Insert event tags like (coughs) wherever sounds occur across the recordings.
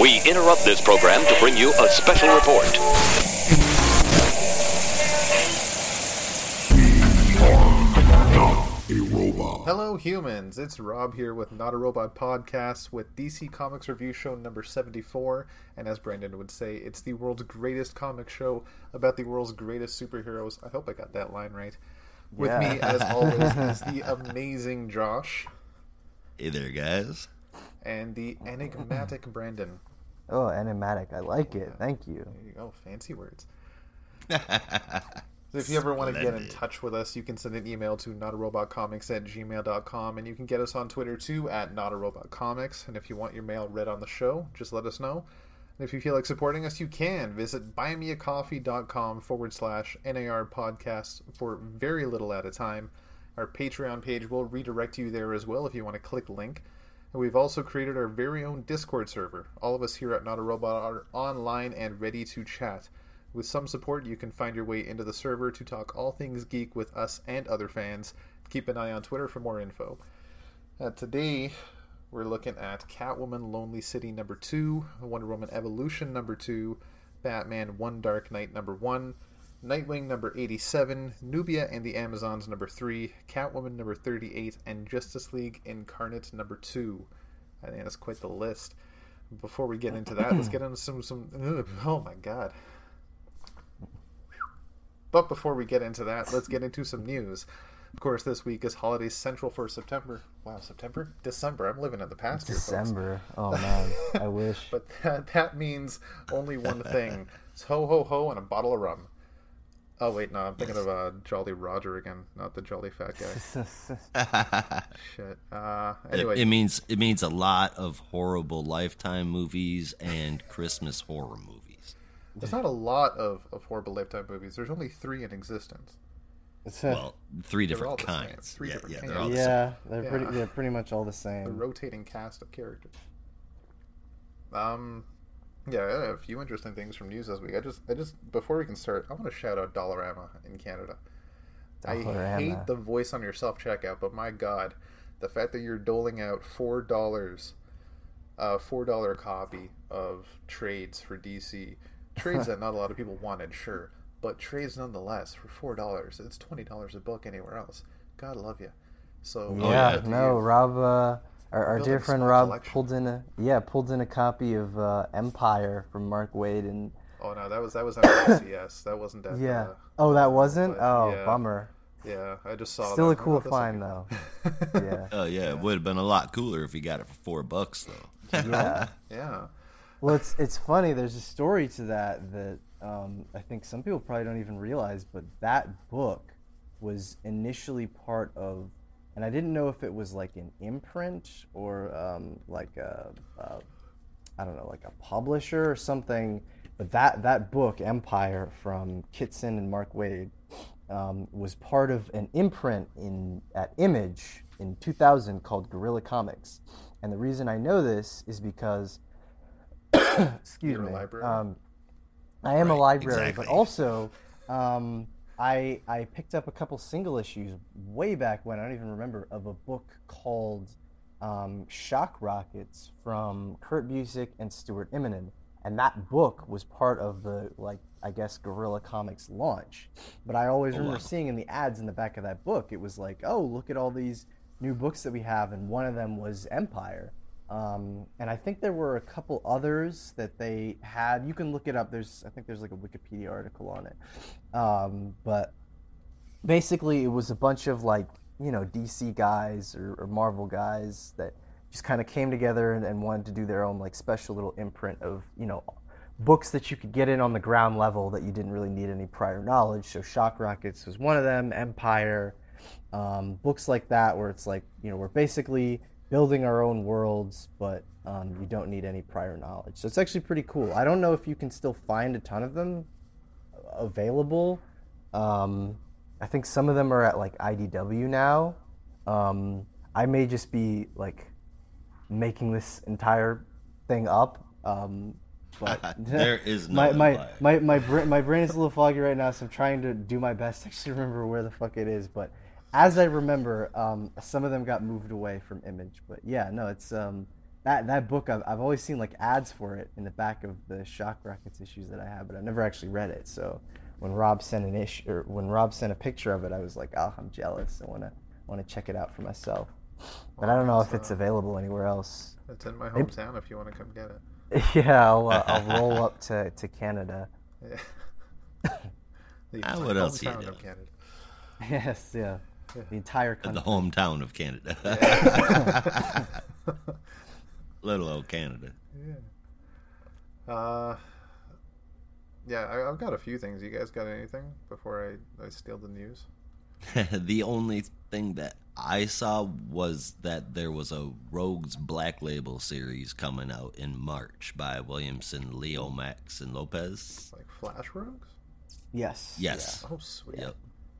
We interrupt this program to bring you a special report. Hello, humans. It's Rob here with Not a Robot Podcast with DC Comics Review Show number 74. And as Brandon would say, it's the world's greatest comic show about the world's greatest superheroes. I hope I got that line right. With Yeah. me, as always, is (laughs) the amazing Josh Hey there, guys. And the enigmatic (laughs) Brandon. Oh, enigmatic. I like it. Thank you. There you go, fancy words. (laughs) So if you ever want to get in touch with us, you can send an email to notarobotcomics at gmail.com and you can get us on Twitter too at notarobotcomics. And if you want your mail read on the show, just let us know. And if you feel like supporting us, you can visit buymeacoffee.com forward slash NAR podcast for very little at a time. Our Patreon page will redirect you there as well if you want to click link. And we've also created our very own Discord server. All of us here at Not a Robot are online and ready to chat. With some support, you can find your way into the server to talk all things geek with us and other fans. Keep an eye on Twitter for more info. Uh, today, we're looking at Catwoman Lonely City number 2, Wonder Woman Evolution number 2, Batman One Dark Knight number 1, Nightwing number 87, Nubia and the Amazons number 3, Catwoman number 38, and Justice League Incarnate number 2. I think that's quite the list. Before we get into that, let's get into some some. (laughs) oh my god! But before we get into that, let's get into some news. Of course, this week is Holiday Central for September. Wow, September? December. I'm living in the past here. December. Oh man, I (laughs) wish. But that, that means only one thing. It's ho ho ho and a bottle of rum. Oh wait, no, I'm thinking of uh, Jolly Roger again, not the jolly fat guy. (laughs) Shit. Uh, anyway, it, it means it means a lot of horrible lifetime movies and Christmas horror movies. there's not a lot of, of horrible lifetime movies. There's only three in existence. Well, three They're all different the same. kinds. Three yeah, different yeah, kinds. they're all the yeah, they're Yeah. pretty. They're pretty much all the A same. rotating cast of characters. Um, yeah, I had a few interesting things from news this week. I just, I just before we can start, I want to shout out Dollarama in Canada. I hate the voice on your self checkout, but my god, the fact that you're doling out four dollars, a four dollar copy of trades for DC, (laughs) trades that not a lot of people wanted, sure, but trades nonetheless for four dollars. It's twenty dollars a book anywhere else. God love you. So Yeah, yeah. no. Rob, uh, our, our dear friend Rob collection. pulled in a yeah pulled in a copy of uh, Empire from Mark Waid and Oh no, that was that was MCS. That wasn't that. yeah. Uh, oh, that wasn't. but, Oh, yeah. bummer. yeah, I just saw. Still that. a cool Oh, find though. (laughs) (laughs) Yeah, Oh yeah, it would have been a lot cooler if he got it for four bucks though. (laughs) yeah. Yeah. Well, it's it's funny. There's a story to that that um, I think some people probably don't even realize, but that book was initially part of, and I didn't know if it was like an imprint or um, like a, a, I don't know, like a publisher or something. But that that book, Empire, from Kitson and Mark Waid, um, was part of an imprint in at Image in 2000 called Gorilla Comics. And the reason I know this is because (coughs) excuse You're a me. Um, I am a Right, library, exactly. but also um, I I picked up a couple single issues way back when I don't even remember of a book called um, Shock Rockets from Kurt Busiek and Stuart Immonen, and that book was part of the like I guess Gorilla Comics launch. But I always remember wow. seeing in the ads in the back of that book, it was like, oh, look at all these new books that we have, and one of them was Empire. Um, and I think there were a couple others that they had. You can look it up. There's, I think there's like a Wikipedia article on it. Um, but basically, it was a bunch of like you know DC guys or, or Marvel guys that just kind of came together and, and wanted to do their own like special little imprint of you know books that you could get in on the ground level that you didn't really need any prior knowledge. So Shock Rockets was one of them. Empire, um, books like that where it's like you know we're basically building our own worlds, but um, you don't need any prior knowledge. So it's actually pretty cool. I don't know if you can still find a ton of them available. Um, I think some of them are at like IDW now. Um, I may just be like making this entire thing up. Um, but (laughs) There is (laughs) no my my, my my brain my brain is a little foggy right now, so I'm trying to do my best to actually remember where the fuck it is. But as I remember, um, some of them got moved away from Image. But yeah, no, it's um, that that book I've, I've always seen like ads for it in the back of the Shock Rockets issues that I have, but I've never actually read it. So when Rob sent an issue or when Rob sent a picture of it, I was like, oh, I'm jealous. I want to want to check it out for myself. But I don't know if it's available anywhere else. It's in my hometown if you want to come get it. (laughs) Yeah, I'll, uh, I'll roll up to, to Canada. Yeah. The Ah, what else you hometown know? of Canada. (laughs) Yes, yeah. The entire the hometown of Canada. (laughs) Little old Canada. Yeah. Uh, yeah, I, I've got a few things. You guys got anything before I, I steal the news? (laughs) the only thing that I saw was that there was a Rogues Black Label series coming out in March by Williamson, Leomacs, and Lopez. Like Flash Rogues? Yes. Yes. Oh, sweet. Yep.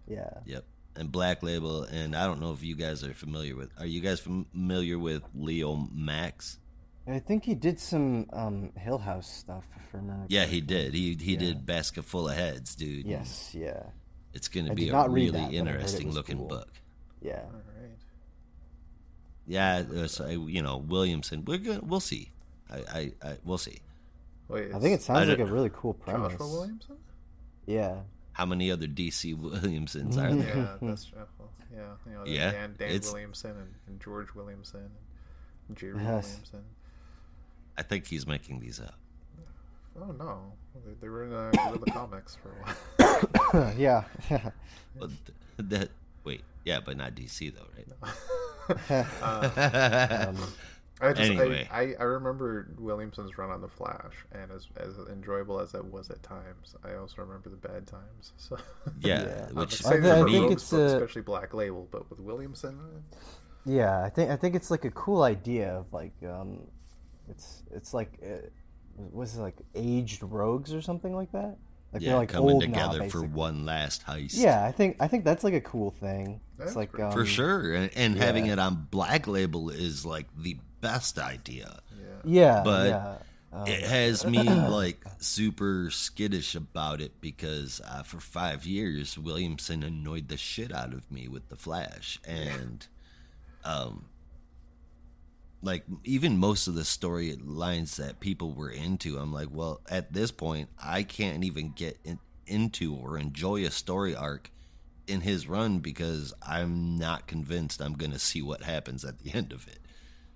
Yeah. Yep. And Black Label, and I don't know if you guys are familiar with. Are you guys familiar with Leomacs? I think he did some um, Hill House stuff, if I remember. Yeah, he did. He he Yeah. did Basket Full of Heads, dude. Yes, yeah. It's going to be a really that, but I heard it interesting looking cool. book. Yeah. All right. Yeah, uh, so, you know Williamson. We're good. We'll see. I, I, I we'll see. Wait, I think it sounds like a really cool premise. Joshua Williamson? Yeah. How many other DC Williamsons are there? Yeah, that's well, yeah. You know, Yeah, Dan, Dan it's- Williamson and, and George Williamson and Jerry Yes. Williamson. I think he's making these up. Oh no, they, they were in uh, Guerrilla (coughs) Comics for a while. (coughs) yeah. (coughs) But th- that wait, yeah, but not DC though, (laughs) (laughs) Uh, right? (laughs) um, I just Anyway. I, I, I remember Williamson's run on the Flash, and as as enjoyable as that was at times, I also remember the bad times. So (laughs) yeah, Yeah. Which I say I think it's books, a- especially Black Label, but with Williamson, uh, yeah, I think I think it's like a cool idea of like um, it's it's like uh, was it like aged rogues or something like that? Like yeah, they're like coming old now, together for one last heist. Yeah, I think I think that's like a cool thing. That's It's like pretty um, for sure, and, and yeah. having it on Black Label is like the best idea. yeah. Yeah, But yeah. Um, it has me (coughs) like super skittish about it because uh, for five years Williamson annoyed the shit out of me with the Flash, and um, like even most of the storylines that people were into, I'm like, well, at this point, I can't even get in, into or enjoy a story arc in his run because I'm not convinced I'm going to see what happens at the end of it.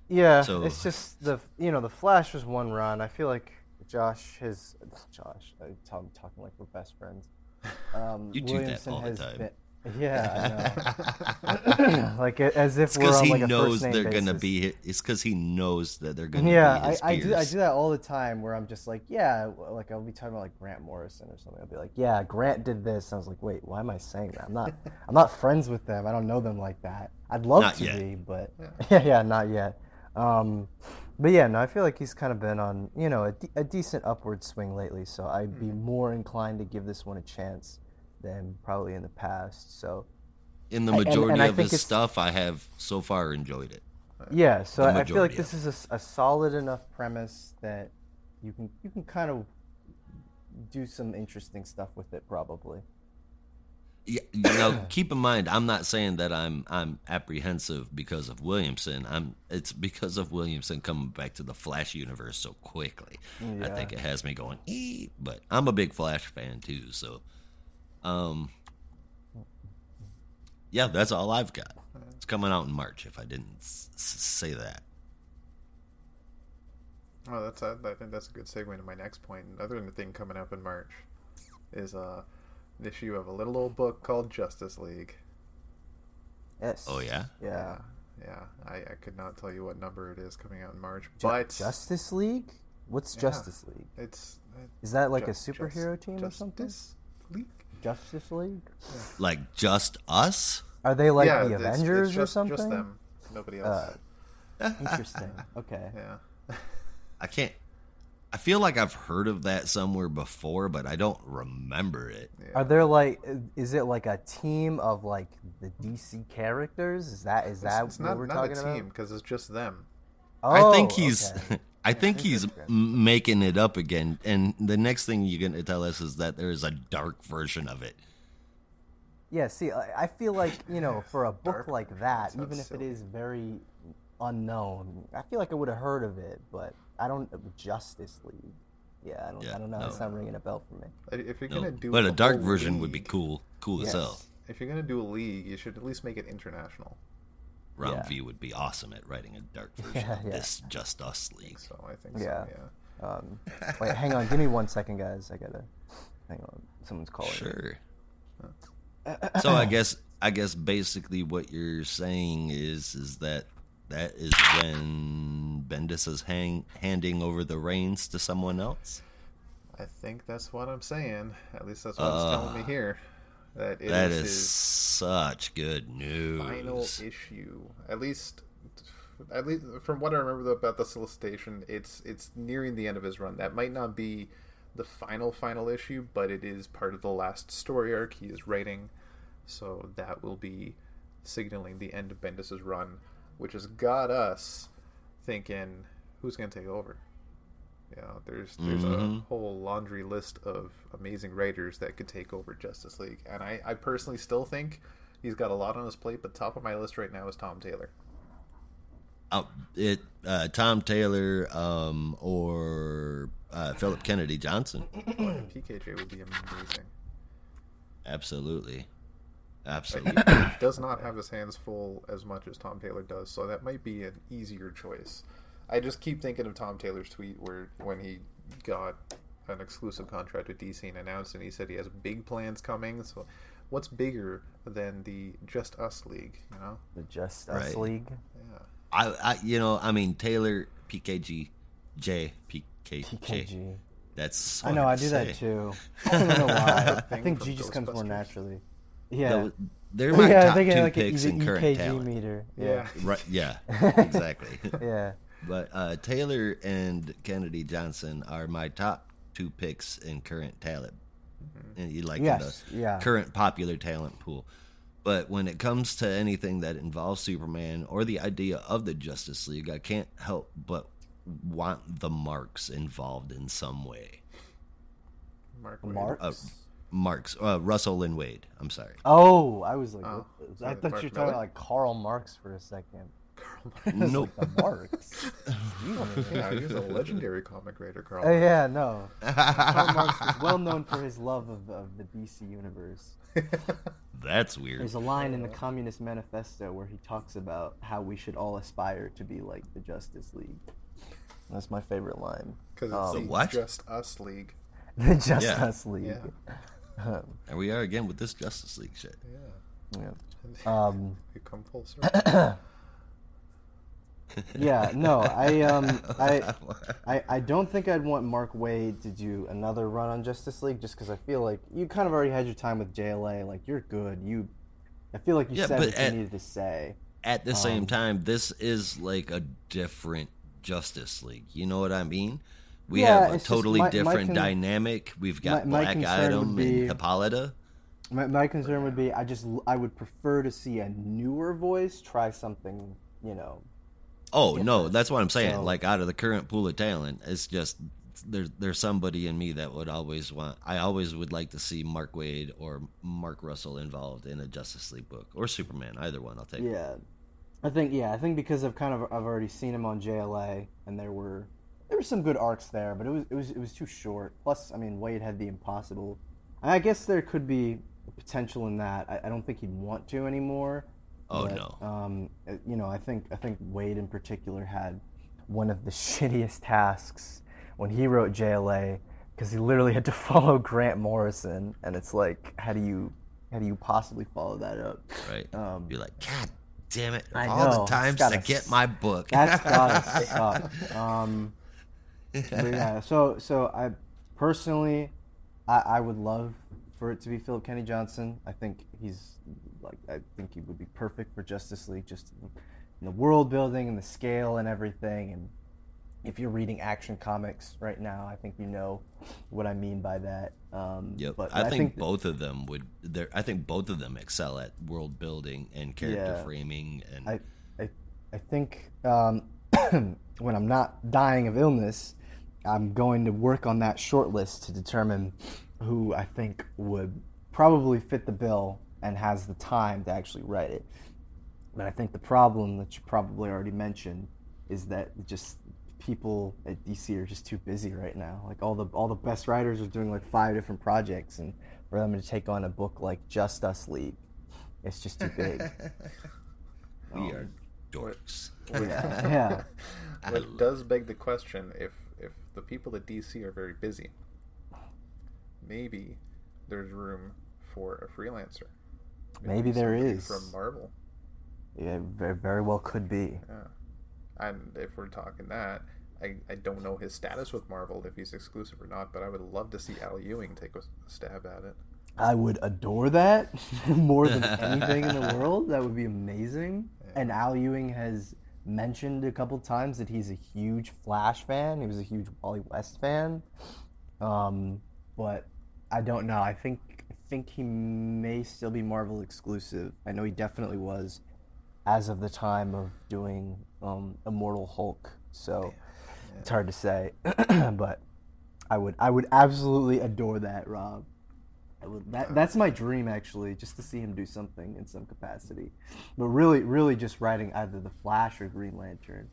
Yeah, So- it's just (laughs) the you know the Flash was one run. I feel like Josh has Josh. I'm talking, talking like we're best friends. Um, You do that Williamson all the time. Been, yeah, I know. (laughs) (coughs) like as if It's we're because on he like a knows first name they're gonna basis. be. It's because he knows that they're gonna Yeah, be I, his I do. I do that all the time. Where I'm just like, yeah, like I'll be talking about like Grant Morrison or something. I'll be like, yeah, Grant did this. And I was like, wait, why am I saying that? I'm not. (laughs) I'm not friends with them. I don't know them like that. I'd love Not to yet. be, but yeah, yeah, not yet. Um, but yeah, no, I feel like he's kind of been on you know a, de- a decent upward swing lately. So I'd be more inclined to give this one a chance than probably in the past. So In the I- and- majority and of his stuff, I have so far enjoyed it. Yeah, so I feel like this is a, solid enough premise that you can you can kind of do some interesting stuff with it, probably. Yeah, you know, keep in mind, I'm not saying that I'm I'm apprehensive because of Williamson. I'm it's because of Williamson coming back to the Flash universe so quickly. I think it has me going. Ee, but I'm a big Flash fan too, so um, yeah, that's all I've got. It's coming out in March. If I didn't s- s- say that, Oh, that's I think that's a good segue to my next point. Another thing coming up in March is uh, issue of a little old book called Justice League. Yes. Oh, yeah? Yeah. yeah. I, I could not tell you what number it is coming out in March, Ju- but Justice League. What's Yeah. Justice League? it's Is that like Ju- a superhero Just- team or something? Justice League. Justice League? like just us. Are they like yeah, the it's- it's Avengers just, or something? Just them, nobody else. Uh, Interesting. (laughs) Okay. yeah. I can't. I feel like I've heard of that somewhere before, but I don't remember it. Are there like? Is it like a team of like the DC characters? Is that is that it's, it's what not, we're not talking a about? team because it's just them. Oh, I think he's. okay. (laughs) I think he's making it up again, and the next thing you're going to tell us is that there is a dark version of it. Yeah, see, I I feel like you know, for a (laughs) book Dark. like that, even if silly. it is very unknown. I feel like I would have heard of it, but I don't. Justice League. Yeah, I don't. Yeah, I don't know. no. It's not ringing a bell for me. If you're No, gonna do, but a dark whole version would be league- cool. Cool as hell. If you're gonna do a league, you should at least make it international. Round Yeah. V would be awesome at writing a dark (laughs) version Yeah, of yeah. this Just Us League. So I think Yeah. so. Yeah. Um, (laughs) wait, hang on. Give me one second, guys. I gotta. Hang on. Someone's calling. Sure. so I guess I guess basically what you're saying is is that that is when Bendis is hang, handing over the reins to someone else. I think that's what I'm saying. At least that's what it's uh, telling me here. That it That is is such good news. final issue. At least, at least from what I remember about the solicitation, it's it's nearing the end of his run. That might not be the final final issue, but it is part of the last story arc he is writing. So that will be signaling the end of Bendis's run, which has got us thinking, who's going to take over? You know, there's there's a Mhm. whole laundry list of amazing writers that could take over Justice League, and I, I personally still think he's got a lot on his plate. But top of my list right now is Tom Taylor. Oh, it uh, Tom Taylor um, or uh, Philip Kennedy Johnson. PKJ would be amazing. Absolutely, absolutely. (coughs) does (coughs) not have his hands full as much as Tom Taylor does, so that might be an easier choice. I just keep thinking of Tom Taylor's tweet where when he got an exclusive contract with DC and announced, and he said he has big plans coming. So, what's bigger than the Just Us League? You know? The Just Us Right. League. Yeah. I, I, you know, I mean Taylor PKG, J PKJ. PKG. That's I know. I to do that too. (laughs) I don't know why. (laughs) I think G just comes more naturally. Yeah. Tho- They're my (laughs) yeah, I top think two like picks a, in the current EKG talent. meter. Yeah. Right? Yeah, (laughs) exactly. (laughs) Yeah. but uh, Taylor and Kennedy Johnson are my top two picks in current talent, and you like in Yes, the yeah. current popular talent pool. But when it comes to anything that involves Superman or the idea of the Justice League, I can't help but want the marks involved in some way. Mark. The Marks? Uh, Marks, uh, Russell and Waid. I'm sorry. Oh, I was like, Oh, what I thought you were talking about like Karl Marx for a second. Carl (laughs) I (laughs) was Nope. like, the Marx. yeah, he's a (laughs) legendary comic writer, Carl. Oh yeah, no. Karl Marx was well known for his love of, of the DC universe. That's weird. There's a line in the Communist Manifesto where he talks about how we should all aspire to be like the Justice League. That's my favorite line. Because it's Um, the The what? Just Us League. The Just Yeah. Us League. Yeah. And we are again with this Justice League shit. Yeah. Yeah. (laughs) Um, (laughs) We come full circle. (coughs) yeah, no, I um, (laughs) I, I, I don't think I'd want Mark Waid to do another run on Justice League just because I feel like you kind of already had your time with JLA. Like you're good. You, I feel like you Yeah, said what at- you needed to say. At the same Um, time, this is like a different Justice League. You know what I mean? We Yeah, have a totally my- my different con- dynamic. We've got my- my Black Adam be- and Hippolyta. My, my concern would be I just I would prefer to see a newer voice try something. You know, Oh no, that's what I'm saying. So- like out of the current pool of talent, it's just there's there's somebody in me that would always want. I always would like to see Mark Waid or Mark Russell involved in a Justice League book or Superman. Either one, I'll take. yeah. I think yeah, I think because I've kind of I've already seen him on JLA, and there were there were some good arcs there, but it was it was it was too short. Plus, I mean, Waid had the impossible. And I guess there could be potential in that. I, I don't think he'd want to anymore. Oh, but, no. Um, uh, you know, I think I think Waid in particular had one of the (laughs) shittiest tasks when he wrote JLA because he literally had to (laughs) follow Grant Morrison, and it's like, how do you how do you possibly follow that up? Right. Um, Be like, God damn it! I all know, the times to get my book. That's gotta (laughs) suck. Um, yeah, (laughs) so so I personally, I, I would love for it to be Philip Kenny Johnson. I think he's like I think he would be perfect for Justice League, just in the world building and the scale and everything. And if you're reading action comics right now, I think you know what I mean by that. Um, Yep. But I, think, that- both of them would. I think both of them excel at world building and character Yeah. framing. And I, I, I think um, (clears throat) when I'm not dying of illness, I'm going to work on that short list to determine who I think would probably fit the bill and has the time to actually write it. But I think the problem that you probably already mentioned is that just people at DC are just too busy right now. Like all the all the best writers are doing like five different projects, and for them to take on a book like Just Us League, it's just too big. (laughs) We are dorks. (laughs) yeah, yeah. Which does beg the question: if if the people at DC are very busy, maybe there's room for a freelancer. Maybe there somebody is. from Marvel. Yeah, very, well could be. Yeah. And if we're talking that, I, I don't know his status with Marvel if he's exclusive or not, but I would love to see Al Ewing take a stab at it. I would adore that (laughs) more than anything in the world. That would be amazing. And Al Ewing has mentioned a couple times that he's a huge Flash fan. He was a huge Wally West fan. Um, but I don't know. I think I think he may still be Marvel exclusive. I know he definitely was as of the time of doing um, Immortal Hulk. So it's hard to say, (clears throat) but I would I would absolutely adore that, Rob. I would, that uh, that's my dream actually, just to see him do something in some capacity. But really, really, just writing either the Flash or Green Lantern.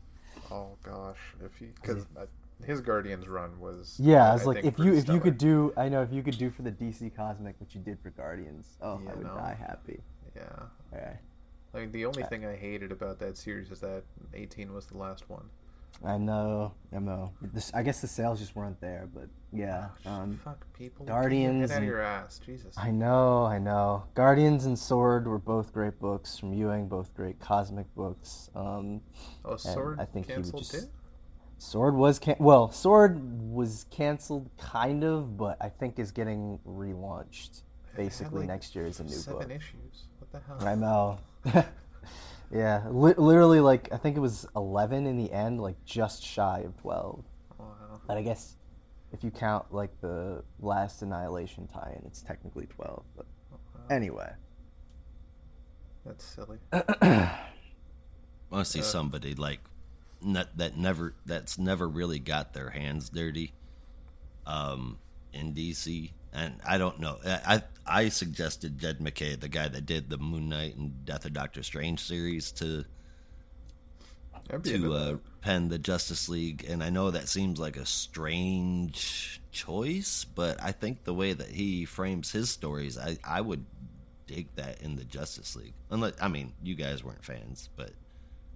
Oh gosh, if he because uh, his Guardians run was Yeah, I I was like, think, if you if you could do, I know if you could do for the DC Cosmic what you did for Guardians, oh, Yeah, I would no. die happy. yeah. Okay. I mean, the only uh, thing I hated about that series is that 18 was the last one. I know, I know. This, I guess the sales just weren't there, but yeah. Um, Fuck people. Guardians Get out of your ass, Jesus. I know, I know. Guardians and Sword were both great books from Ewing, both great cosmic books. Um, Oh, Sword I think he would canceled just- too. Sword was can- well, Sword was canceled kind of, but I think is getting relaunched basically like, next year is a new Seven book. issues. What the hell? I know. (laughs) yeah, li- literally like I think it was 11 in the end, like just shy of 12. Wow, But I guess if you count like the last Annihilation tie-in, it's technically 12. But anyway, that's silly. I want to see Uh, somebody like ne- that never that's never really got their hands dirty um, in DC. And I don't know. I I I suggested Jed MacKay, the guy that did the Moon Knight and Death of Doctor Strange series, to I'd be into to uh, pen the Justice League, and I know that seems like a strange choice, but I think the way that he frames his stories, I I would dig that in the Justice League. Unless I mean, you guys weren't fans, but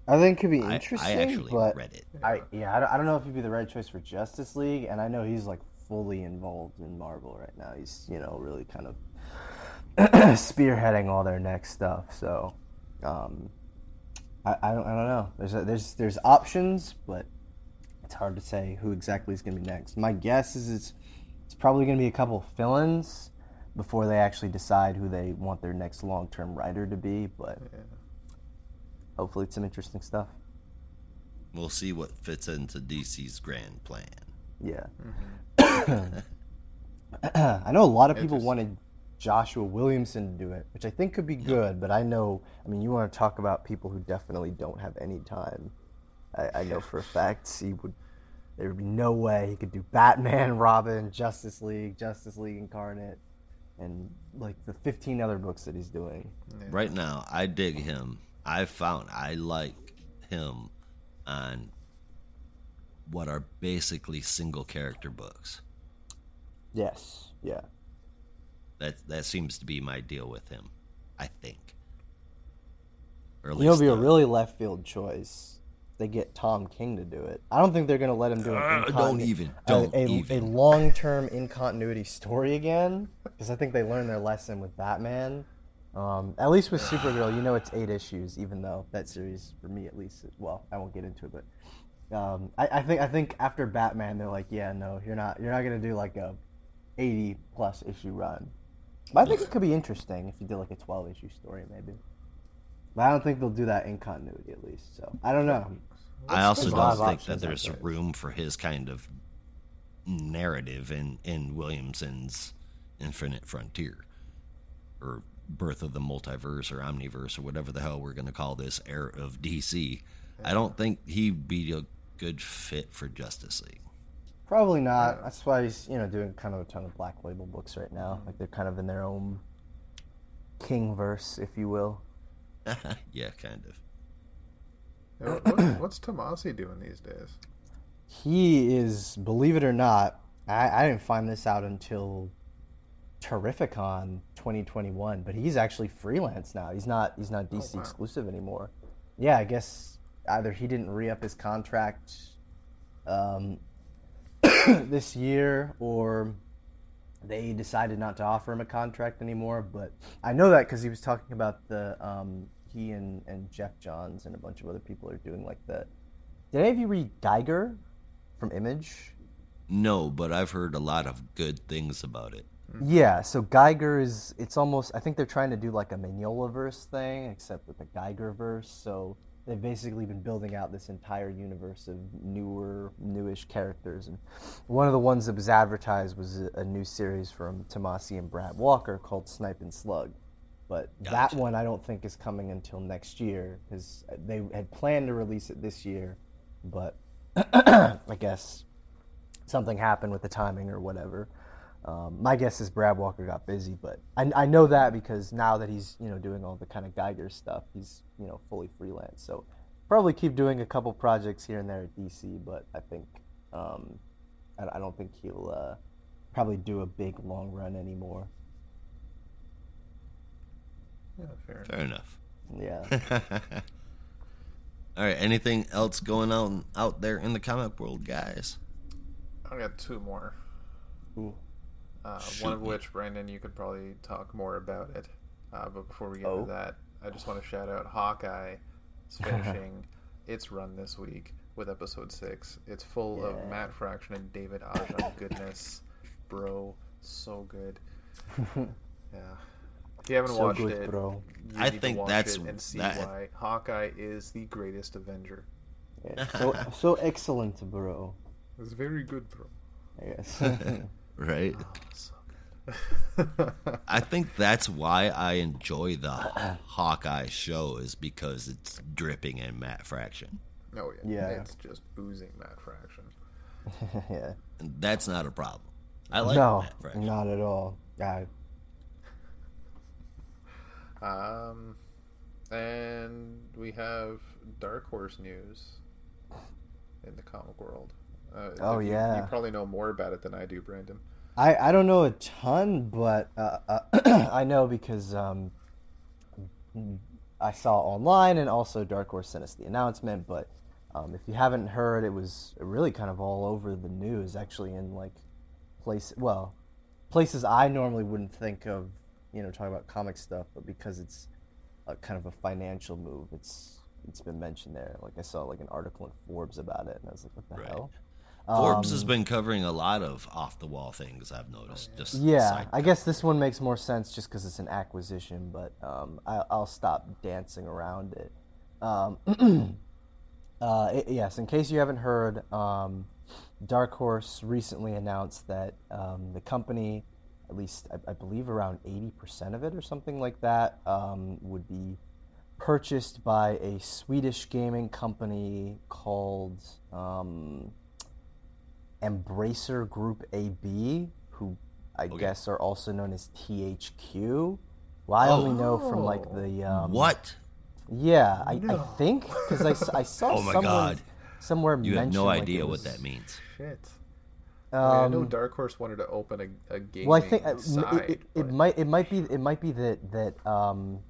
I think it could be I, interesting. I actually but read it. I yeah, I don't, I don't know if he'd be the right choice for Justice League, and I know he's like fully involved in Marvel right now. He's you know really kind of (clears throat) spearheading all their next stuff. So um, I, I don't I don't know. There's a, there's there's options, but it's hard to say who exactly is going to be next. My guess is it's it's probably going to be a couple fill-ins before they actually decide who they want their next long-term writer to be. But Yeah. hopefully, it's some interesting stuff. We'll see what fits into DC's grand plan. Yeah. Mm-hmm. (coughs) I know a lot of people wanted Joshua Williamson to do it, which I think could be good, but I know, I mean, you want to talk about people who definitely don't have any time. I, I know for a fact he would, there would be no way he could do Batman, (laughs) Robin, Justice League, Justice League Incarnate, and like the 15 other books that he's doing. Right now, I dig him. I found I like him on what are basically single character books. Yes. Yeah. That that seems to be my deal with him. I think. Or at You know, be a really left field choice. They get Tom King to do it. I don't think they're going to let him do it. Uh, don't even, a- don't a, even. a long term in continuity story again because I think they learned their lesson with Batman. Um, at least with Supergirl, you know it's eight issues, even though that series, for me at least, well, I won't get into it, but um, I, I think I think after Batman, they're like, yeah, no, you're not you're not going to do like a eighty plus issue run. But I think it could be interesting if you did like a twelve issue story, maybe. But I don't think they'll do that in continuity, at least. So I don't know. I also there's a lot don't think that there's there. room for his kind of narrative in in Williamson's Infinite Frontier or Birth of the Multiverse or Omniverse or whatever the hell we're going to call this era of DC. I don't think he'd be a good fit for Justice League. Probably not. That's why he's you know doing kind of a ton of black label books right now. Mm-hmm. Like they're kind of in their own king verse, if you will. (laughs) yeah, kind of. Yeah, what- (clears throat) what's Tomasi doing these days? He is, believe it or not, I, I didn't find this out until Terrificon 2021, but he's actually freelance now. He's not he's not oh, DC wow. exclusive anymore. Yeah, I guess either he didn't re up his contract um, (coughs) this year, or they decided not to offer him a contract anymore. But I know that because he was talking about the um, he and, and Geoff Johns and a bunch of other people are doing like that. Did any of you read Geiger from Image? No, but I've heard a lot of good things about it. Yeah, so Geiger is it's almost I think they're trying to do like a Mignola verse thing, except with the Geiger verse. So they've basically been building out this entire universe of newer, newish characters. And one of the ones that was advertised was a, a new series from Tomasi and Brad Walker called Snipe and Slug. But that one I don't think is coming until next year because they had planned to release it this year, but (clears throat) I guess something happened with the timing or whatever. Um, my guess is Brad Walker got busy, but I, I know that because now that he's you know doing all the kind of Geiger stuff, he's you know fully freelance. So probably keep doing a couple projects here and there at DC, but I think um, I, I don't think he'll uh, probably do a big long run anymore. Yeah, fair. Fair enough. Yeah. (laughs) All right. Anything else going on out there in the comic world, guys? I got two more. Ooh. Uh, one of which, Brandon, you could probably talk more about it. Uh, but before we get Oh. to that, I just want to shout out Hawkeye It's (laughs) finishing its run this week with episode six. It's full of Matt Fraction and David Aja (laughs) goodness, bro. So good. (laughs) Yeah. If you haven't so watched good, it, bro. you I need to think watch that's- it and see that- why Hawkeye is the greatest Avenger. Yeah. So so excellent, bro. It's very good, bro. I guess. Right. So. (laughs) I think that's why I enjoy the (clears throat) Hawkeye show is because it's dripping in Matt Fraction. oh yeah. Yeah. It's just oozing Matt Fraction. (laughs) yeah. And that's not a problem. I like no, Matt Fraction. not at all. Yeah. Um, and we have Dark Horse news in the comic world. Uh, Oh, you- yeah. you probably know more about it than I do, Brandon. I, I don't know a ton, but uh, uh, (clears throat) I know because um, I saw online and also Dark Horse sent us the announcement. But um, if you haven't heard, it was really kind of all over the news, actually, in like place well places I normally wouldn't think of, you know, talking about comic stuff, but because it's a kind of a financial move, it's it's been mentioned there. Like I saw like an article in Forbes about it, and I was like, what the Right. hell? Forbes Um, has been covering a lot of off the wall things. I've noticed. Just Yeah, I guess this one makes more sense just because it's an acquisition, but um, I, I'll stop dancing around it. Um, (clears throat) uh, i- yes, in case you haven't heard, um, Dark Horse recently announced that um, the company, at least I, I believe around 80% of it or something like that, um, would be purchased by a Swedish gaming company called. Um, Embracer Group AB, who I Okay. guess are also known as THQ. Well, I only know from like Oh. the um, what? Yeah, I, No. I think because I (laughs) saw Oh my someone God. somewhere You have mention, no like, idea it what that means. Shit. I, mean, I know Um, Dark Horse wanted to open a, a gaming well, I think uh, side. it, it, it might it might be it might be that that um,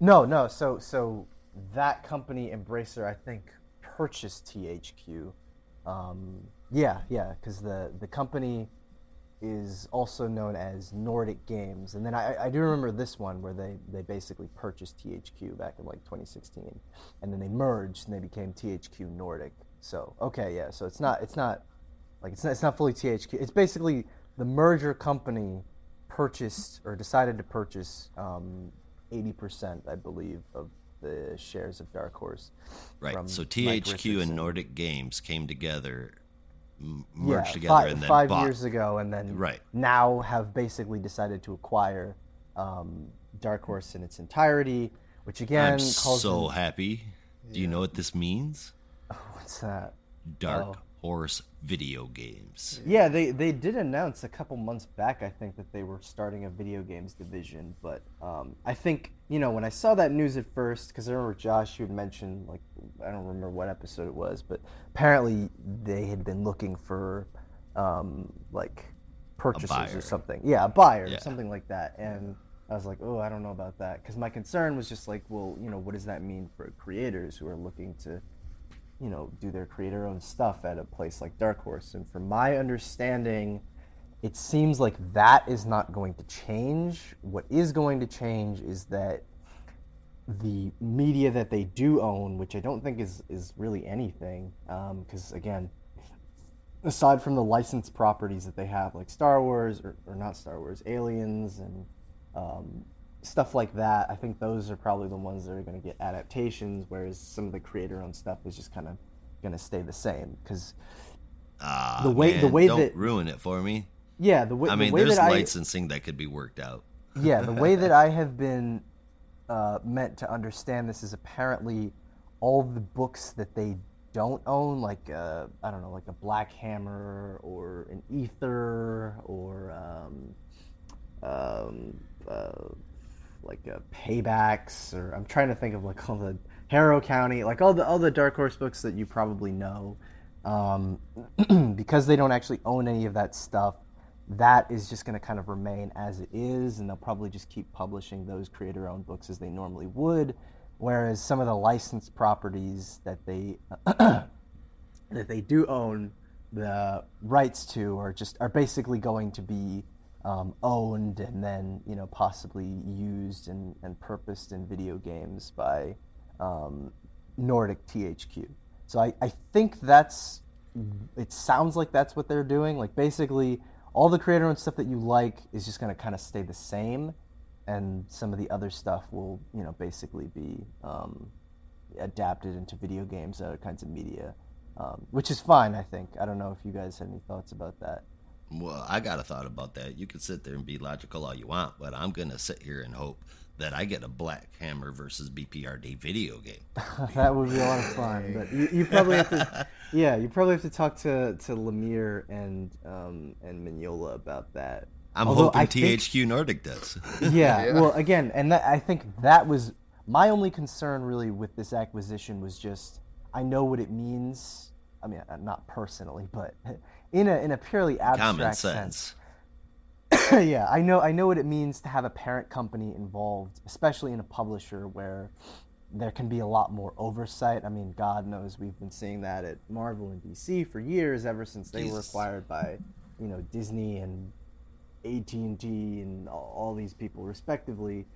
no no so so that company Embracer I think purchased THQ. Um, yeah yeah because the the company is also known as Nordic Games, and then I, I do remember this one where they, they basically purchased THQ back in like 2016, and then they merged and they became THQ Nordic. So okay, yeah, so it's not it's not like it's not, it's not fully THQ. It's basically the merger company purchased or decided to purchase um, 80%, I believe, of the shares of Dark Horse. Right. from So THQ and Nordic Games came together, m- yeah, merged together, five, and then five bought. years ago, and then Right. now have basically decided to acquire um, Dark Horse in its entirety, which again I'm calls so them- happy. Do you know what this means? (laughs) what's that? Dark Oh. Horse video games. Yeah, they they did announce a couple months back. I think that they were starting a video games division, but um, I think you know when I saw that news at first, because I remember Josh you had mentioned like I don't remember what episode it was, but apparently they had been looking for um, like purchasers or something. Yeah, a buyer Yeah. something like that, and. I was like, oh, I don't know about that, because my concern was just like, well, you know, what does that mean for creators who are looking to you know, do their creator own stuff at a place like Dark Horse. And from my understanding, it seems like that is not going to change. What is going to change is that the media that they do own, which I don't think is, is really anything, because again, aside from the licensed properties that they have, like Star Wars, or, or not Star Wars, Aliens, and um, stuff like that, I think those are probably the ones that are going to get adaptations, whereas some of the creator-owned stuff is just kind of going to stay the same. Because Ah, The way- the way don't that- ruin it for me. yeah, the way I mean, way there's that I licensing that could be worked out. yeah, the way that (laughs) I have been uh, meant to understand this is apparently all the books that they don't own, like uh, I don't know, like a Black Hammer or an Ether or um, um, uh, like uh, Paybacks, or I'm trying to think of like all the Harrow County, like all the all the Dark Horse books that you probably know. Um, (clears throat) because they don't actually own any of that stuff, that is just going to kind of remain as it is, and they'll probably just keep publishing those creator-owned books as they normally would. Whereas some of the licensed properties that they (clears throat) that they do own the rights to are just are basically going to be um, owned and then you know possibly used and, and purposed in video games by um, Nordic THQ. So I, I think that's it sounds like that's what they're doing. Like basically all the creator owned stuff that you like is just going to kind of stay the same, and some of the other stuff will you know basically be um, adapted into video games and other kinds of media, um, which is fine. I think. I don't know if you guys had any thoughts about that. Well, I got a thought about that. You can sit there and be logical all you want, but I'm gonna sit here and hope that I get a Black Hammer versus BPRD video game. (laughs) that would be a lot of fun. But you, you probably have to, (laughs) yeah, you probably have to talk to to Lemire and um, and Mignola about that. I'm Although hoping I think- THQ Nordic does. (laughs) yeah, Yeah. well, again, and that, I think that was my only concern really with this acquisition was just I know what it means. I mean, uh, not personally, but in a in a purely abstract sense. sense. (coughs) yeah, I know I know what it means to have a parent company involved, especially in a publisher where there can be a lot more oversight. I mean, God knows we've been seeing that at Marvel and DC for years, ever since they were acquired by, you know, Disney and AT and T and all, all these people respectively.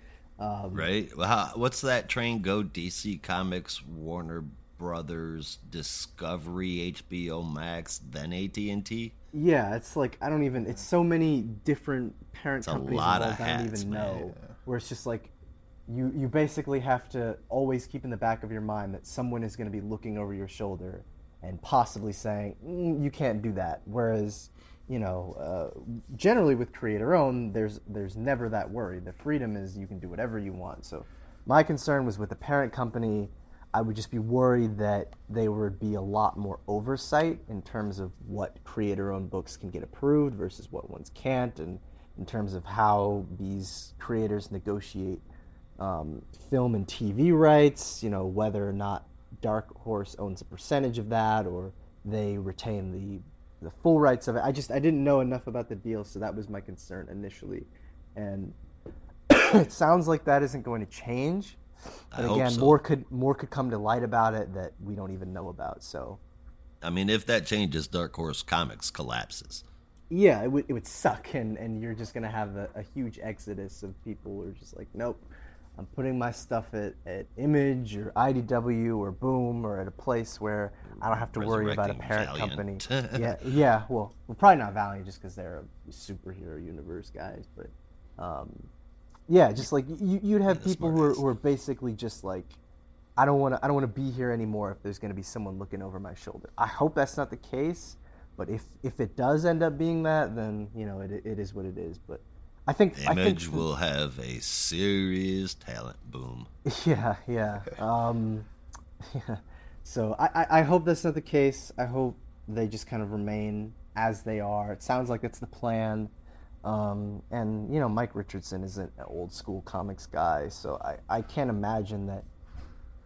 Um, Right? Well, how, what's that train go? DC Comics, Warner Brothers, Discovery, HBO Max, then AT and T. Yeah, it's like I don't even. It's so many different parent It's a companies lot of involved. I don't even man. know. Where it's just like you you basically have to always keep in the back of your mind that someone is going to be looking over your shoulder and possibly saying mm, you can't do that. Whereas you know, uh, generally with creator owned, there's there's never that worry. The freedom is you can do whatever you want. So my concern was with the parent company. I would just be worried that there would be a lot more oversight in terms of what creator owned books can get approved versus what ones can't, and in terms of how these creators negotiate um, film and TV rights, you know, whether or not Dark Horse owns a percentage of that or they retain the the full rights of it. I just I didn't know enough about the deal, so that was my concern initially. And (coughs) it sounds like that isn't going to change. I But hope again, so. more could more could come to light about it that we don't even know about. So I mean, if that changes, Dark Horse Comics collapses. yeah, it would it would suck, and and you're just gonna have a, a huge exodus of people who are just like, nope, I'm putting my stuff at, at Image or IDW or Boom or at a place where I don't have to worry about a parent Valiant. company. (laughs) yeah, yeah. Well, well, probably not Valiant just because they're a superhero universe guys, but um, yeah, just like you, you'd have people who are, who are basically just like. I don't want to. I don't want to be here anymore if there's going to be someone looking over my shoulder. I hope that's not the case, but if if it does end up being that, then you know it it is what it is. But I think I think Image will have a serious talent boom. (laughs) yeah, yeah. Um, (laughs) yeah. So I, I, I hope that's not the case. I hope they just kind of remain as they are. It sounds like it's the plan. Um, and you know, Mike Richardson isn't an old school comics guy, so I, I can't imagine that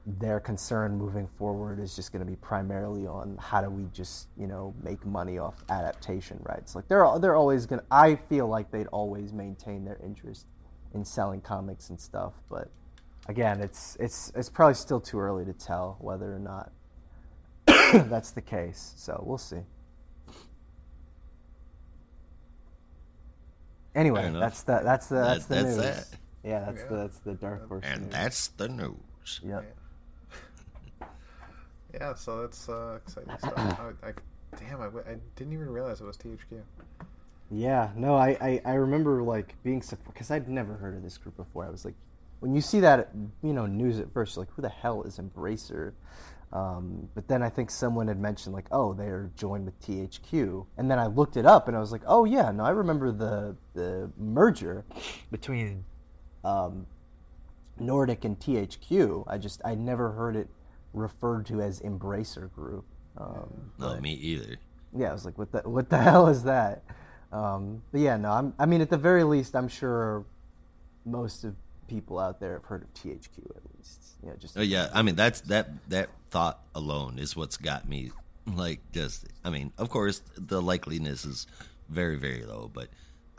their concern moving forward is just going to be primarily on how do we just you know make money off adaptation rights. Like they're they're always going. to I feel like they'd always maintain their interest in selling comics and stuff, but again, it's it's it's probably still too early to tell whether or not (coughs) that's the case. So we'll see. Anyway, that's the that's the that's That- the that's news. that. Yeah, that's Yeah. the that's the dark horse. And news. that's the news. yep. Yeah, (laughs) so that's uh, exciting stuff. I, (coughs) I, damn, I, w- I didn't even realize it was THQ. Yeah, no, I, I, I remember like being surprised because I'd never heard of this group before. I was like, when you see that you know news at first, you're like who the hell is Embracer? Um, but then I think someone had mentioned like, oh, they're joined with THQ, and then I looked it up and I was like, oh yeah, no, I remember the the merger between um, Nordic and THQ. I just I never heard it referred to as Embracer Group. Um, No, me either. yeah, I was like, what the what the (laughs) hell is that? Um, but yeah, no, I'm, I mean, at the very least, I'm sure most of people out there have heard of THQ at least. You know, just Oh yeah, I mean that's that that thought alone is what's got me like just. I mean, of course, the likeliness is very very low, but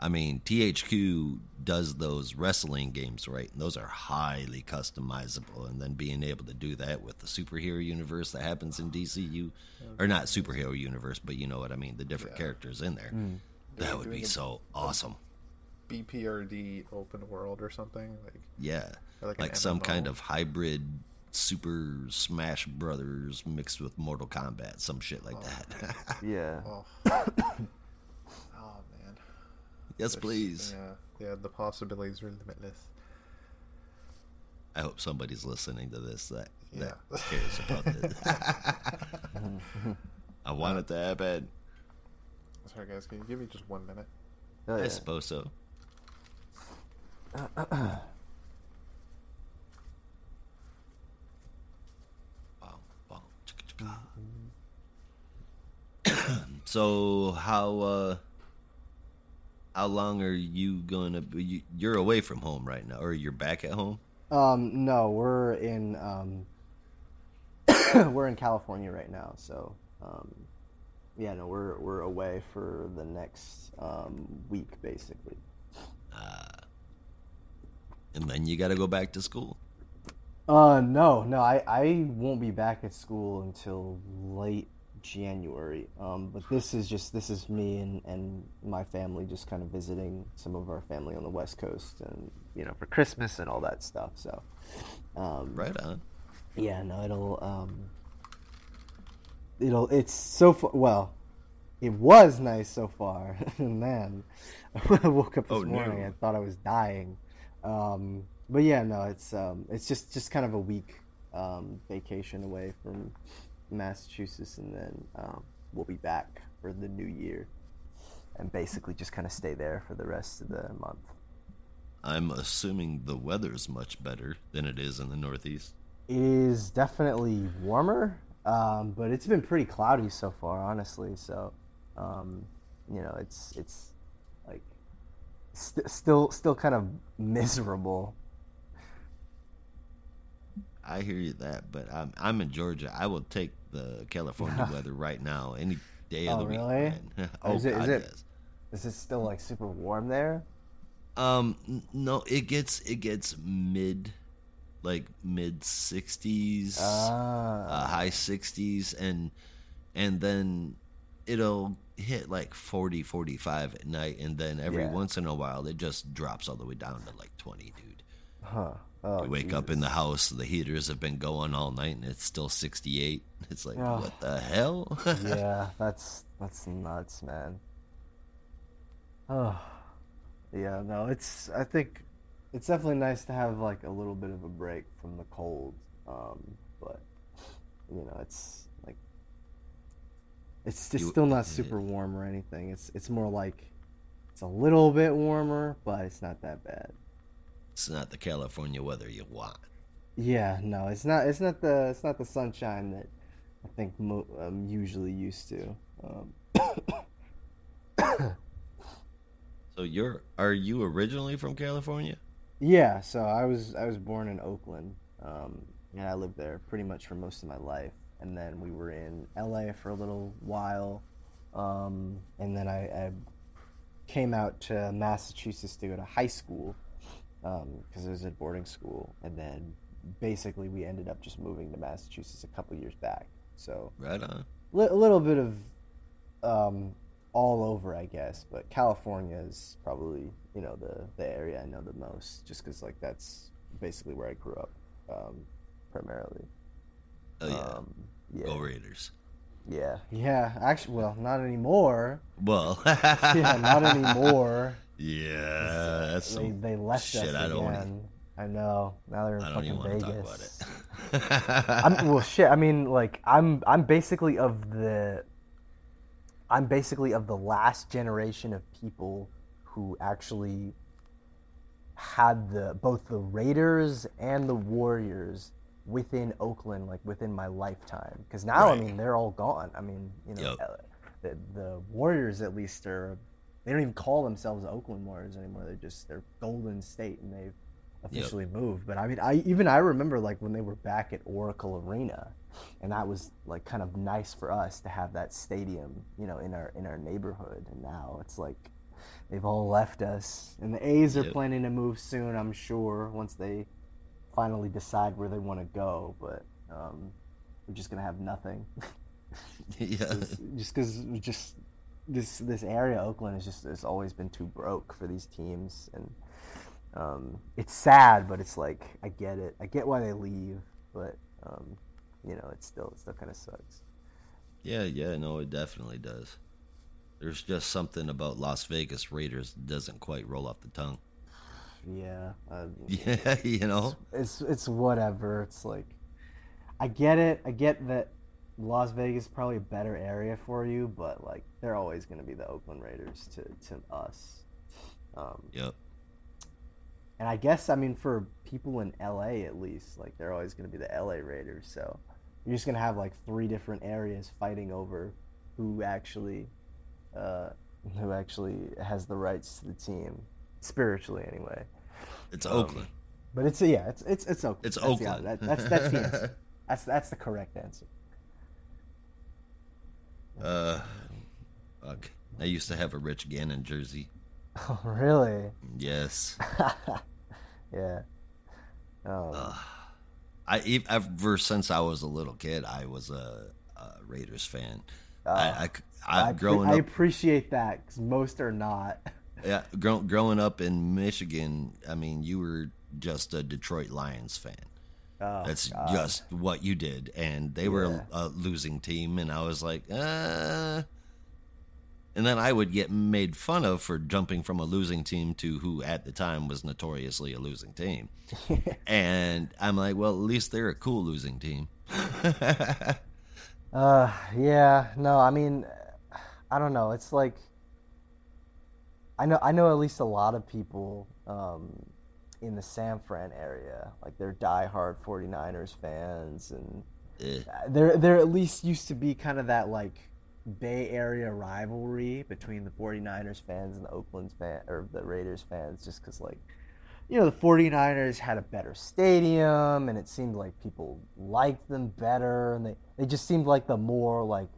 I mean THQ does those wrestling games right, and those are highly customizable. And then being able to do that with the superhero universe that happens in DCU, or not superhero universe, but you know what I mean, the different Yeah. characters in there. Mm. That would be so awesome. BPRD open world or something like. Yeah, Or like like, some kind of hybrid Super Smash Brothers mixed with Mortal Kombat, some shit like oh, that. (laughs) yeah. Oh, (coughs) oh man. yes, There's- please. Yeah, yeah. The possibilities are limitless. I hope somebody's listening to this that that cares about this. (laughs) I want it to happen. Sorry, guys. Can you give me just one minute? Oh, I suppose so. (clears throat) Bow, bow, chicka, chicka. So how uh how long are you gonna be you, you're away from home right now or you're back at home? Um, no, we're in um, (coughs) we're in California right now, so um, yeah, no, we're we're away for the next um, week, basically. and then you got to go back to school? Uh, no, no, I, I won't be back at school until late January. Um, but this is just this is me and, and my family just kind of visiting some of our family on the West Coast, and you know for Christmas and all that stuff. So, um, right on yeah, no, it'll um, it'll it's so far. Well, it was nice so far, (laughs) and then (laughs) I woke up this Oh, no. morning and thought I was dying. Um, but yeah, no, it's um, it's just just kind of a week um, vacation away from Massachusetts, and then um, we'll be back for the new year, and basically just kind of stay there for the rest of the month. i'm assuming the weather's much better than it is in the northeast It is definitely warmer, um, but it's been pretty cloudy so far, honestly. So, um, you know, it's it's like st- still still kind of miserable. i hear you that but i'm i'm in georgia i will take the california (laughs) weather right now any day of Oh, the week really? (laughs) oh is it- is God, it- yes. Is it still like super warm there? Um, no, it gets it gets mid, like mid sixties, Ah, uh, high sixties, and and then it'll hit like 40, 45 at night, and then every Yeah. once in a while it just drops all the way down to like twenty, dude. huh. Oh, You wake up in the house, the heaters have been going all night, and it's still sixty eight. (laughs) It's like Oh. what the hell? (laughs) yeah, that's that's nuts, man. Oh, yeah, no, it's. I think it's definitely nice to have like a little bit of a break from the cold, um, but you know, it's like it's just You- still not super warm or anything. It's it's more like it's a little bit warmer, but it's not that bad. It's not the California weather you want. Yeah, no, it's not. It's not the. It's not the sunshine that I think mo- I'm usually used to. Um, (coughs) So you're are you originally from California? yeah, so I was I was born in Oakland, um, and I lived there pretty much for most of my life. And then we were in LA for a little while, um, and then I, I came out to Massachusetts to go to high school because it was at boarding school, and then basically we ended up just moving to Massachusetts a couple years back. So Right on. li- a little bit of um, all over, I guess. But California is probably you know the the area I know the most, just because like that's basically where I grew up, um, primarily. Oh yeah. Um, yeah, Go Raiders. yeah, yeah. Actually, well, not anymore. Well. (laughs) Yeah, not anymore. (laughs) Yeah, that's They some they left shit us I don't wanna- again. I know. Now they're in I don't fucking even want to Vegas. talk about it. I'm, well, (laughs) shit. I mean, like, I'm I'm basically of the I'm basically of the last generation of people who actually had the both the Raiders and the Warriors within Oakland, like within my lifetime. Because now, I mean, they're all gone. I mean, you know, Yep. uh, the the Warriors at least are. They don't even call themselves the Oakland Warriors anymore. They're just they're Golden State, and they've officially moved. But I mean, I even I remember like when they were back at Oracle Arena, and that was like kind of nice for us to have that stadium, you know, in our in our neighborhood. And now it's like they've all left us, and the A's are Yep. planning to move soon. I'm sure once they finally decide where they want to go, but um, we're just gonna have nothing. (laughs) yeah. just because just this this area Oakland has just has always been too broke for these teams and um, it's sad but it's like I get it I get why they leave but um, you know it still it still kind of sucks Yeah, yeah, no, it definitely does. There's just something about Las Vegas Raiders that doesn't quite roll off the tongue. yeah um, (laughs) Yeah, you know? it's it's whatever it's like I get it I get that Las Vegas is probably a better area for you but like they're always going to be the Oakland Raiders to to us um, Yep. And I guess I mean for people in LA at least, like they're always going to be the LA Raiders. So you're just going to have like three different areas fighting over who actually, uh, who actually has the rights to the team spiritually anyway. It's Um, Oakland. But it's yeah, it's it's it's Oakland. It's That's the- Oakland. that- that's that's the (laughs) answer. That's that's the correct answer. Uh, uh fuck. I used to have a Rich Gannon jersey. (laughs) Oh really? Yes. (laughs) yeah. Oh. Uh, I ever since I was a little kid, I was a, a Raiders fan. I, ah. I, I, I, growing I up, appreciate that because most are not. (laughs) yeah, grow, growing up in Michigan, I mean, you were just a Detroit Lions fan. Oh, That's God. just what you did, and they were Yeah. a, a losing team, and I was like, uh. And then I would get made fun of for jumping from a losing team to who at the time was notoriously a losing team. (laughs) and I'm like, well, at least they're a cool losing team. (laughs) Uh, yeah, no, I mean, I don't know. It's like, I know, I know at least a lot of people um, in the San Fran area, like they're diehard 49ers fans, and Eh, there, there at least used to be kind of that like Bay Area rivalry between the 49ers fans and the Oakland fan or the Raiders fans, just because like, you know, the 49ers had a better stadium, and it seemed like people liked them better, and they they just seemed like the more like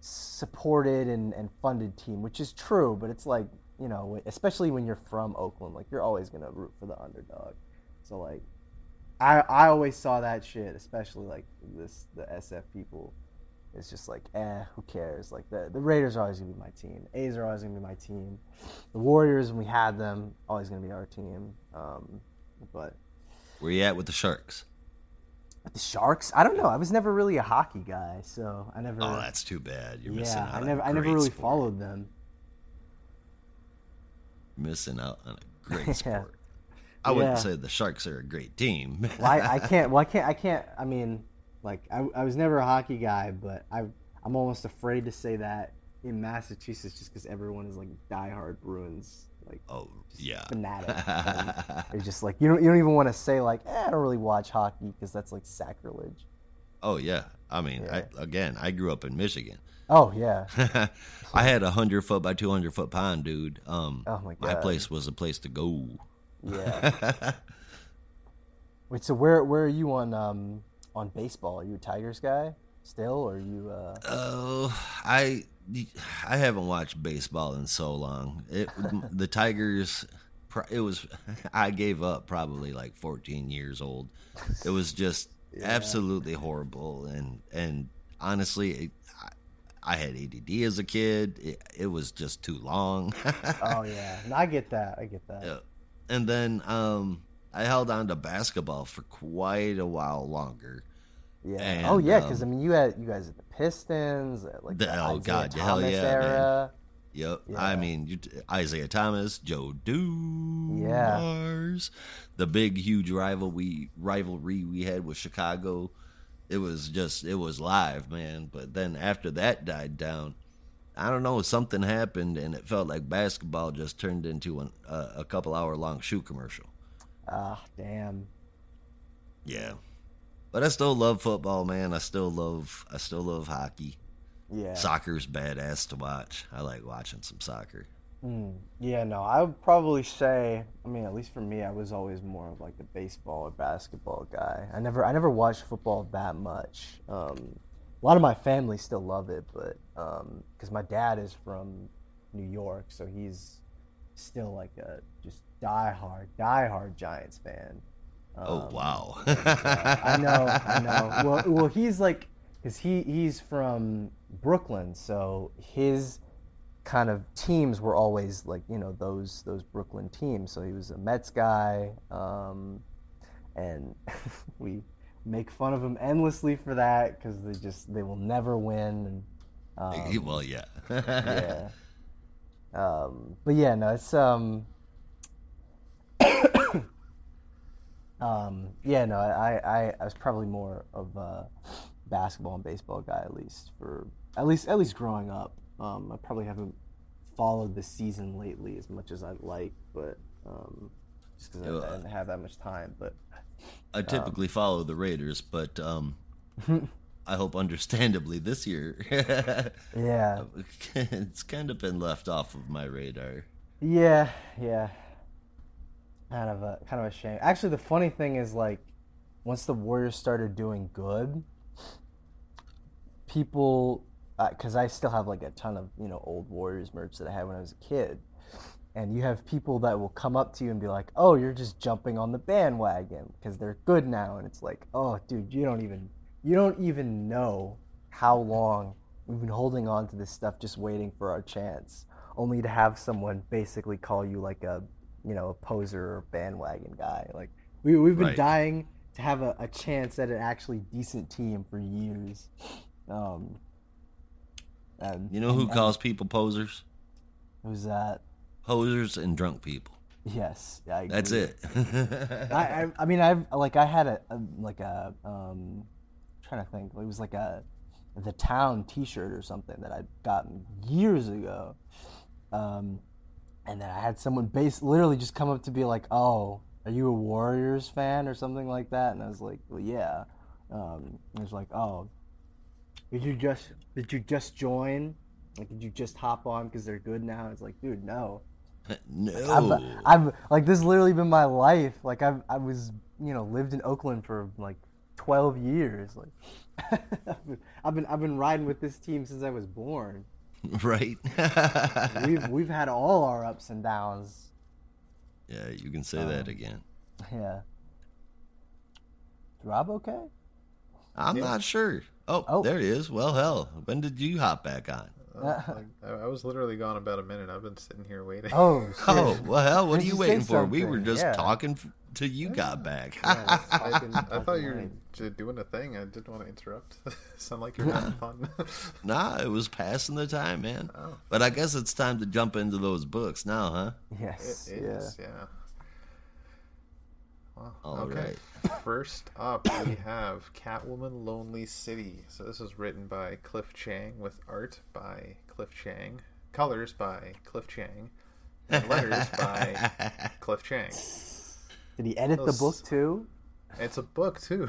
supported and, and funded team, which is true, but it's like, you know, especially when you're from Oakland, like you're always gonna root for the underdog. So like I I always saw that shit, especially like this the SF people. It's just like, eh, who cares? Like the the Raiders are always gonna be my team. The A's are always gonna be my team. The Warriors, when we had them, always gonna be our team. Um, but where you at with the Sharks? but the Sharks, I don't know. I was never really a hockey guy, so I never. Oh, that's too bad. You're missing yeah, out I never I never really sport. followed them. Missing out on a great (laughs) Yeah. sport. I wouldn't Yeah. say the Sharks are a great team. well, I, I (laughs) can't. Well, I can't. I can't. I mean, like, I, I was never a hockey guy, but I I'm almost afraid to say that in Massachusetts just because everyone is like diehard Bruins, like oh, yeah. fanatic. (laughs) It's just like you don't you don't even want to say like, eh, I don't really watch hockey because that's like sacrilege. Oh yeah, I mean, I, again, I grew up in Michigan. Oh yeah. (laughs) I had a hundred foot by two hundred foot pond, dude. Um, Oh, my god, my place was a place to go. Yeah. (laughs) Wait, so where where are you on um on baseball? Are you a Tigers guy still, or are you? Uh... Oh, I I haven't watched baseball in so long. It (laughs) the Tigers. It was I gave up probably like 14 years old. It was just absolutely horrible and and honestly, it, I, I had ADD as a kid. It, it was just too long. (laughs) Oh yeah, no, I get that. I get that. Yeah. and then um, I held on to basketball for quite a while longer. Yeah. And, oh yeah, because I um, mean, you had you guys at the Pistons, like The- the, oh, Isiah God, hell Thomas yeah, man. Yep. Yeah. I mean, you, Isiah Thomas, Joe Yeah. Dumars, the big, huge rivalry rivalry we had with Chicago. It was just, it was live, man. But then after that died down, I don't know, something happened, and it felt like basketball just turned into an, uh, a couple hour long shoe commercial. Ah, damn. Yeah. But I still love football, man. I still love, I still love hockey. Yeah. Soccer's badass to watch. I like watching some soccer. Mm, yeah, no, I would probably say. I mean, at least for me, I was always more of like the baseball or basketball guy. I never, I never watched football that much. Um, a lot of my family still love it, but because my dad is from New York, so he's still like a just diehard, diehard Giants fan. Oh Um, wow! I know, I know. Well, well, he's like, cause he he's from Brooklyn, so his kind of teams were always like you know those those Brooklyn teams. So he was a Mets guy, um, and (laughs) we make fun of him endlessly for that because they just they will never win. And um, (laughs) well, yeah. yeah. Um, but yeah, no, it's um, (coughs) um, yeah, no, I, I, I was probably more of a basketball and baseball guy at least for at least at least growing up. Um, I probably haven't followed the season lately as much as I'd like, but um, just because I, I didn't have that much time. But I typically follow the Raiders, but um, (laughs) I hope understandably this year (laughs) yeah, (laughs) it's kind of been left off of my radar. Yeah, yeah. Kind of a kind of a shame. Actually, the funny thing is like once the Warriors started doing good, people because I still have like a ton of you know old Warriors merch that I had when I was a kid, and you have people that will come up to you and be like, "Oh, you're just jumping on the bandwagon because they're good now," and it's like, "Oh, dude, you don't even you don't even know how long we've been holding on to this stuff, just waiting for our chance." only to have someone basically call you like a you know a poser or bandwagon guy like we, we've been Right. dying to have a, a chance at an actually decent team for years um and You know who and- calls people posers? who's that Posers and drunk people. yes yeah, I That's it. (laughs) I, I I mean I've like I had a, a like a um trying to think it was like a the town T-shirt or something that I'd gotten years ago, um, and then I had someone base literally just come up to be like, "Oh, are you a Warriors fan or something like that?" And I was like, "Well, yeah." Um, it was like, "Oh, did you just did you just join? Like, did you just hop on because they're good now?" It's like, dude, no. (laughs) no. I've, I've like this has literally been my life. Like I've I was you know lived in Oakland for like twelve years. Like (laughs) I've, been, I've been riding with this team since I was born. (laughs) right? We've we've had all our ups and downs. yeah, you can say that um, again. Yeah. Is Rob okay? I'm not sure. Oh, Oh. there he is. Well, hell, when did you hop back on? Uh, (laughs) I, I was literally gone about a minute. I've been sitting here waiting. Oh (laughs) shit. Oh, well, hell, what Did are you you waiting for? We were just Yeah. talking till you got back. Yeah, I, didn't- (laughs) I thought you were doing a thing. I didn't want to interrupt. Sound like you're having fun. nah, it was passing the time, man. Oh. But I guess it's time to jump into those books now, huh? Yes. It yeah. yeah. Well, All okay. First up, we (coughs) have Catwoman Lonely City. So this is written by Cliff Chiang with art by Cliff Chiang, colors by Cliff Chiang, and (laughs) letters by Cliff Chiang. Did he edit the book too? It's a book too.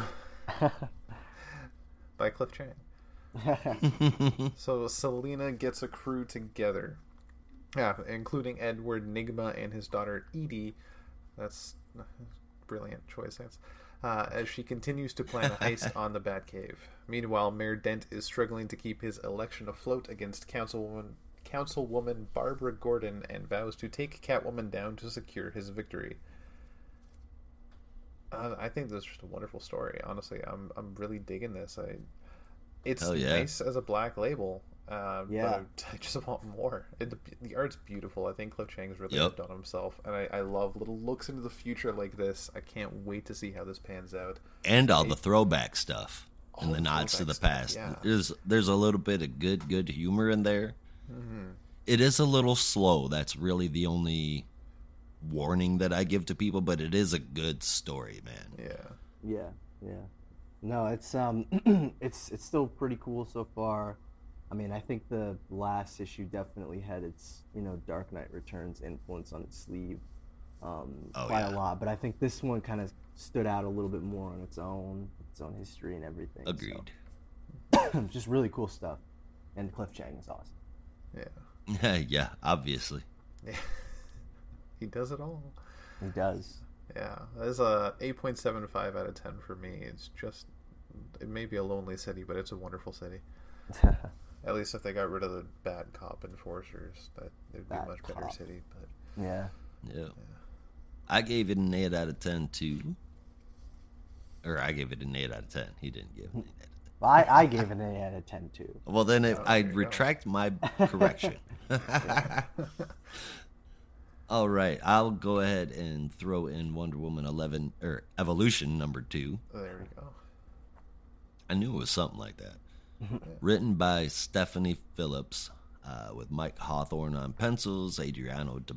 (laughs) by Cliff Chiang. (laughs) so Selina gets a crew together. Yeah, including Edward Nygma and his daughter Edie. That's brilliant choice. Uh, as she continues to plan a heist on the Batcave. Meanwhile, Mayor Dent is struggling to keep his election afloat against Councilwoman Councilwoman Barbara Gordon and vows to take Catwoman down to secure his victory. Uh, I think this is just a wonderful story. Honestly, I'm I'm really digging this. I it's yeah. nice as a black label. Uh, Yeah. but (laughs) I just want more. It, the, the art's beautiful. I think Cliff Chiang's really Yep. done himself, and I, I love little looks into the future like this. I can't wait to see how this pans out. and all the throwback stuff and the the nods to the past. stuff, yeah. There's there's a little bit of good good humor in there. Mm-hmm. It is a little slow. That's really the only warning that I give to people, but it is a good story, man. Yeah. Yeah, yeah. No, it's um, (clears throat) it's it's still pretty cool so far. I mean, I think the last issue definitely had its you know Dark Knight Returns influence on its sleeve, um, Oh, quite yeah. a lot. But I think this one kind of stood out a little bit more on its own, its own history and everything. so- Agreed. (coughs) just really cool stuff, and Cliff Chiang is awesome. Yeah. (laughs) yeah, obviously. (laughs) He does it all. He does. Yeah. there's a 8.75 out of 10 for me. It's just, it may be a lonely city, but it's a wonderful city. (laughs) At least if they got rid of the bad cop enforcers, that it'd be a Bad much better city. But yeah. Yeah. I gave it an 8 out of 10 too. Or I gave it an 8 out of 10. He didn't give it an 8 out of 10. Well, I, I gave it an eight out of ten too. Well, then it, Oh, I there you go. retract my (laughs) correction. (laughs) All right, I'll go ahead and throw in Wonder Woman 11 or Evolution number 2. there we go. I knew it was something like that. (laughs) Written by Stephanie Phillips, uh, with Mike Hawthorne on pencils, Adriano De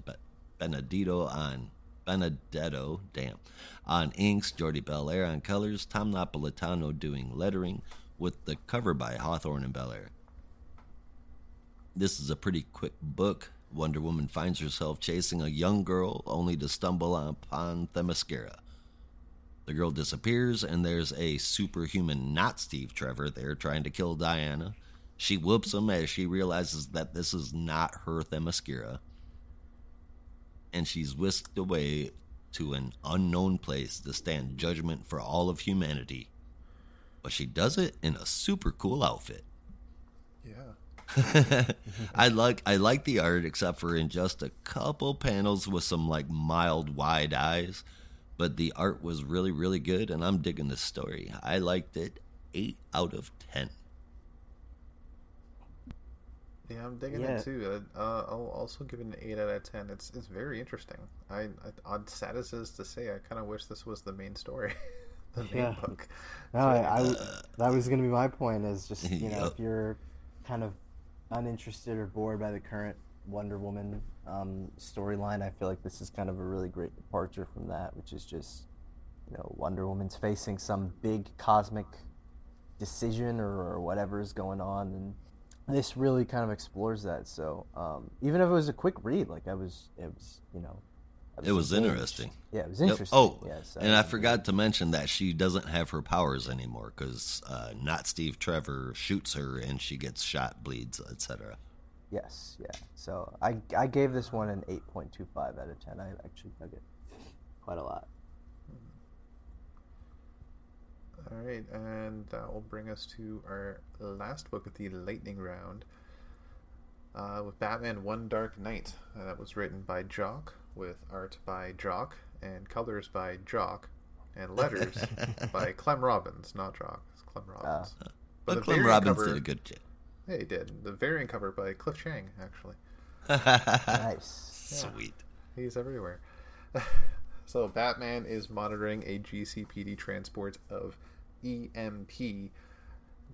Benedito on Benedetto, damn, on inks, Jordie Bellaire on colors, Tom Napolitano doing lettering, with the cover by Hawthorne and Bellaire. This is a pretty quick book. Wonder Woman finds herself chasing a young girl, only to stumble upon Themyscira. The girl disappears, and there's a superhuman, not Steve Trevor, there trying to kill Diana. She whoops him as she realizes that this is not her Themyscira. And she's whisked away to an unknown place to stand judgment for all of humanity. But she does it in a super cool outfit. Yeah. (laughs) I like I like the art except for in just a couple panels with some like mild wide eyes, but the art was really really good and I'm digging the story. I liked it 8 out of 10. Yeah, I'm digging Yeah. it too. Uh, uh, I'll also give it an eight out of ten. It's it's very interesting. I, I odd sad as it is to say, I kind of wish this was the main story, (laughs) the main Yeah. book. No, I, I w- that was going to be my point. Is just you know (laughs) Yup. if you're kind of uninterested or bored by the current Wonder Woman um, storyline, I feel like this is kind of a really great departure from that, which is just you know Wonder Woman's facing some big cosmic decision or, or whatever is going on, and this really kind of explores that. So um, even if it was a quick read, like I was, it was you know. I It was interesting. Yeah, it was Yep. interesting. Oh, yes, and I forgot to mention that she doesn't have her powers anymore because uh, not Steve Trevor shoots her and she gets shot, bleeds, etc. Yes, yeah. So I, I gave this one an 8.25 out of 10. I actually dug it quite a lot. All right, and that will bring us to our last book of the lightning round, uh, with Batman: One Dark Night. Uh, that was written by Jock, with art by Jock, and colors by Jock, and letters (laughs) by Clem Robins, not Jock. It's Clem Robins. But, the Clem Robins cover- did a good job. Yeah, he did. The variant cover by Cliff Chiang, actually. Nice. (laughs) Sweet. He's everywhere. (laughs) so Batman is monitoring a GCPD transport of EMP,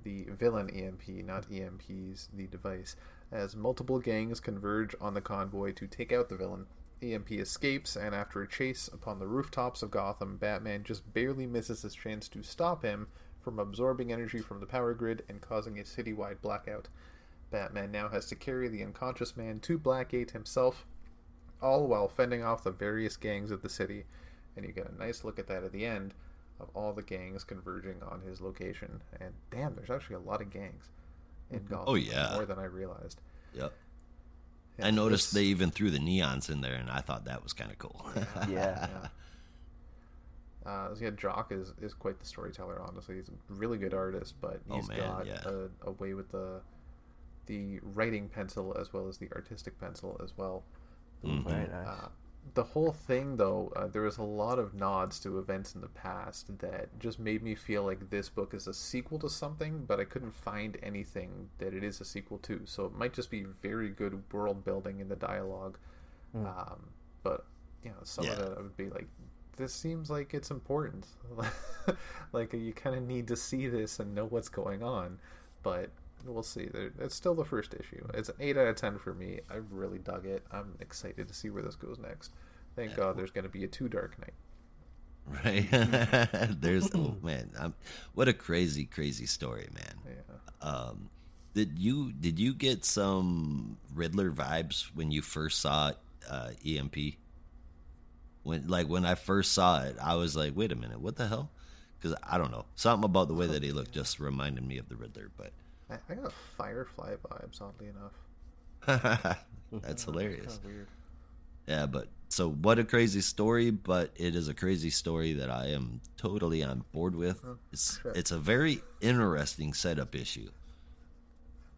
the villain EMP, not EMP's the device, as multiple gangs converge on the convoy to take out the villain. EMP escapes, and after a chase upon the rooftops of Gotham, Batman just barely misses his chance to stop him from absorbing energy from the power grid and causing a citywide blackout. Batman now has to carry the unconscious man to Blackgate himself, all while fending off the various gangs of the city. And you get a nice look at that at the end of all the gangs converging on his location. And damn, there's actually a lot of gangs in mm-hmm. Gotham. Oh, yeah. more than I realized. Yep. Yeah, I noticed this- they even threw the neons in there, and I thought that was kind of cool. Yeah. yeah. (laughs) (laughs) Uh, yeah, Jock is, is quite the storyteller. Honestly, he's a really good artist, but Oh, he's man, got yeah. a, a way with the the writing pencil as well as the artistic pencil as well. Mhm. Very nice. Uh, the whole thing, though, uh, there was a lot of nods to events in the past that just made me feel like this book is a sequel to something, but I couldn't find anything that it is a sequel to. So it might just be very good world building in the dialogue. Um, but you know, some of it I would be like, this seems like it's important. (laughs) like you kind of need to see this and know what's going on. But we'll see. It's still the first issue. It's an eight out of ten for me. I really dug it. I'm excited to see where this goes next. Thank God there's going to be a two Dark Knight. right? (laughs) There's oh (clears throat) man, i what a crazy, crazy story, man. Yeah. Um, did you did you get some Riddler vibes when you first saw uh, EMP? When like when I first saw it, I was like, wait a minute, what the hell? Because I don't know, something about the way that he looked just reminded me of the Riddler. But I, I got Firefly vibes, oddly enough. (laughs) that's (laughs) hilarious. Kinda weird. Yeah, but so what a crazy story, but it is a crazy story that I am totally on board with. Oh, it's sure. it's a very interesting setup issue.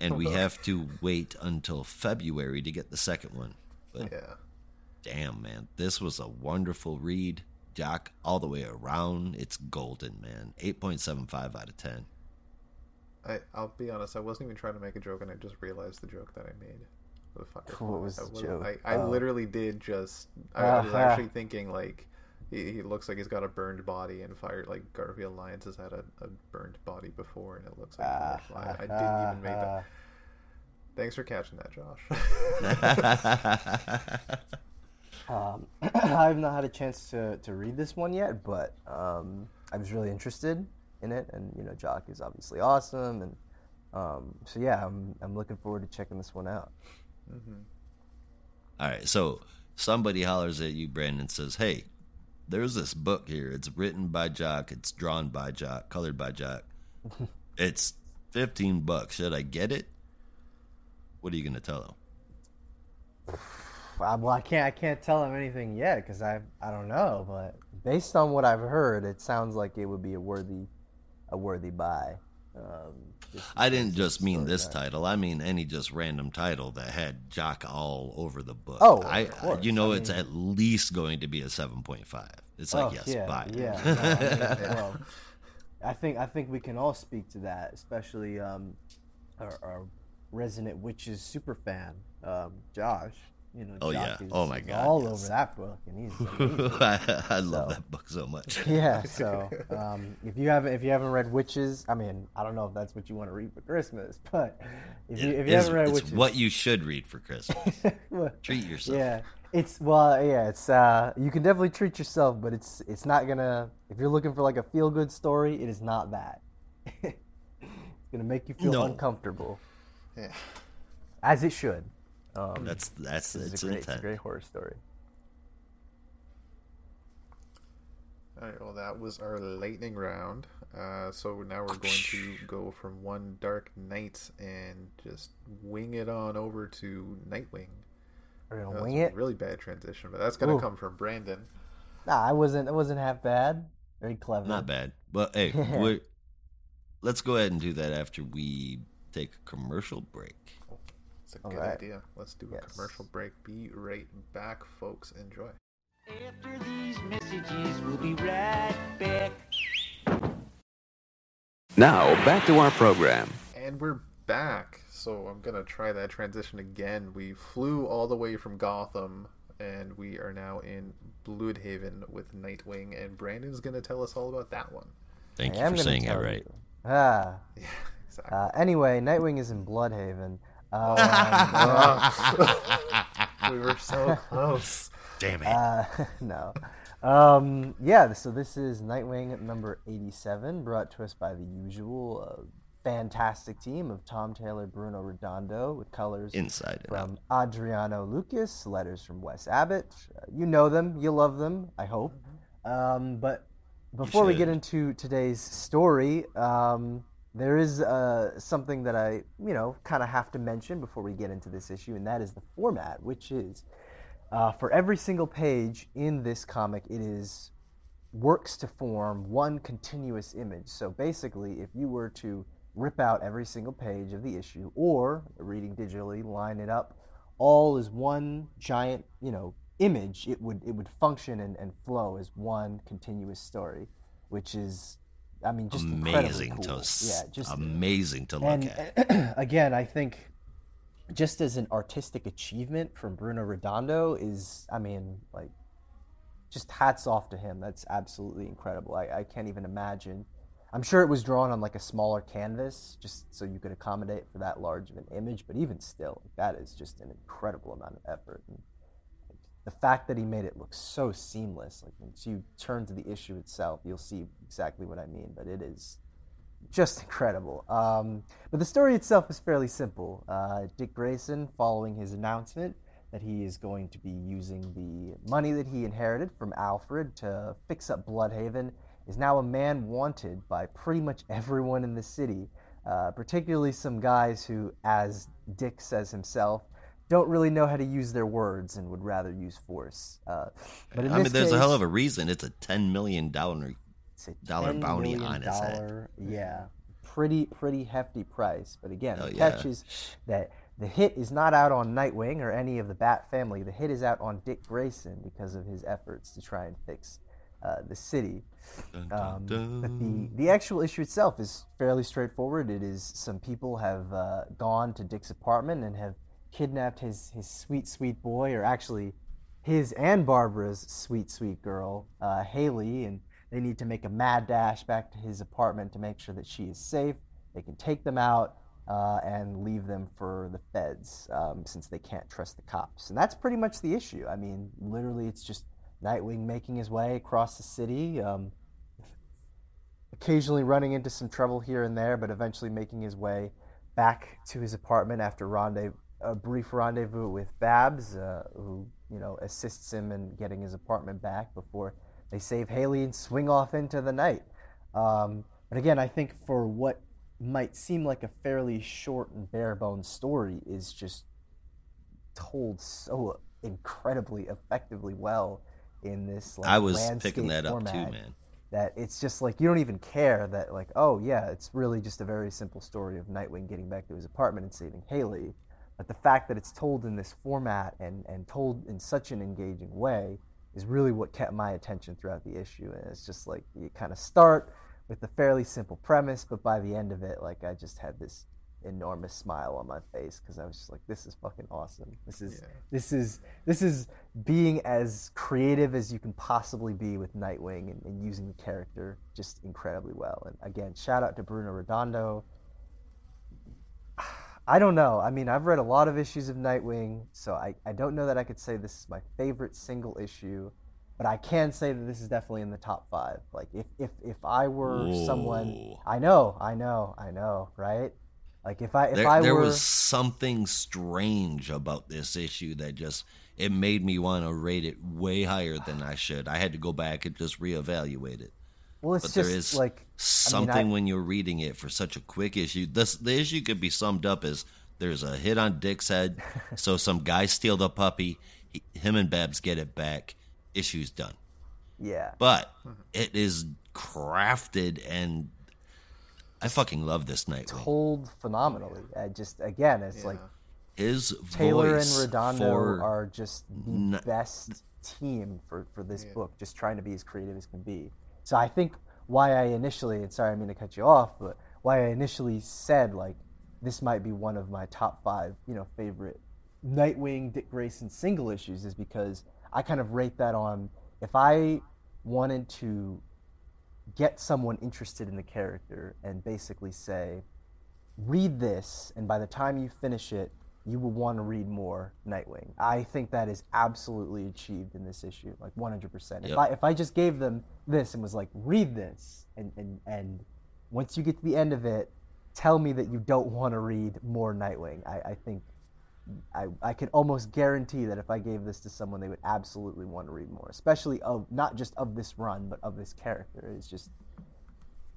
And oh, we have to wait until February to get the second one. But Yeah. Damn, man, this was a wonderful read. Jock all the way around. It's golden, man. 8.75 out of 10. I, I'll be honest, I wasn't even trying to make a joke, and I just realized the joke that I made. The Firefly. What was I the was- joke? I, I Oh. literally did just. I, I was actually thinking like, he, he looks like he's got a burned body, and fire like Garfield Lynns has had a, a burned body before, and it looks like Ah, Firefly. I didn't even make that. Thanks for catching that, Josh. (laughs) (laughs) Um, (clears throat) I've not had a chance to, to read this one yet, but um, I was really interested in it, and you know, Jock is obviously awesome, and um, so yeah, I'm I'm looking forward to checking this one out. All right, so somebody hollers at you, Brandon, says, "Hey, there's this book here. It's written by Jock. It's drawn by Jock. Colored by Jock. (laughs) it's fifteen bucks. Should I get it? What are you gonna tell him? Uh, Well, I can't I can't tell him anything yet because I I don't know, but based on what I've heard, it sounds like it would be a worthy a worthy buy. Um, I didn't just mean this nice. title. I mean any just random title that had Jock all over the book. Oh, of I, you know I it's at least going to be a seven point five. It's like Oh, yes, yeah, buy it. Yeah, (laughs) no, I mean, well, I think I think we can all speak to that, especially um, our, our resident witches super fan, um, Josh. You know, Oh, yeah. Oh, my God, all yes. over that book, and he's. (laughs) I, I love So- that book so much. (laughs) yeah. (laughs) So um, if you haven't if you haven't read Witches, I mean, I don't know if that's what you want to read for Christmas, but if you, if you is- haven't read it's Witches, what you should read for Christmas. Treat yourself. Yeah, it's well, yeah, it's uh, you can definitely treat yourself, but it's it's not gonna. If you're looking for like a feel good story, it is not that. it's gonna make you feel No. uncomfortable, yeah. as it should. Um, That's that's this its a great, it's a great horror story. All right. Well, that was our lightning round. Uh, so now we're going to go from one Dark Knight and just wing it on over to Nightwing. We're gonna was wing it. really bad transition, but that's gonna Ooh. come from Brandon. Nah, I wasn't. It wasn't half bad. Very clever. Not bad. But hey, (laughs) we're, let's go ahead and do that after we take a commercial break. It's a All good right. idea. Let's do a Yes. commercial break. Be right back, folks. Enjoy. After these messages, we'll be right back. Now, back to our program. And we're back. So I'm gonna try that transition again. We flew all the way from Gotham, and we are now in Blüdhaven with Nightwing. And Brandon's gonna tell us all about that one. Thank I you am for saying it tell right. you. Ah. (laughs) Yeah, exactly. Uh, anyway, Nightwing is in Blüdhaven. Um, we were so (laughs) close. Damn it. Uh, (laughs) no. Um, yeah, so this is Nightwing number 87, brought to us by the usual uh, fantastic team of Tom Taylor, Bruno Redondo, with colors Inside and out. from Adriano Lucas, letters from Wes Abbott. Uh, you know them, you love them, I hope. Um, but before we get into today's story, um, there is uh, something that I, you know, kind of have to mention before we get into this issue, and that is the format, which is uh, for every single page in this comic, it is works to form one continuous image. So basically, if you were to rip out every single page of the issue or reading digitally, line it up, all as one giant, you know, image, it would it would function and, and flow as one continuous story, which is, I mean, just amazing cool. to yeah, just amazing to look and at. (clears throat) again, I think just as an artistic achievement from Bruno Redondo is, I mean, like, just hats off to him. That's absolutely incredible. I, I can't even imagine. I'm sure it was drawn on like a smaller canvas, just so you could accommodate for that large of an image. But even still, that is just an incredible amount of effort. And the fact that he made it look so seamless, like once you turn to the issue itself, you'll see exactly what I mean. But it is just (laughs) incredible. Um, but the story itself is fairly simple. Uh, Dick Grayson, following his announcement that he is going to be using the money that he inherited from Alfred to fix up Blüdhaven, is now a man wanted by pretty much everyone in the city, uh, particularly some guys who, as Dick says himself, don't really know how to use their words and would rather use force. Uh, but in I mean, there's a hell of a reason. It's a ten million dollar. dollar bounty on his head. Yeah, pretty pretty hefty price. But again, Hell the yeah. catch is that the hit is not out on Nightwing or any of the Bat family. The hit is out on Dick Grayson because of his efforts to try and fix uh, the city. Dun, dun, Um, but the the actual issue itself is fairly straightforward. It is some people have uh, gone to Dick's apartment and have kidnapped his his sweet sweet boy, or actually his and Barbara's sweet sweet girl, uh, Haley, and they need to make a mad dash back to his apartment to make sure that she is safe. They can take them out uh, and leave them for the feds um, since they can't trust the cops. And that's pretty much the issue. I mean, literally, it's just Nightwing making his way across the city. Um, occasionally running into some trouble here and there, but eventually making his way back to his apartment after rendez- a brief rendezvous with Babs, uh, who you know assists him in getting his apartment back before they save Haley and swing off into the night. Um, but again, I think for what might seem like a fairly short and bare bones story is just told so incredibly effectively well in this like I was picking that up too, man. that it's just like you don't even care that like oh yeah it's really just a very simple story of Nightwing getting back to his apartment and saving Haley but the fact that it's told in this format and and told in such an engaging way is really what kept my attention throughout the issue and it's just like you kind of start with a fairly simple premise but by the end of it like I just had this enormous smile on my face because I was just like this is fucking awesome this is Yeah. this is this is being as creative as you can possibly be with Nightwing and, and using the character just incredibly well. And again, shout out to Bruno Redondo. I don't know. I mean, I've read a lot of issues of Nightwing, so I, I don't know that I could say this is my favorite single issue, but I can say that this is definitely in the top five. Like if if, if I were someone I know, I know, I know, right? Like if I if There, I there were was something strange about this issue that just it made me want to rate it way higher than I should. I had to go back and just reevaluate it. Well, it's But just there is like I mean, something I- when you're reading it for such a quick issue. This the issue could be summed up as there's a hit on Dick's head, (laughs) so some guy steal the puppy. He, him and Babs get it back. Issue's done. yeah. But mm-hmm. it is crafted and I fucking love this night. told phenomenally. I just again, it's like His Taylor and voice Redondo for are just the n- best team for for this book. Just trying to be as creative as can be. So I think why I initially, and sorry, I mean to cut you off, but why I initially said like this might be one of my top five, you know, favorite Nightwing Dick Grayson single issues is because I kind of rate that on if I wanted to get someone interested in the character and basically say, read this, and by the time you finish it, you will want to read more Nightwing. I think that is absolutely achieved in this issue, like 100%. If I if I just gave them this and was like, read this, and and and once you get to the end of it, tell me that you don't want to read more Nightwing. I, I think I, I could almost guarantee that if I gave this to someone, they would absolutely want to read more, especially of not just of this run, but of this character. It's just,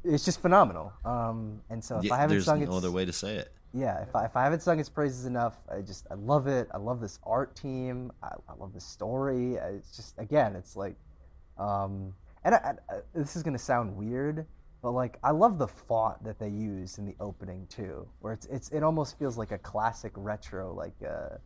it's just phenomenal. Um, and so if Yeah, I haven't sung it, there's no other way to say it. Yeah, if I, if I haven't sung its praises enough, I just I love it. I love this art team. I, I love the story. It's just again, it's like, um, and I, I, this is gonna sound weird, but like I love the font that they use in the opening too, where it's it's it almost feels like a classic retro like uh,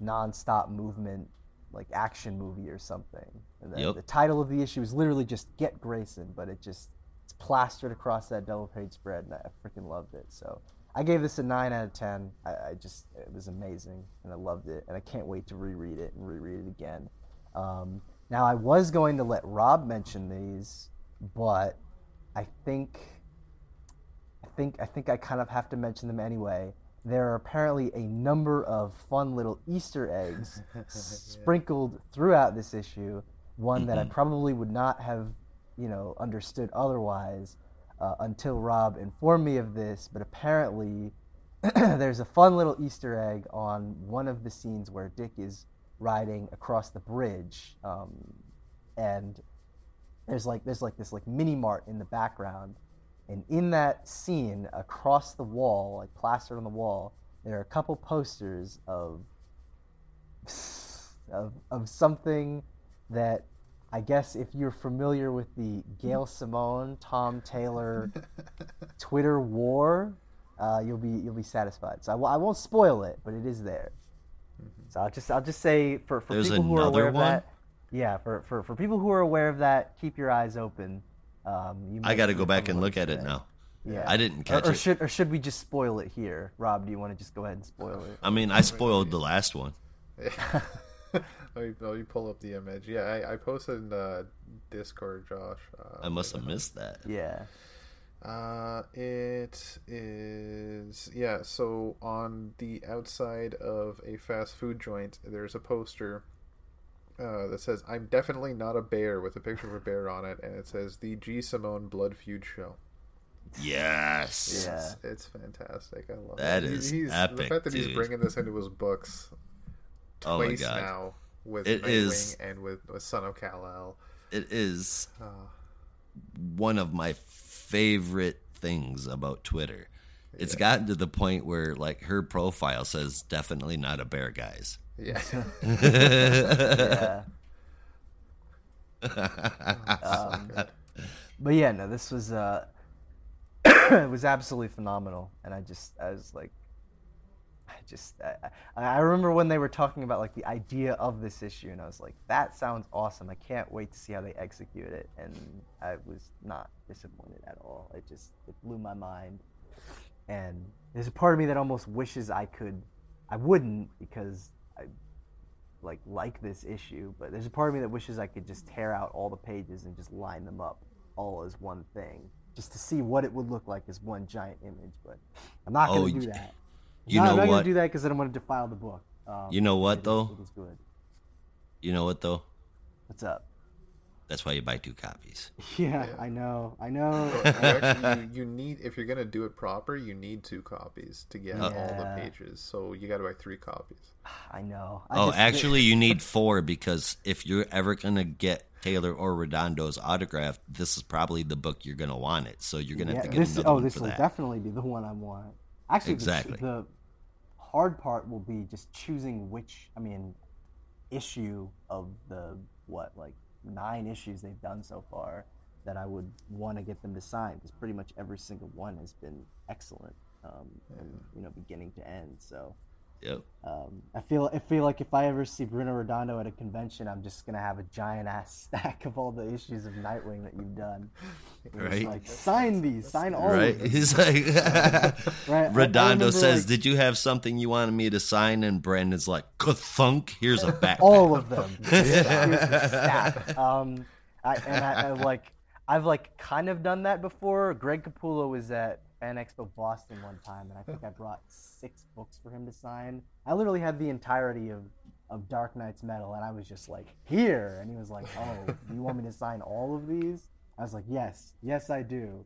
non-stop movement like action movie or something. And the, Yep. the title of the issue is literally just "Get Grayson," but it just it's plastered across that double page spread, and I freaking loved it. So I gave this a nine out of ten. I, I just it was amazing, and I loved it, and I can't wait to reread it and reread it again. Um, now I was going to let Rob mention these, but I think I think I think I kind of have to mention them anyway. There are apparently a number of fun little Easter eggs (laughs) sprinkled throughout this issue. One that I probably would not have, you know, understood otherwise uh, until Rob informed me of this. But apparently, (clears throat) there's a fun little Easter egg on one of the scenes where Dick is riding across the bridge, um, and there's like there's like this like mini mart in the background and in that scene across the wall like plastered on the wall there are a couple posters of of, of something that i guess if you're familiar with the gail simone tom taylor (laughs) twitter war uh, you'll be you'll be satisfied so I w- I won't spoil it but it is there so i'll just i'll just say for, for There's people who are aware another of that yeah, for, for, for people who are aware of that, keep your eyes open. Um, you I got to go back and look at it now. Yeah, I didn't catch or, or it. should or should we just spoil it here? Rob, do you want to just go ahead and spoil it? I mean, I spoiled the last one. (laughs) (laughs) let, me, let me pull up the image. Yeah, I, I posted in uh, Discord, Josh. Uh, I must have missed that. Yeah. Uh, it is yeah. So on the outside of a fast food joint, there's a poster uh, that says "I'm definitely not a bear" with a picture of a bear on it, and it says "The G Simone Blood Feud Show." Yes. Yeah. It's, it's fantastic. I love That it. is He- he's, epic, The fact that he's bringing this into his books my twice god. now with It Nightwing is- and with, with Son of Kal El. It is Uh, one of my favorite things about Twitter. It's gotten to the point where like her profile says definitely not a bear guys. yeah. (laughs) Yeah. (laughs) um, but yeah, no, this was uh, (coughs) it was absolutely phenomenal, and I just I was like, I just I, I I remember when they were talking about like the idea of this issue, and I was like, that sounds awesome. I can't wait to see how they execute it, and I was not disappointed at all. It just it blew my mind, and there's a part of me that almost wishes I could, I wouldn't because I like like this issue, but there's a part of me that wishes I could just tear out all the pages and just line them up all as one thing, just to see what it would look like as one giant image. But I'm not going Oh, to do that. You No, know I'm not what? going to do that because then I'm going to defile the book. Um, You know what, it is- though? it is good. You know what though? What's up? That's why you buy two copies. (laughs) Yeah, I know, I know. you, (laughs) actually, you, you need if you're gonna do it proper, you need two copies to get all the pages. So you got to buy three copies. (sighs) I know. I Oh, just- actually, you (laughs) need four because if you're ever gonna get Taylor or Redondo's autograph, this is probably the book you're gonna want it. So you're gonna yeah, have to get this. another Oh, one this for will that. definitely be the one I want. Actually, the- Exactly. the hard part will be just choosing which. I mean, issue of the what like nine issues they've done so far that I would want to get them to sign because pretty much every single one has been excellent, um, from, you know, beginning to end. So Yep. um, I feel I feel like if I ever see Bruno Redondo at a convention, I'm just gonna have a giant ass (laughs) stack of all the issues of Nightwing that you've done. And it's Right. Like sign these, sign all right? of them. He's like, (laughs) Right, I- I Redondo remember, says, like- "Did you have something you wanted me to sign?" And Brandon's like, "Thunk, here's a (laughs) backpack." all of them. Here's the stack. Um, I, and I, I like I've like kind of done that before. Greg Capullo was at Fan Expo Boston one time, and I think I brought six books for him to sign. I literally had the entirety of of Dark Nights Metal, and I was just like, "Here," and he was like, "Oh, you want me to sign all of these?" I was like, "Yes, yes, I do."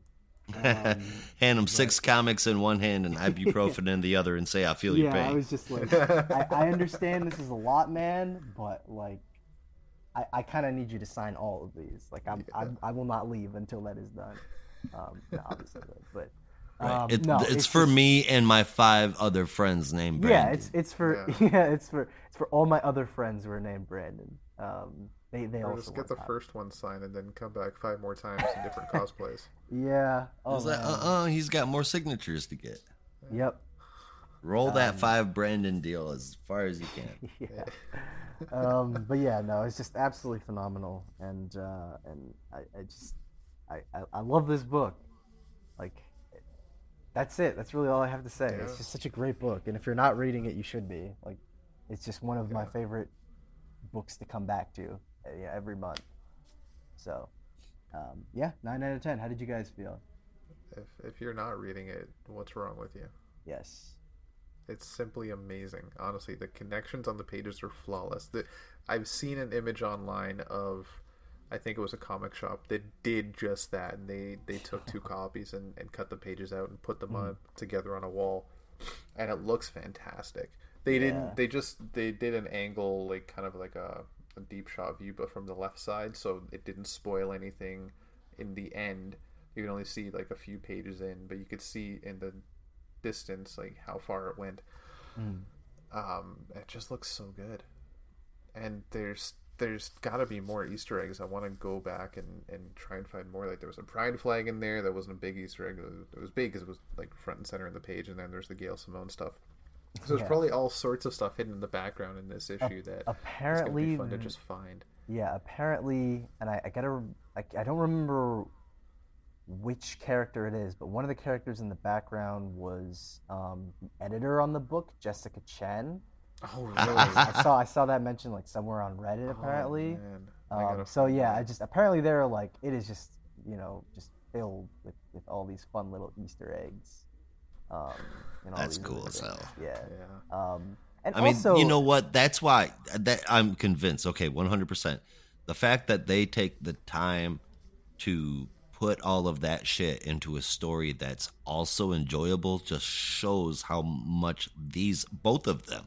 Um, (laughs) Hand him six comics in one hand and ibuprofen in the other, and say, "I feel your yeah, pain." I was just like, (laughs) I, I understand this is a lot, man, but like, I, I kind of need you to sign all of these. Like, I'm, I'm I will not leave until that is done. Um, no, obviously, but Right. um, It- no, it's, for just- me and my five other friends named Brandon. Yeah, it's it's for Yeah. (laughs) yeah. it's for it's for all my other friends who are named Brandon. Um, they they Or also just get the that. first one signed and then come back five more times in different (laughs) cosplays. Yeah. Oh, It's like, man. uh-uh, he's got more signatures to get. Yep. Roll Um, that five Brandon deal as far as you can. (laughs) yeah. um, but yeah, no, it's just absolutely phenomenal, and uh, and I, I just I, I I love this book. Like, that's it. That's really all I have to say. It's just such a great book, and if you're not reading it, you should be. Like, it's just one of my favorite books to come back to uh, yeah, every month. So, um, yeah, nine out of ten. How did you guys feel? If if you're not reading it, what's wrong with you? Yes. It's simply amazing. Honestly, the connections on the pages are flawless. The, I've seen an image online of, I think it was a comic shop that did just that. And they they took two copies and, and cut the pages out and put them Hmm. on, together on a wall, and it looks fantastic. They Yeah. didn't. They just they did an angle like kind of like a, a deep shot view, but from the left side, so it didn't spoil anything. In the end, you can only see like a few pages in, but you could see in the distance like how far it went um it just looks so good and there's there's got to be more easter eggs. I want to go back and and try and find more. Like there was a pride flag in there that wasn't a big easter egg. It was, it was big because it was like front and center in the page and then there's the gail simone stuff. So there's Yeah. probably all sorts of stuff hidden in the background in this issue that it's gonna apparently be fun to just find. Yeah, apparently, and I, I gotta, I, I don't remember which character it is, but one of the characters in the background was um, the editor on the book, Jessica Chen. (laughs) oh really I saw, I saw that mentioned like somewhere on Reddit, apparently. oh, man. Um, so yeah. I just apparently they're like, it is just, you know, just filled with, with all these fun little Easter eggs. Um, and all That's these cool as hell. Yeah. yeah Um, and I mean, also, you know what? That's why that I'm convinced. Okay, 100%. The fact that they take the time to put all of that shit into a story that's also enjoyable just shows how much these both of them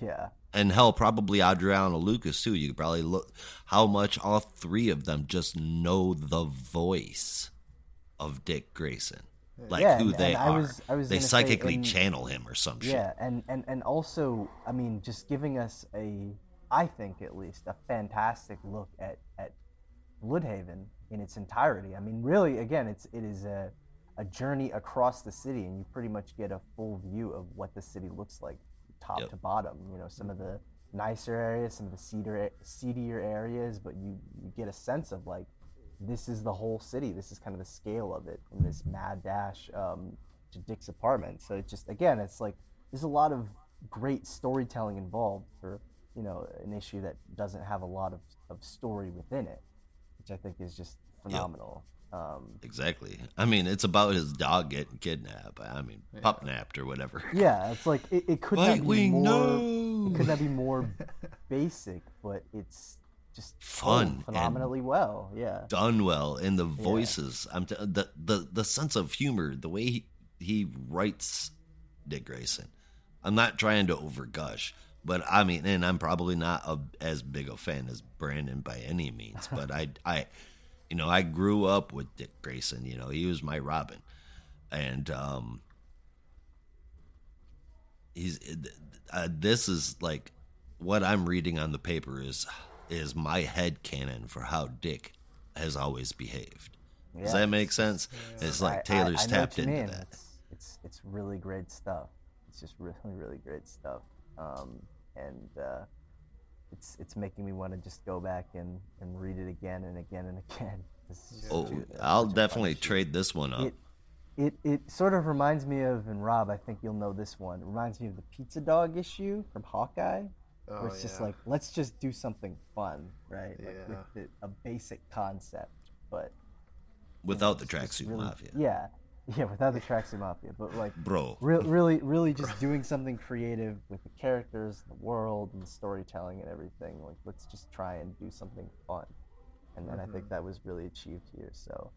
yeah, and hell probably Adriana Lucas too. You could probably look how much all three of them just know the voice of Dick Grayson, like Yeah, who and- they and I are. was- I was they psychically in- channel him or some shit. Yeah, and, and and also, I mean, just giving us a, I think at least, a fantastic look at at Blüdhaven in its entirety. I mean, really, again, it's it is a a journey across the city, and you pretty much get a full view of what the city looks like, top Yep. to bottom. You know, some of the nicer areas, some of the cedar seedier areas, but you you get a sense of like this is the whole city. This is kind of the scale of it in this mad dash um, to Dick's apartment. So it just again, it's like there's a lot of great storytelling involved for you know an issue that doesn't have a lot of, of story within it, which I think is just phenomenal. Um, Exactly. I mean, it's about his dog getting kidnapped. I mean, pup napped or whatever. yeah, it's like it, it could not be more. no. It could not be more (laughs) basic, but it's just Fun phenomenally well. Yeah. Done well, and the voices. I'm t- the the the sense of humor, the way he, he writes Dick Grayson. I'm not trying to overgush, but I mean, and I'm probably not a, as big a fan as Brandon by any means. But I I, you know, I grew up with Dick Grayson. You know, he was my Robin, and um, he's uh, this is like what I'm reading on the paper is is my head canon for how Dick has always behaved. Does that make sense? It's like I- I- Taylor's I tapped into mean. that. It's, it's it's really great stuff. It's just really really great stuff. Um, and uh, it's it's making me want to just go back and, and read it again and again and again. (laughs) Oh, it's just Oh, such a- I'll such a fun definitely trade this one up. It, it it sort of reminds me of, and Rob, I think you'll know this one. It reminds me of the Pizza Dog issue from Hawkeye, oh, where it's just oh, like let's just do something fun, right? Like Yeah. with the, a basic concept, but without the it's just tracksuit really- mafia, Yeah, (laughs) yeah, without the tracksuit mafia, but like bro. Re- (laughs) really, really, just doing something creative with the characters, the world, and the storytelling and everything. Like, let's just try and do something fun, and then I think that was really achieved here. So,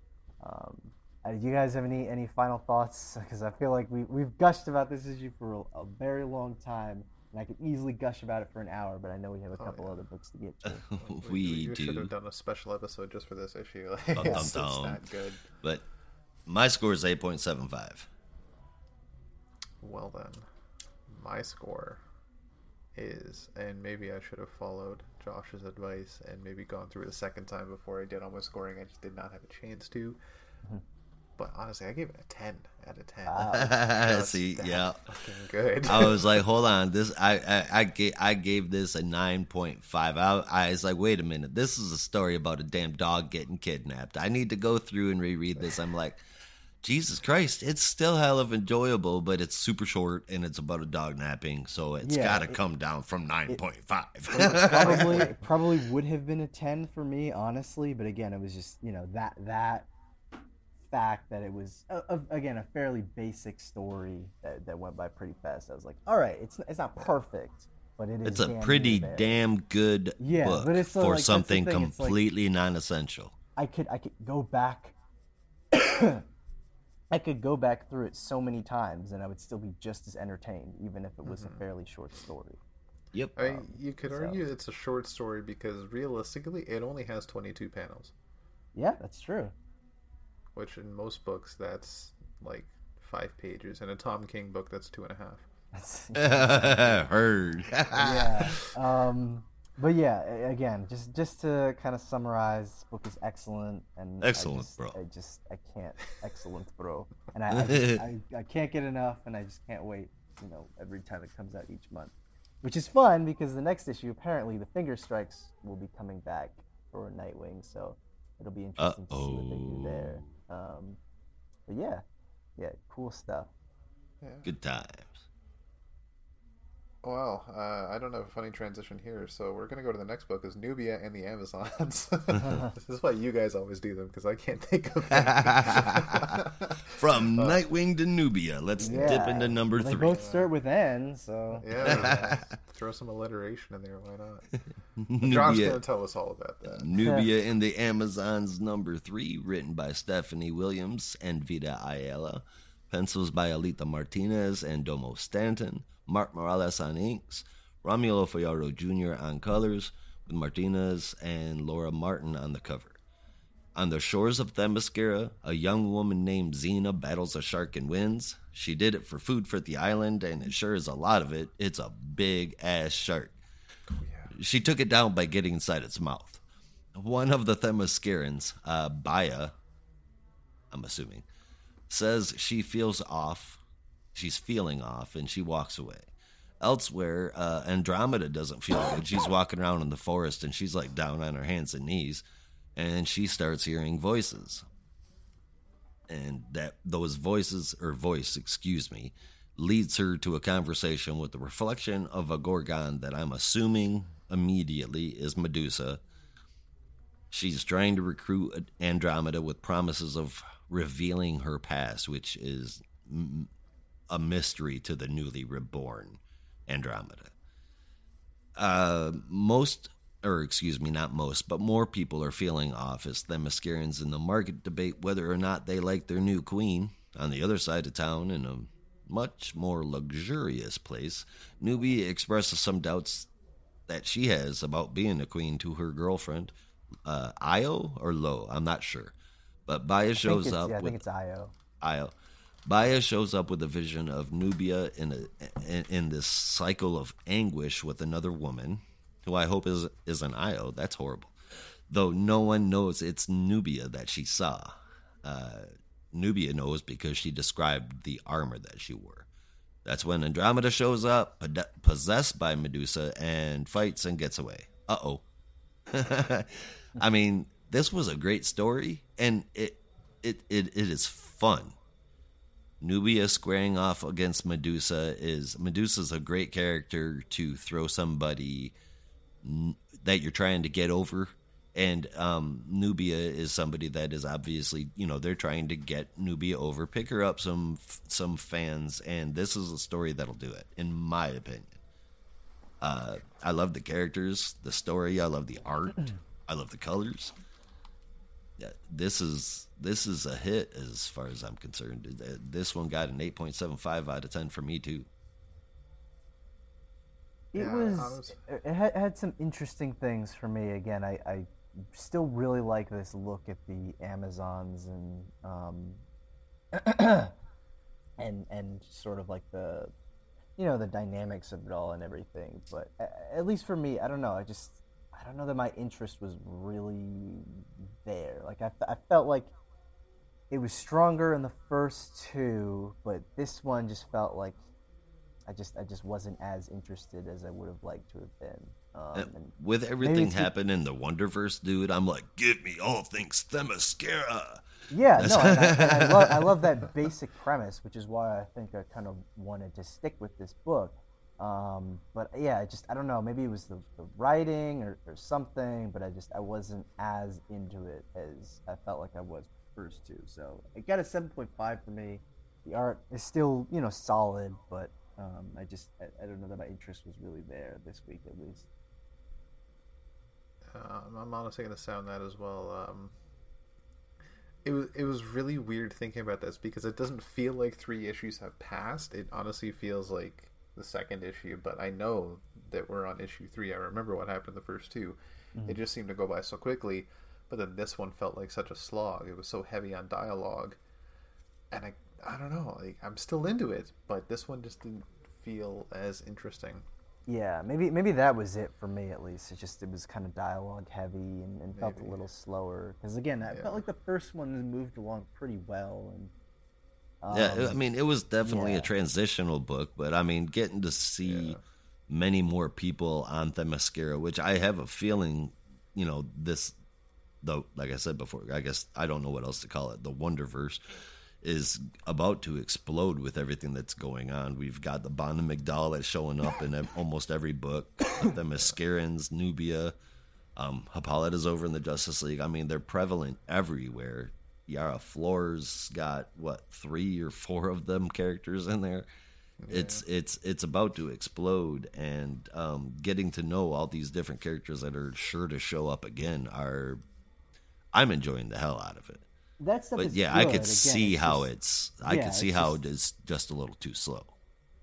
um, Uh, do you guys have any any final thoughts? (laughs) Because I feel like we we've gushed about this issue for a, a very long time, and I could easily gush about it for an hour. But I know we have a couple yeah. other books to get to. we you should do. have done a special episode just for this issue. Like, Dum, it's, dum, it's dum. that good. But my score is 8.75. Well then, my score is, and maybe I should have followed Josh's advice and maybe gone through it a second time before I did all my scoring. I just did not have a chance to. But honestly, I gave it a ten out of ten. (laughs) (laughs) Just See, yeah. fucking good. I was like, (laughs) hold on, this I I I gave, I gave this a nine point five. I, I was like, wait a minute, this is a story about a damn dog getting kidnapped. I need to go through and reread this. I'm like, Jesus Christ, it's still hell of enjoyable, but it's super short and it's about a dog napping, so it's Yeah, got to it- come down from nine point five. probably (laughs) it probably would have been a 10 for me honestly but again it was just you know that that fact that it was a, a, again a fairly basic story that, that went by pretty fast i was like all right it's it's not perfect but it is It's a pretty damn good Yeah, book but it's so, for like, something thing, it's like- completely non-essential. i could i could go back i could go back through it so many times and i would still be just as entertained even if it was Mm-hmm. a fairly short story Yep. I mean, you could so- argue it's a short story because realistically, it only has twenty-two panels, yeah that's true which in most books that's like five pages. In a Tom King book, that's two and a half. That's- (laughs) (laughs) Heard. (laughs) yeah. Um, but yeah, again, just just to kind of summarize, this book is excellent and I Excellent, just- bro. I just I can't excellent, bro, and I I, (laughs) just, I I can't get enough, and I just can't wait. You know, every time it comes out each month, which is fun because the next issue apparently the Finger Strikes will be coming back for Nightwing, so it'll be interesting to see what they do there. Um, but yeah, yeah, cool stuff. Good times. Well, uh, I don't have a funny transition here, so we're gonna go to the next book. Is Nubia and the Amazons. (laughs) (laughs) this is why you guys always do them because I can't think of (laughs) them. From Nightwing to Nubia, let's Yeah, dip into number they three. both start with N, so yeah, throw some alliteration in there. Why not? John's gonna tell us all about that. Nubia and the Amazons, number three, written by Stephanie Williams and Vita Ayala. Pencils by Alitha Martinez and Domo Stanton. Mark Morales on inks. Romulo Fajardo Jr. on colors, with Martinez and Laura Martin on the cover. On the shores of Themyscira, a young woman named Xena battles a shark and wins. She did it for food for the island, and it sure is a lot of it. It's a big ass shark. She took it down by getting inside its mouth. One of the Themyscirans, uh, Baya, I'm assuming, says she feels off. She's feeling off, and she walks away. Elsewhere, uh, Andromeda doesn't feel good. She's (laughs) walking around in the forest, and she's like down on her hands and knees, and she starts hearing voices. And that those voices, or voice, excuse me, leads her to a conversation with the reflection of a Gorgon that I'm assuming immediately is Medusa. She's trying to recruit Andromeda with promises of revealing her past, which is a mystery to the newly reborn Andromeda. Uh, most, or excuse me, not most, but more people are feeling off as Themyscirans in the market debate whether or not they like their new queen. On the other side of town, in a much more luxurious place, Nubia expresses some doubts that she has about being a queen to her girlfriend, uh, Io or Lo. I'm not sure, but Baya shows up yeah, I with think it's Io. Io. Baya shows up with a vision of Nubia in a in, in this cycle of anguish with another woman, who I hope is is an Io. That's horrible. Though no one knows it's Nubia that she saw. Uh, Nubia knows because she described the armor that she wore. That's when Andromeda shows up, possessed by Medusa, and fights and gets away. Uh oh. (laughs) I mean, this was a great story, and it it it, it is fun. Nubia squaring off against Medusa is Medusa's a great character to throw somebody that you're trying to get over, and um, Nubia is somebody that is obviously you know they're trying to get Nubia over, pick her up some some fans, and this is a story that'll do it, in my opinion. Uh, I love the characters, the story. I love the art. I love the colors. yeah, this is this is a hit as far as I'm concerned. Uh, This one got an 8.75 out of 10 for me too. It Yeah, was. Was- It had, had some interesting things for me. Again, I, I still really like this look at the Amazons and um, (clears throat) and and sort of like the you know the dynamics of it all and everything. But at least for me, I don't know. I just I don't know that my interest was really there. Like I, I felt like it was stronger in the first two, but this one just felt like I just I just wasn't as interested as I would have liked to have been. Um, With everything happening in the Wonderverse, dude, I'm like, give me all things Themyscira. yeah, no, and I, and I, (laughs) love, I love that basic premise, which is why I think I kind of wanted to stick with this book. Um, but yeah, I just I don't know. Maybe it was the, the writing or, or something, but I just I wasn't as into it as I felt like I was first two. So it got a seven point five for me. The art is still you know solid, but um, I just I, I don't know that my interest was really there this week at least. Um, I'm honestly going to sound that as well. Um, it was it was really weird thinking about this because it doesn't feel like three issues have passed. It honestly feels like the second issue, but I know that we're on issue three. I remember what happened the first 2 It just seemed to go by so quickly, but then this one felt like such a slog. It was so heavy on dialogue, and I I don't know. Like I'm still into it, but this one just didn't feel as interesting. Yeah, maybe maybe that was it for me at least. It just it was kind of dialogue heavy and, and felt a little slower. Because again, I Yeah. felt like the first one moved along pretty well. And yeah, I um, mean, it was definitely yeah. a transitional book, but I mean, getting to see Yeah. many more people on Themyscira, which I have a feeling, you know, this, though, like I said before, I guess I don't know what else to call it, the Wonderverse is about to explode with everything that's going on. We've got the Bana-Mighdall that's showing up in almost every book, the Themyscirans, Nubia, um, Hippolyta's over in the Justice League. I mean, they're prevalent everywhere. Yara Flores got what three or four of them characters in there. It's it's it's about to explode, and um, getting to know all these different characters that are sure to show up again are. I'm enjoying the hell out of it, that stuff but is yeah, I could Again, see it's how just- it's. I yeah, could see it's how just- it is just a little too slow.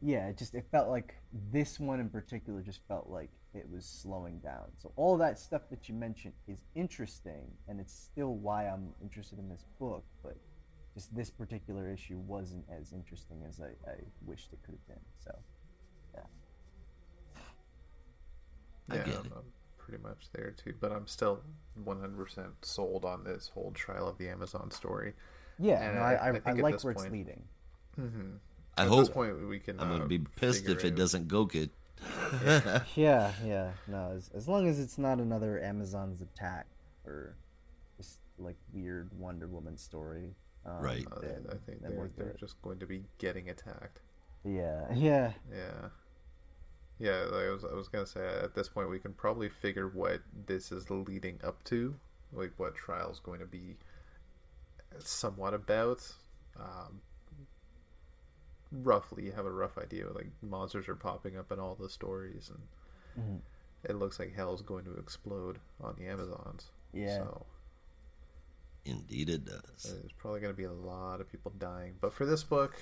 yeah, it just it felt like this one in particular just felt like it was slowing down. So all that stuff that you mentioned is interesting, and it's still why I'm interested in this book. But just this particular issue wasn't as interesting as I, I wished it could have been. So I yeah, get I'm, it. I'm pretty much there too. But I'm still 100% sold on this whole trial of the Amazon story. yeah, And no, I- I, I I, think I like this where it's point- leading. I At hope. this point, we can. I'm uh, gonna be pissed if figure it out- doesn't go good. (laughs) Yeah, yeah. No, as, as long as it's not another Amazon's attack or just like weird Wonder Woman story. Um, Right. Uh, then- I think they're, they're just going to be getting attacked. Yeah, (laughs) yeah. Yeah. Yeah, like I was, I was gonna say at this point we can probably figure what this is leading up to, like what trial's going to be somewhat about. Um, roughly, you have a rough idea. Like monsters are popping up in all the stories, and Mhm. it looks like hell's going to explode on the Amazons. Yeah. So Indeed, it does. there's probably going to be a lot of people dying. But for this book,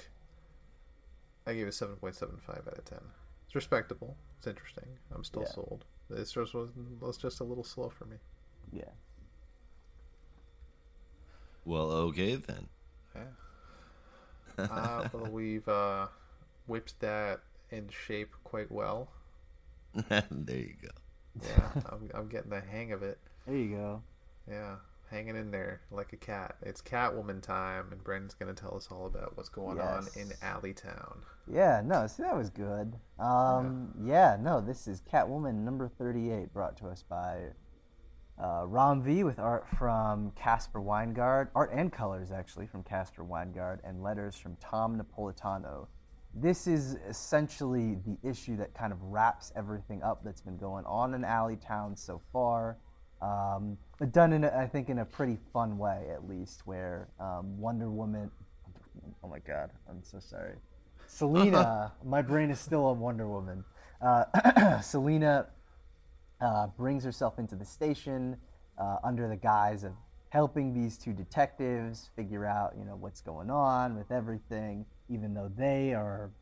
I gave it seven point seven five out of ten. It's respectable. It's interesting. I'm still Yeah. sold. It's just was, was just a little slow for me. Yeah. Well, okay then. Yeah. (laughs) uh, well, we've uh, whipped that in shape quite well. (laughs) there you go. Yeah, I'm, I'm getting the hang of it. There you go. Yeah, hanging in there like a cat. It's Catwoman time, and Brendan's going to tell us all about what's going on in Alleytown. Yeah, no, see, that was good. Um, yeah. no, this is Catwoman number 38, brought to us by uh, Ram V with art from Caspar Wijngaard, art and colors actually from Caspar Wijngaard, and letters from Tom Napolitano. This is essentially the issue that kind of wraps everything up that's been going on in Alleytown so far. Um, but done in, a, I think, in a pretty fun way, at least, where um, Wonder Woman. Oh my God, I'm so sorry. Selina, (laughs) my brain is still on Wonder Woman. Uh, (clears throat) Selina uh, brings herself into the station uh, under the guise of helping these two detectives figure out, you know, what's going on with everything, even though they are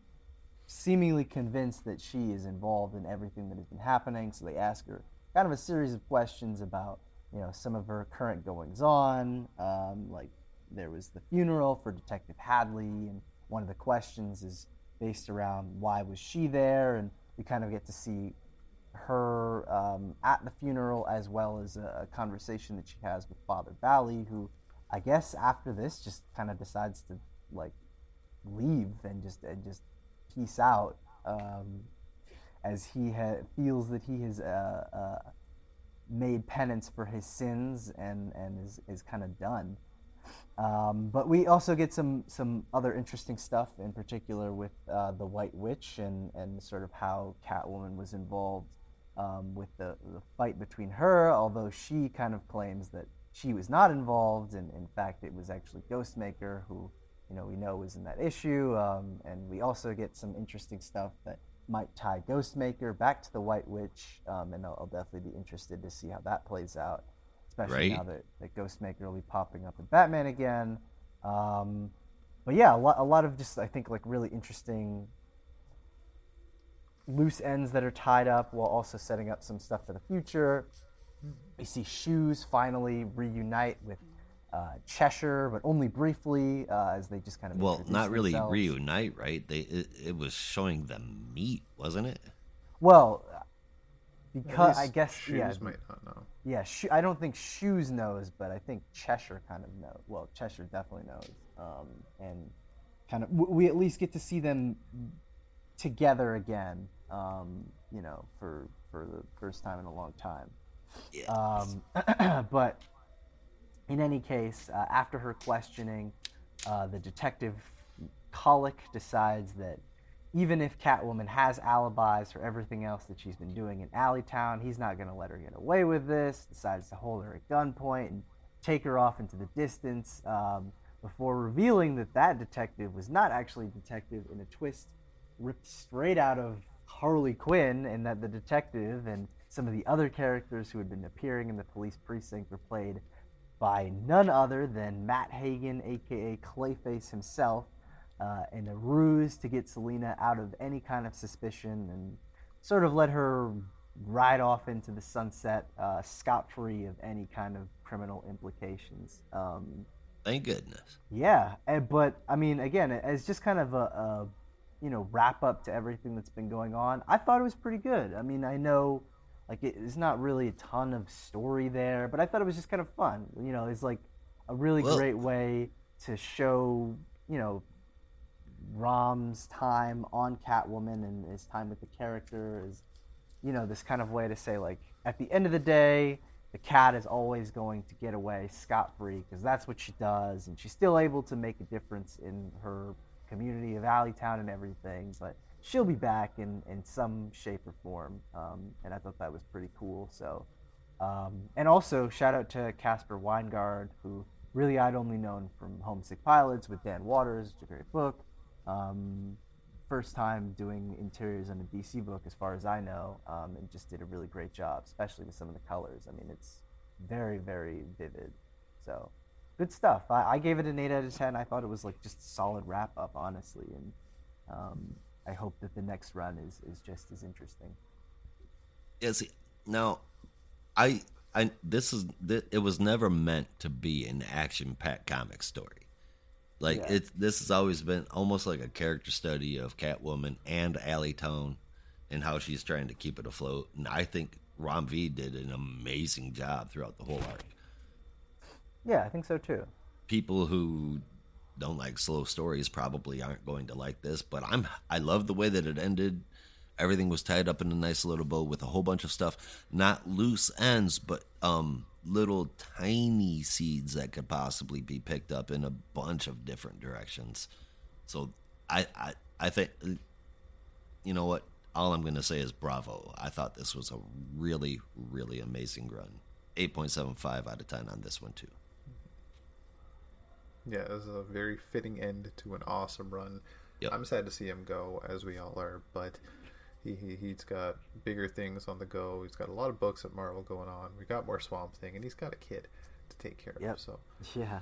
seemingly convinced that she is involved in everything that has been happening. So they ask her kind of a series of questions about, you know, some of her current goings on. Um, like there was the funeral for Detective Hadley, and one of the questions is based around why was she there, and we kind of get to see her um, at the funeral as well as a, a conversation that she has with Father Valley, who I guess after this just kind of decides to like leave and just and just peace out um, as he ha- feels that he has uh, uh, made penance for his sins and and is is kind of done. Um, but we also get some some other interesting stuff, in particular with uh, the White Witch and and sort of how Catwoman was involved um, with the, the fight between her, although she kind of claims that she was not involved, and in fact it was actually Ghostmaker who you know we know was in that issue, um, and we also get some interesting stuff that might tie Ghostmaker back to the White Witch, um, and I'll, I'll definitely be interested to see how that plays out especially Right. now that, that Ghostmaker will be popping up in Batman again. Um, but yeah, a lot, a lot of just I think like really interesting loose ends that are tied up while also setting up some stuff for the future. We see Shoes finally reunite with uh, Cheshire, but only briefly uh, as they just kind of Well, not really themselves. reunite, right? They it, it was showing them meet, wasn't it? Well, because I guess shoes yeah, might not know. Yeah, Sho- I don't think Shoes knows, but I think Cheshire kind of knows. Well, Cheshire definitely knows, um, and kind of w- we at least get to see them together again. Um, you know, for for the first time in a long time. Um, (clears throat) but in any case, uh, after her questioning, uh, the detective Colic decides that even if Catwoman has alibis for everything else that she's been doing in Alleytown, he's not going to let her get away with this. Decides to hold her at gunpoint and take her off into the distance um, before revealing that that detective was not actually a detective in a twist ripped straight out of Harley Quinn, and that the detective and some of the other characters who had been appearing in the police precinct were played by none other than Matt Hagen, aka Clayface himself, uh, in a ruse to get Selina out of any kind of suspicion and sort of let her ride off into the sunset uh, scot free of any kind of criminal implications. Um, Thank goodness. yeah, and, but I mean, again, as just kind of a, a you know wrap up to everything that's been going on, I thought it was pretty good. I mean, I know like it, it's not really a ton of story there, but I thought it was just kind of fun. You know, it's like a really Well- great way to show you know Ram's time on Catwoman and his time with the character is you know this kind of way to say like at the end of the day the cat is always going to get away scot free because that's what she does, and she's still able to make a difference in her community of Alleytown and everything. But she'll be back in, in some shape or form, um, and I thought that was pretty cool. So, um, and also shout out to Caspar Wijngaard, who really I'd only known from Homesick Pilots with Dan Watters, it's a great book. Um, first time doing interiors on a DC book, as far as I know, um, and just did a really great job, especially with some of the colors. I mean, it's very, very vivid. So, good stuff. I, I gave it an 8 out of 10. I thought it was like just a solid wrap up, honestly. And um, I hope that the next run is, is just as interesting. Yeah, see, now, I, I, this is, th- it was never meant to be an action-packed comic story. Like Yeah. it, this has always been almost like a character study of Catwoman and Alleytown, and how she's trying to keep it afloat. And I think Ram V did an amazing job throughout the whole arc. Yeah, I think so too. people who don't like slow stories probably aren't going to like this but i'm i love the way that it ended. Everything was tied up in a nice little bow with a whole bunch of stuff. Not loose ends but um little tiny seeds that could possibly be picked up in a bunch of different directions. So i i i think you know what? All i'm going to say is bravo. I thought this was a really really amazing run. 8.75 out of 10 on this one too Yeah, it was a very fitting end to an awesome run. Yep. I'm sad to see him go, as we all are, but he, he he's got bigger things on the go. He's got a lot of books at Marvel going on. We got more Swamp Thing, and he's got a kid. to take care Yep. of. So (laughs) Yeah.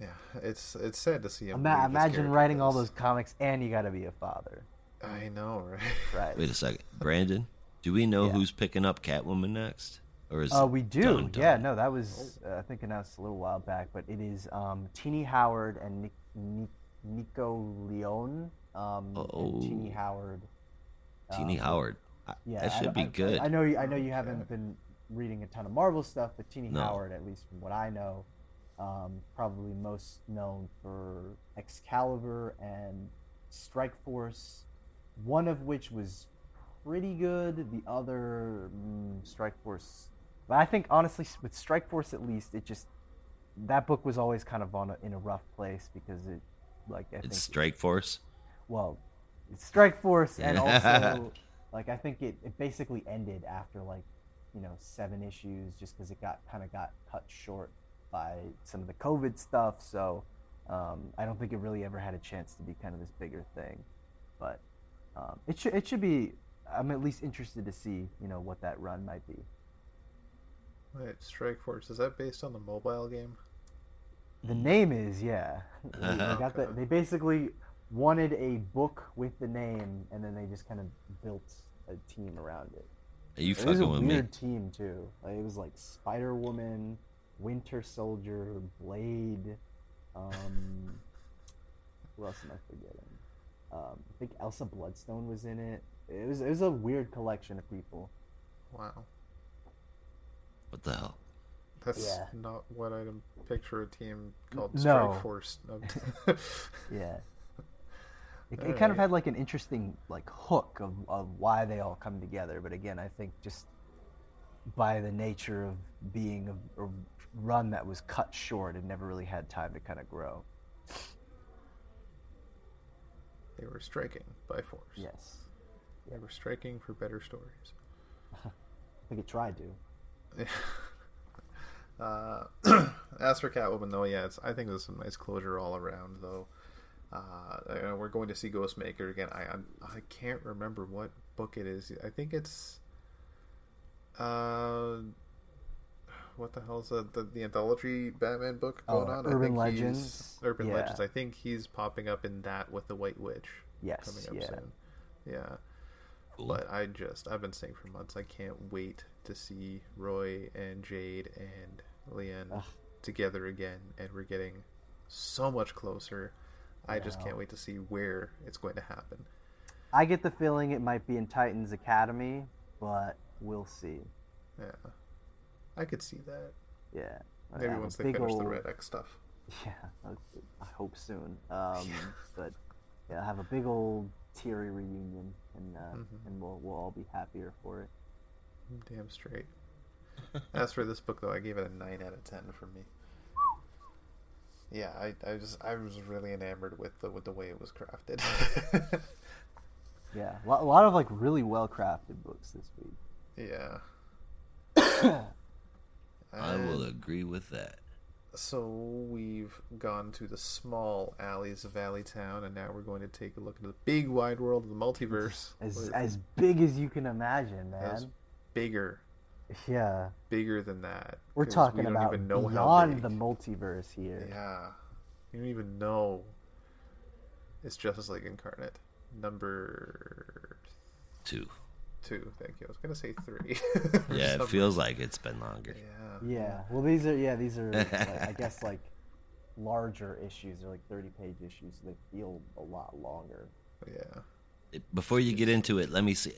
yeah, it's it's sad to see him. Ima- imagine character writing all those comics and you got to be a father. I know, right? Right. Wait a second, Brandon. Do we know Yeah. who's picking up Catwoman next, or is Uh, we do. done, Yeah, done? no, that was uh, I think announced a little while back, but it is um, Tini Howard and Nick, Nick, Nico Leon. Um, Oh. Tini Howard. Tini um, Howard. I- Yeah, that I- should be I- good. I, know. You, I know you haven't been reading a ton of Marvel stuff, but Tini No. Howard, at least from what I know, um, probably most known for Excalibur and Strike Force. One of which was pretty good. The other, mm, Strike Force. But I think honestly, with Strike Force at least, it just that book was always kind of on a, in a rough place because it, like I think it's Strike Force. well, it's Strike Force, and also (laughs) like I think it, it basically ended after like you know seven issues, just because it got kind of got cut short by some of the COVID stuff. So um, I don't think it really ever had a chance to be kind of this bigger thing, but um, it should it should be. I'm at least interested to see you know what that run might be. Wait, Strike Force is that based on the mobile game? The name is yeah. (laughs) They, they got the, they basically wanted a book with the name, and then they just kind of built a team around it. Are you It was a fucking with me? weird team too. Like, it was like Spider Woman, Winter Soldier, Blade. Um, (laughs) who else am I forgetting? Um, I think Elsa Bloodstone was in it. It was it was a weird collection of people. Wow, What the hell? that's Yeah. not what I'd picture a team called No. Force. (laughs) (laughs) Yeah. It, it kind of had like an interesting like hook of, of why they all come together, but again, I think just by the nature of being a, a run that was cut short, and never really had time to kind of grow. they were striking by force. Yes, They were striking for better stories. (laughs) I think it tried to. (laughs) Uh, (clears throat) as for Catwoman, though, yeah, it's, I think there's some nice closure all around, though. Uh, we're going to see Ghostmaker again. I I'm, I can't remember what book it is. I think it's uh, what the hell is that? The, the anthology Batman book Oh, going on? I Urban think Legends? Urban Yeah. Legends. I think he's popping up in that with the White Witch Yes, coming up yeah. soon. Yeah. But I just I've been saying for months I can't wait to see Roy and Jade and Lian Ugh. together again and we're getting so much closer. I just can't wait to see where it's going to happen. I get the feeling it might be in Titans Academy, but we'll see. Yeah. I could see that. Yeah. Maybe once they finish the Red X stuff. (laughs) Yeah, I, I hope soon. Um, (laughs) but yeah, I have a big old teary reunion, and uh, Mhm. and we'll we'll all be happier for it. Damn straight. As for this book though, I gave it a nine out of ten for me. Yeah, I, I was I was really enamored with the with the way it was crafted. (laughs) Yeah, a lot, a lot of like really well crafted books this week. yeah. (coughs) I will agree with that. So we've gone to the small alleys of Valley Town, and now we're going to take a look into the big wide world of the multiverse. (laughs) As as big as you can imagine, man. As bigger, Yeah, bigger than that. We're talking we don't about even know beyond the multiverse here. Yeah, you don't even know. It's Justice League Incarnate, number Too. Two. Thank you. I was gonna say three. (laughs) Yeah, some it feels like it's been longer. Yeah. Yeah. Well, these are yeah these are like, (laughs) I guess like larger issues. They're like thirty page issues. So they feel a lot longer. Yeah. Before you get into it, let me see.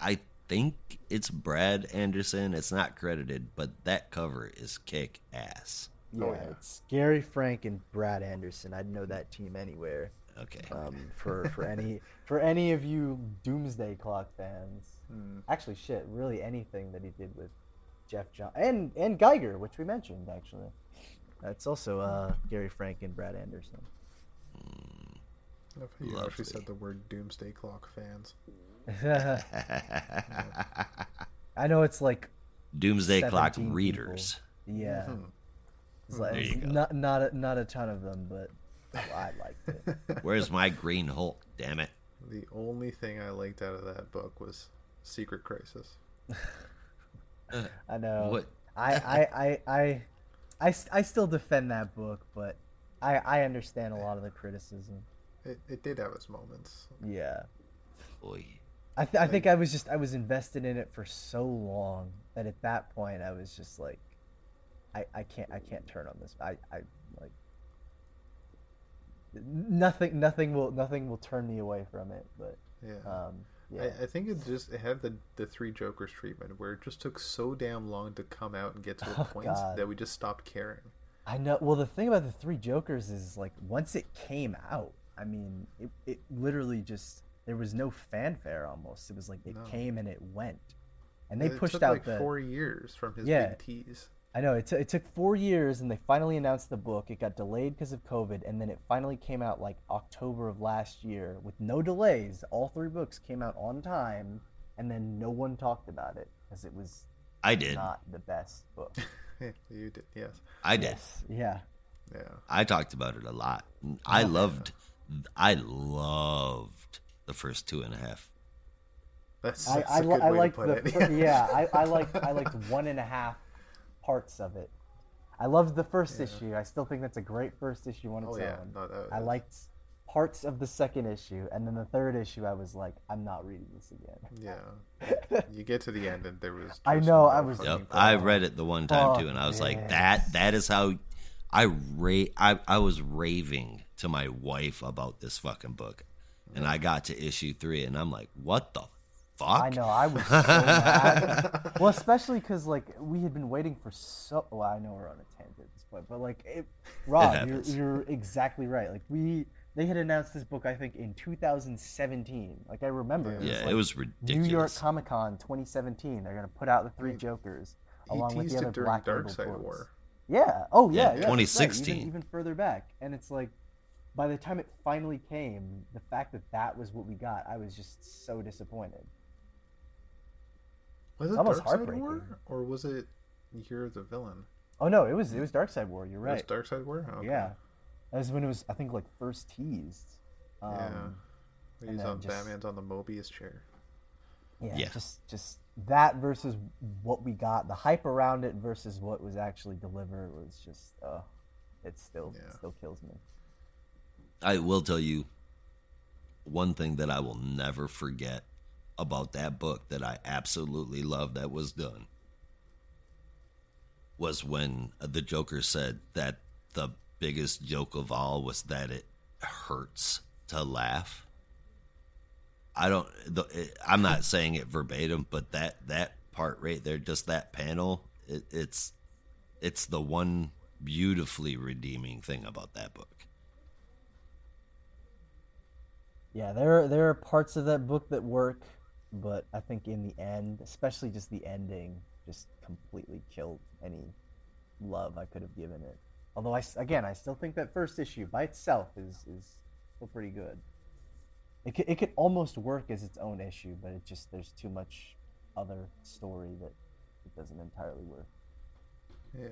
I think it's Brad Anderson. It's not credited, but that cover is kick ass. Yeah, Oh, yeah. it's Gary Frank and Brad Anderson. I'd know that team anywhere. Okay. Um, for for any for any of you Doomsday Clock fans, Hmm. actually, shit, really anything that he did with Geoff John and and Geiger, which we mentioned actually. That's also uh, Gary Frank and Brad Anderson. I love how you actually said the word Doomsday Clock fans. (laughs) I know it's like Doomsday Clock 17 people. readers. yeah, Mhm. it's like There you go. not not a, not a ton of them, but Oh, I liked it. (laughs) Where's my Green Hulk? Damn it! The only thing I liked out of that book was Secret Crisis. I know. What? I still defend that book, but I I understand a lot of the criticism. It, it did have its moments. Yeah. Boy. I, th- I think I was just I was invested in it for so long that at that point I was just like, I, I can't I can't turn on this. I, I like nothing nothing will nothing will turn me away from it. But Yeah. um, yeah, I, I think it just it had the the three Jokers treatment where it just took so damn long to come out and get to a (laughs) Oh, point God. that we just stopped caring. I know. Well, the thing about the Three Jokers is like once it came out, I mean, it, it literally just there was no fanfare. Almost, it was like it No. came and it went, and they it pushed out like the. four years from his Yeah. big tease. I know it, t- it took four years, and they finally announced the book. It got delayed because of COVID, and then it finally came out like October of last year with no delays. All three books came out on time, and then no one talked about it because it was I did. not the best book. (laughs) you did, yes, I did. yes, yeah. yeah. I talked about it a lot. Oh, I loved, I loved the first two and a half. That's, I, that's I, a li- good I way liked to the put it. yeah (laughs) I, I liked I liked one and a half parts of it. I loved the first issue. I still think that's a great first issue on its Oh, yeah. own. No, that I was- liked parts of the second issue, and then the third issue, I was like, I'm not reading this again. Yeah, (laughs) you get to the end and there was. I know, I was- Yep, I read it the one time Fuck too, and I was like, "That that is how I ra- I I was raving to my wife about this fucking book, and I got to issue three, and I'm like, what the fuck? I know, I was so mad. (laughs) Well, especially because like we had been waiting for so. Well, I know we're on a tangent at this point, but like, it, Rob, you're, you're exactly right. Like we, they had announced this book, I think, in 2017. Like I remember, it was, Yeah, like, it was ridiculous. New York. Comic Con 2017. They're gonna put out the three Jokers He along with teased the it other during Black Dark Label Side books. War. Yeah. Oh yeah. Yeah, yeah. that's right, 2016. Even, even further back, and it's like, by the time it finally came, the fact that that was what we got, I was just so disappointed. Was it It's almost Darkseid heartbreaking. War or was it Year of the Villain? Oh no, it was it was Darkseid War. You're It was right. Darkseid War. Okay. Yeah, that was when it was I think like first teased. Um, Yeah. He's on just- Batman's on the Mobius chair. yeah. Yeah. Just just that versus what we got, the hype around it versus what was actually delivered was just uh, it still Yeah. still kills me. I will tell you one thing that I will never forget about that book that I absolutely love that was done was when uh, the Joker said that the biggest joke of all was that it hurts to laugh. I don't. I'm not saying it verbatim, but that that part right there, just that panel, it, it's it's the one beautifully redeeming thing about that book. Yeah, there there are parts of that book that work, but I think in the end, especially just the ending, just completely killed any love I could have given it. Although I again, I still think that first issue by itself is is still pretty good. It could, it could almost work as its own issue, but it just there's too much other story that it doesn't entirely work. Yeah.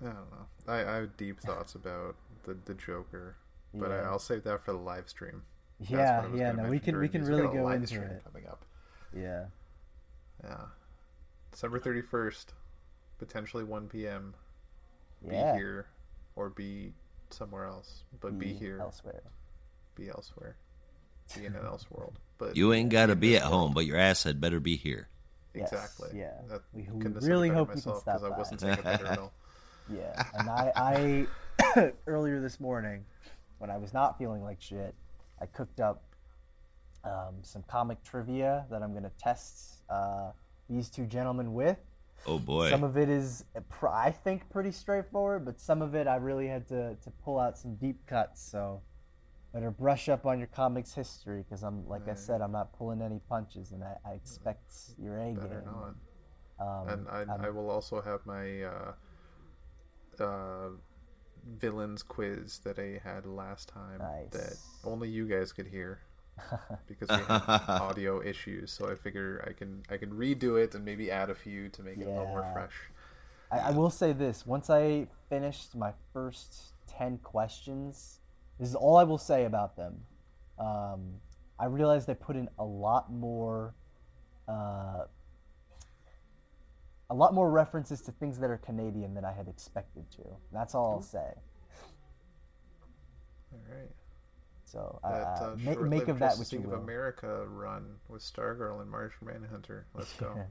I don't know. I, I have deep thoughts about the, the Joker, but I, I'll save that for the live stream. That's Yeah, what I was yeah, no, we can we can really go live into stream it. coming up. Yeah. Yeah, December thirty first, potentially one p.m. Yeah. Be here, or be somewhere else, but be, Be here, elsewhere. be elsewhere, be in an else world. But You ain't got to be at world. home, but your ass had better be here. Yes, Exactly. yeah. That, We- we couldn't have said it really hope you can myself stop I wasn't saying it better at. Yeah, and I, I (coughs) earlier this morning, when I was not feeling like shit, I cooked up um, some comic trivia that I'm gonna test uh, these two gentlemen with. Oh boy. Some of it is, uh, I think, pretty straightforward, but some of it I really had to, to pull out some deep cuts. So better brush up on your comics history because I'm, like I said, I'm not pulling any punches, and I, I expect your A Better game. not. Um, and I, I will also have my uh, uh, villains quiz that I had last time that only you guys could hear (laughs) because we had (laughs) audio issues. So I figure I can I can redo it and maybe add a few to make it a little more fresh. I, I will say this: once I finished my first ten questions, this is all I will say about them. Um, I realized they put in a lot more uh, a lot more references to things that are Canadian than I had expected to. That's all I'll say. All right. So That uh, uh, ma- make of that what you League of will. America run with Stargirl and Martian Manhunter. Let's go. (laughs)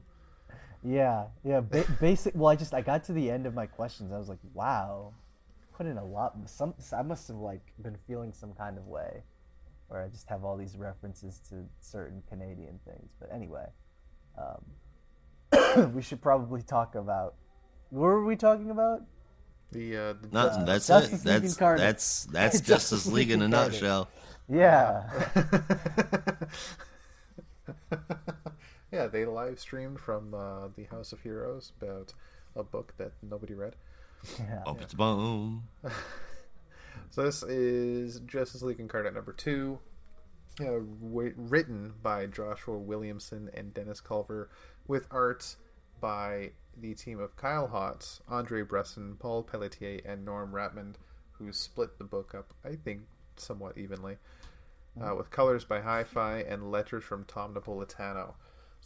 Yeah, yeah. Ba- basic. Well, I just I got to the end of my questions. I was like, wow, put in a lot. Some I must have like been feeling some kind of way, where I just have all these references to certain Canadian things. But anyway, um, (coughs) we should probably talk about. What were we talking about? The uh, the Nothing. Justice- That's Justice it. League That's Incarnate. that's that's (laughs) Justice Justice League in a Incarnate. nutshell. Yeah, (laughs) yeah, they live streamed from uh, the House of Heroes about a book that nobody read. yeah. Bump it boom. So this is Justice League Incarnate number two, uh, wi- written by Joshua Williamson and Dennis Culver, with art by the team of Kyle Hotz, Andrei Bressan, Paul Pelletier, and Norm Rapmund, who split the book up, I think, somewhat evenly, uh, with colors by Hi-Fi and letters from Tom Napolitano.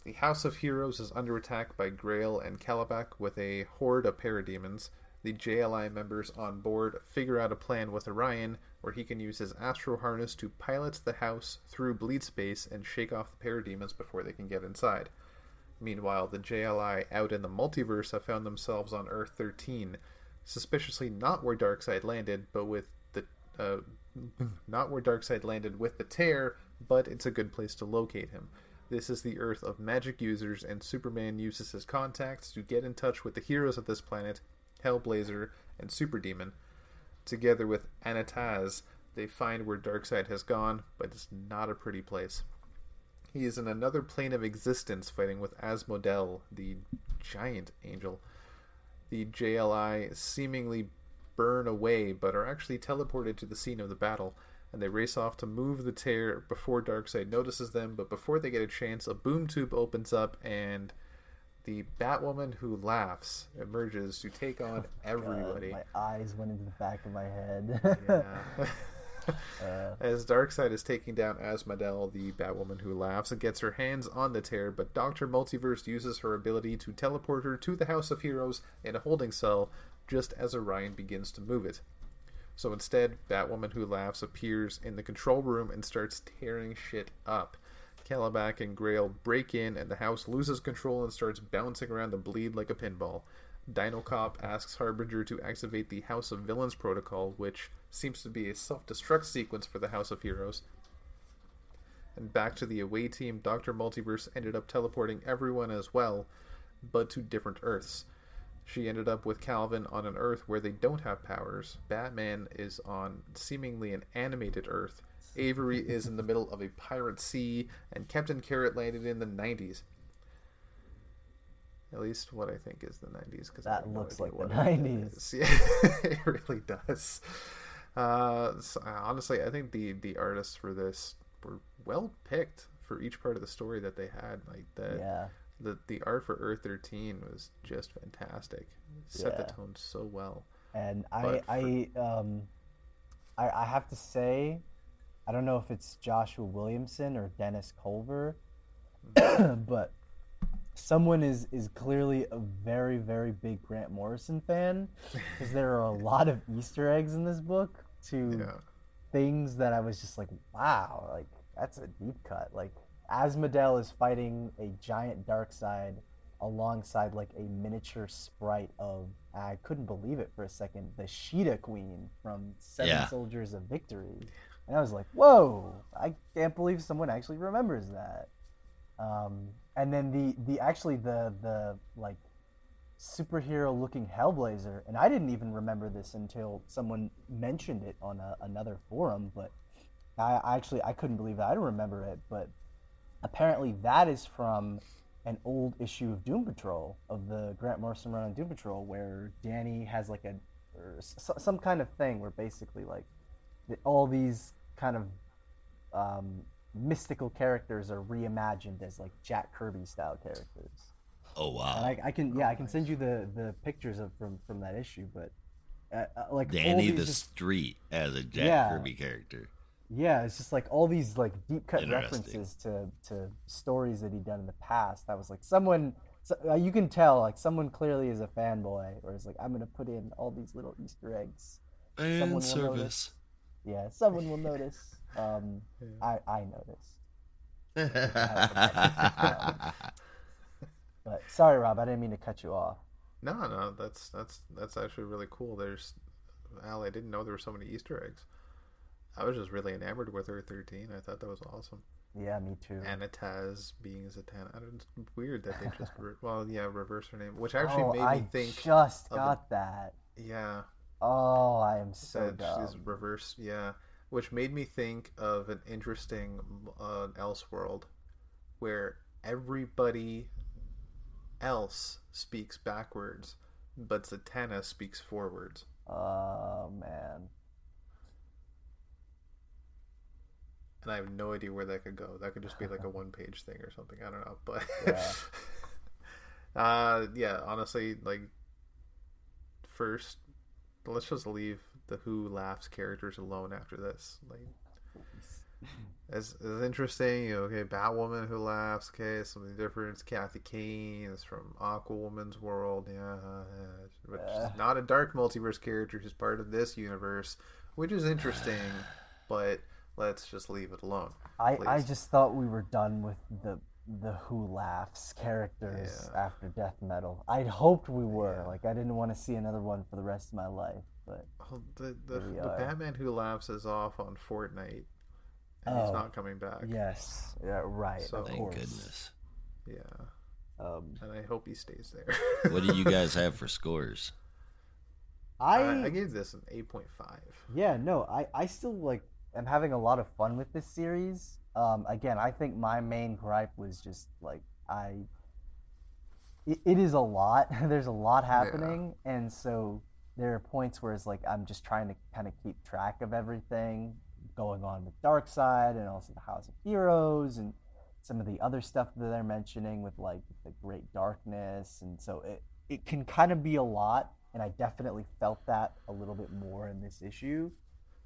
The House of Heroes is under attack by Grail and Calabac with a horde of parademons. The JLI members on board figure out a plan with Orion where he can use his astro harness to pilot the house through bleed space and shake off the parademons before they can get inside. Meanwhile, the JLI out in the multiverse have found themselves on Earth 13, suspiciously not where Darkseid landed, but with the uh, (laughs) not where Darkseid landed with the tear, but it's a good place to locate him. This is the Earth of magic users, and Superman uses his contacts to get in touch with the heroes of this planet, Hellblazer and Superdemon. Together with Anataz, they find where Darkseid has gone, but it's not a pretty place. He is in another plane of existence fighting with Asmodel, the giant angel. The JLI seemingly burn away, but are actually teleported to the scene of the battle, and they race off to move the tear before Darkseid notices them. But before they get a chance, a boom tube opens up, and the Batwoman who laughs emerges to take on everybody. Uh, my eyes went into the back of my head. Yeah. (laughs) (laughs) (laughs) As Darkseid is taking down Asmodel, the Batwoman who laughs, and gets her hands on the tear, but Dr. Multiverse uses her ability to teleport her to the House of Heroes in a holding cell just as Orion begins to move it. So instead, Batwoman who laughs appears in the control room and starts tearing shit up. Calabac and Grail break in, and the house loses control and starts bouncing around the bleed like a pinball. Dinocop asks Harbinger to activate the House of Villains protocol, which seems to be a self destruct sequence for the House of Heroes. And back to the away team, Dr. Multiverse ended up teleporting everyone as well, but to different Earths. She ended up with Calvin on an Earth where they don't have powers. Batman is on seemingly an animated Earth. Avery is in the middle of a pirate sea, and Captain Carrot landed in the 90s. At least what I think is the 90s. Because That looks like the 90s. is. (laughs) Yeah, it really does. Uh, so, honestly, I think the the artists for this were well picked for each part of the story that they had. Like the yeah. the the art for Earth 13 was just fantastic. It set Yeah. the tone so well. and I But I um I, I have to say I don't know if it's Joshua Williamson or Dennis Culver, (coughs) but someone is is clearly a very very big Grant Morrison fan because there are a (laughs) lot of Easter eggs in this book to Yeah. things that I was just like, wow, like that's a deep cut. Like Asmodel is fighting a giant Darkseid alongside like a miniature sprite of I couldn't believe it for a second, the Sheeda Queen from Seven Yeah. Soldiers of Victory. And I was like, whoa, I can't believe someone actually remembers that. Um, and then the, the actually the the like superhero looking Hellblazer, and I didn't even remember this until someone mentioned it on a, another forum. But I, actually I couldn't believe. I don't remember it, but apparently that is from an old issue of Doom Patrol of the Grant Morrison run on Doom Patrol, where Danny has like a some kind of thing where basically like all these kind of um, mystical characters are reimagined as like Jack Kirby style characters. Oh And wow. I, I can yeah I can send you the the pictures of from from that issue, but uh, uh, like Danny the just- Street as a Jack Yeah. Kirby character. yeah, it's just like all these like deep cut references to to stories that he'd done in the past. That was like, someone So, uh, you can tell, like, someone clearly is a fanboy, or is like, I'm gonna put in all these little Easter eggs. Someone will service. notice. Yeah, someone will notice. Um, I I noticed. (laughs) But sorry, Rob, I didn't mean to cut you off. No, no, that's that's that's actually really cool. There's Al, I didn't know there were so many Easter eggs. I was just really enamored with Earth thirteen. I thought that was awesome. Yeah, me too. Anataz being Zatanna. It's weird that they (laughs) just re- well, yeah, reverse her name, which actually oh, made I me think. just got that. Yeah, Oh, I am so that dumb. she's reverse. Yeah, which made me think of an interesting uh, Elseworld, where everybody else speaks backwards, but Zatanna speaks forwards. Oh man. and I have no idea where that could go. That could just be like a (laughs) one page thing or something. I don't know, but Yeah. (laughs) uh, yeah, honestly, like first, let's just leave the Who laughs characters alone after this. Like, (laughs) as as interesting, you know, okay, Batwoman who laughs, okay, something different. It's Kathy Kane is from Aquawoman's world, yeah, yeah, which Uh. is not a dark multiverse character. She's part of this universe, which is interesting, (sighs) but let's just leave it alone. I, I just thought we were done with the the Who laughs characters Yeah. after Death Metal. I'd hoped we were. Yeah. Like I didn't want to see another one for the rest of my life. But Oh, the the, Here we the are. Batman who laughs is off on Fortnite, and he's Oh. not coming back. yes, yeah, right. So- of Thank course. goodness. Yeah, Um, and I hope he stays there. What do you guys (laughs) have for scores? I, I, I gave this an eight point five. Yeah, no, I, I still like am having a lot of fun with this series. Um, again, I think my main gripe was just like I. It, it is a lot. (laughs) There's a lot happening, and so there are points where it's like I'm just trying to kind of keep track of everything going on with Darkseid and also the House of Heroes and some of the other stuff that they're mentioning with like the Great Darkness, and so it it can kind of be a lot, and I definitely felt that a little bit more in this issue.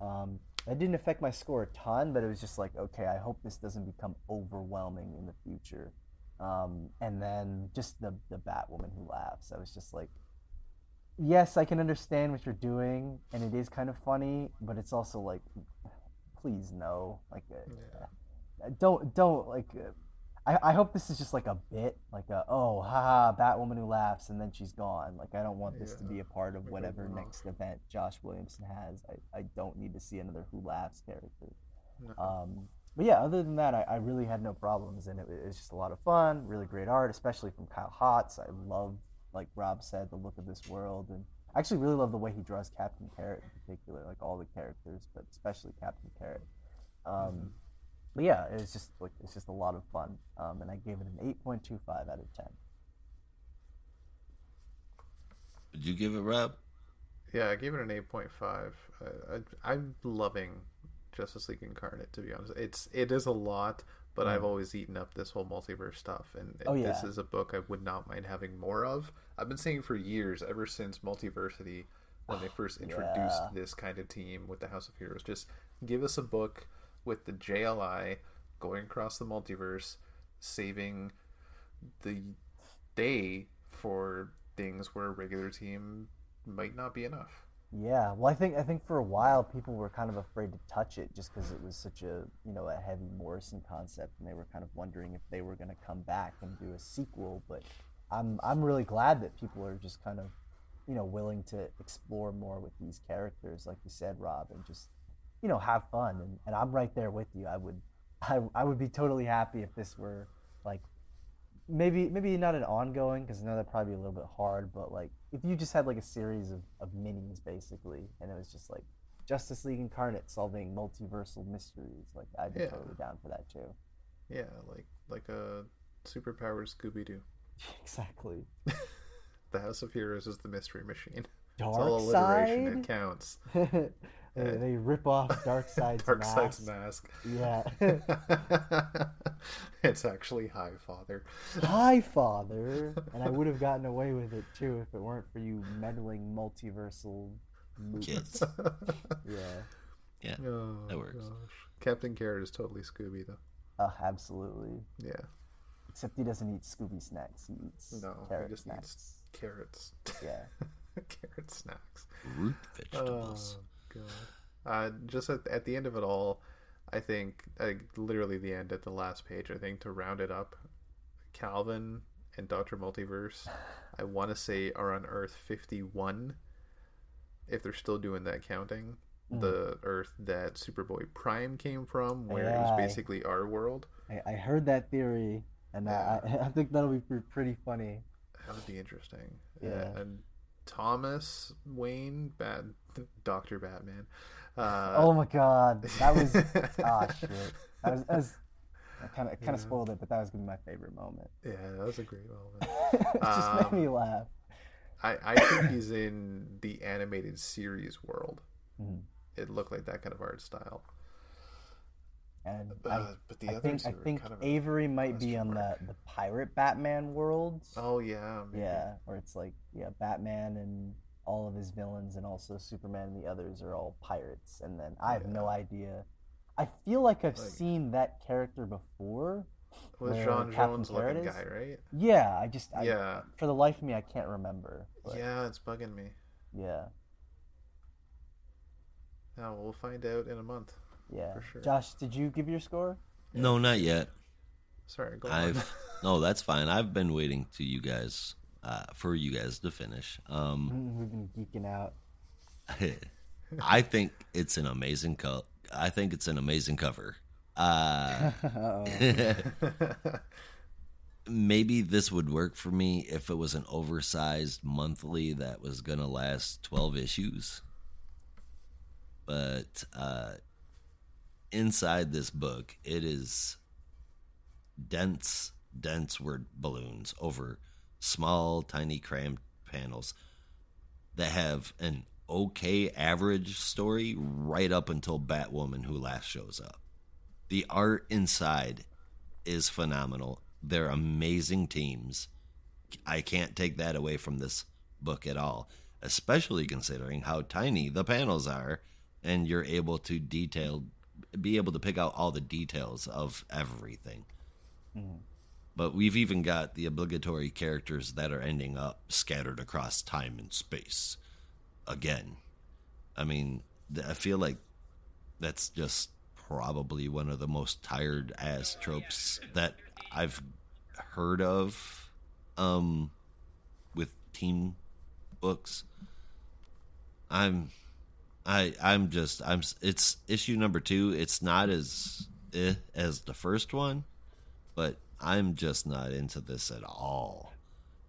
Um, that didn't affect my score a ton, but it was just like, okay, I hope this doesn't become overwhelming in the future. Um, and then just the the Batwoman who laughs. I was just like, yes, I can understand what you're doing, and it is kind of funny, but it's also like, please no, like, uh, don't don't like. Uh, I, I hope this is just like a bit, like a oh haha Batwoman who laughs and then she's gone. Like I don't want this to be a part of whatever next event Josh Williamson has. I, I don't need to see another who laughs character. No. Um, but yeah, other than that, I, I really had no problems, and it, it was just a lot of fun. Really great art, especially from Kyle Hotz. I love, like Rob said, the look of this world, and I actually really love the way he draws Captain Carrot in particular, like all the characters, but especially Captain Carrot. Um, But yeah, it was just like it's just a lot of fun, um, and I gave it an eight point two five out of ten. Did you give it, Rob? Yeah, I gave it an eight point five. I, I, I'm loving Justice League Incarnate. To be honest, it's it is a lot, but I've always eaten up this whole multiverse stuff, and Oh, this is a book I would not mind having more of. I've been saying for years, ever since Multiversity, when they first (sighs) introduced Yeah. this kind of team with the House of Heroes, just give us a book with the JLI going across the multiverse, saving the day for things where a regular team might not be enough. Yeah, well, I think I think for a while people were kind of afraid to touch it just because it was such a you know a heavy Morrison concept, and they were kind of wondering if they were going to come back and do a sequel. But I'm I'm really glad that people are just kind of you know willing to explore more with these characters, like you said, Rob, and just you know have fun. And, and I'm right there with you. I would (laughs) I, I would be totally happy if this were like maybe maybe not an ongoing because I know that'd probably be a little bit hard, but like if you just had like a series of, of minis basically, and it was just like Justice League Incarnate solving multiversal mysteries, like I'd be Yeah. totally down for that too. Yeah, like like a superpowered Scooby Doo. (laughs) Exactly. The House of Heroes is the mystery machine. It's Dark all alliteration. It counts. (laughs) they, they rip off Darkseid's (laughs) Darkseid's mask. mask. Yeah. it's actually High Father. Hi, Father. And I would have gotten away with it too if it weren't for you meddling multiversal. Kids. Yeah. Yeah. Oh, That works. gosh. Captain Carrot is totally Scooby though. Oh, absolutely. Yeah. Except he doesn't eat Scooby snacks. He eats No, carrot he just snacks. needs carrots. Yeah. (laughs) Carrot snacks. Root vegetables. Oh, God. Uh, just at, at the end of it all, I think, like, literally the end at the last page, I think to round it up, Calvin and Dr. Multiverse, I want to say, are on Earth 51, if they're still doing that counting. The Earth that Superboy Prime came from, where it was basically our world. I, I heard that theory, and I, I, (laughs) I think that'll be pretty funny. That would be interesting. Yeah. And Thomas Wayne, bad Doctor Batman. Uh, oh my god, that was (laughs) ah shit. That was, that was I kind of kind of spoiled it, but that was gonna be my favorite moment. yeah, that was a great moment. (laughs) it just Um, made me laugh. I, I think (coughs) he's in the animated series world. Mhm. It looked like that kind of art style. And Uh, I, but the I others think I think kind of Avery might be on the the pirate Batman world. Oh yeah, maybe. Yeah, where it's like yeah, Batman and all of his villains, and also Superman and the others are all pirates. And then I have no idea. I feel like I've Like- seen that character before. Was John Captain Jones looking is? guy, right? Yeah, I just I, Yeah. For the life of me, I can't remember. but Yeah, it's bugging me. yeah, Now we'll find out in a month. Yeah. For sure. Josh, did you give your score? No, not yet. Sorry, go. I've (laughs) no, that's fine. I've been waiting to you guys uh, for you guys to finish. Um, (laughs) We've been geeking out. (laughs) I think it's an amazing co- I think it's an amazing cover. Uh, maybe this would work for me if it was an oversized monthly that was gonna last twelve issues. But uh, inside this book, it is dense, dense word balloons over small, tiny, cramped panels that have an okay average story right up until Batwoman, who last shows up. The art inside is phenomenal. They're amazing teams. I can't take that away from this book at all, especially considering how tiny the panels are and you're able to detail be able to pick out all the details of everything. But we've even got the obligatory characters that are ending up scattered across time and space again. I mean, I feel like that's just probably one of the most tired ass tropes that I've heard of um with team books. I'm I I'm just I'm it's issue number 2. It's not as eh, as the first one, but I'm just not into this at all.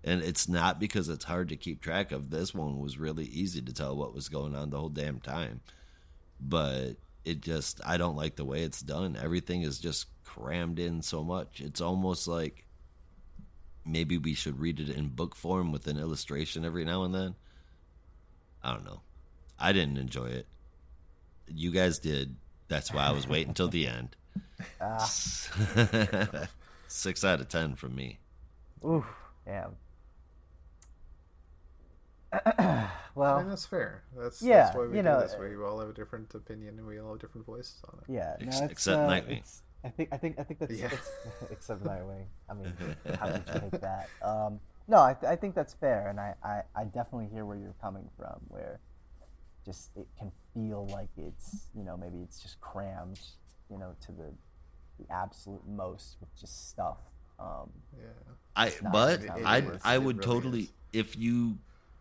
And it's not because it's hard to keep track of. This one was really easy to tell what was going on the whole damn time. But it just, I don't like the way it's done. Everything is just crammed in so much. It's almost like maybe we should read it in book form with an illustration every now and then. I don't know. I didn't enjoy it. You guys did. That's why I was waiting until the end. (laughs) Six out of ten from me. Oof, damn. (clears throat) I well, mean, that's fair. That's Yeah, that's why we you do know, this. We all have a different opinion and we all have different voices on it. yeah. No, it's, except uh, Nightwing. it's- I think I think I think that's Yeah. it's, (laughs) except (laughs) Nightwing. I mean, how did you take that? Um, no, I, th- I think that's fair, and I, I, I definitely hear where you're coming from. Where just it can feel like it's you know maybe it's just crammed you know to the the absolute most with just stuff. Um, Yeah. I but I I would really totally is. if you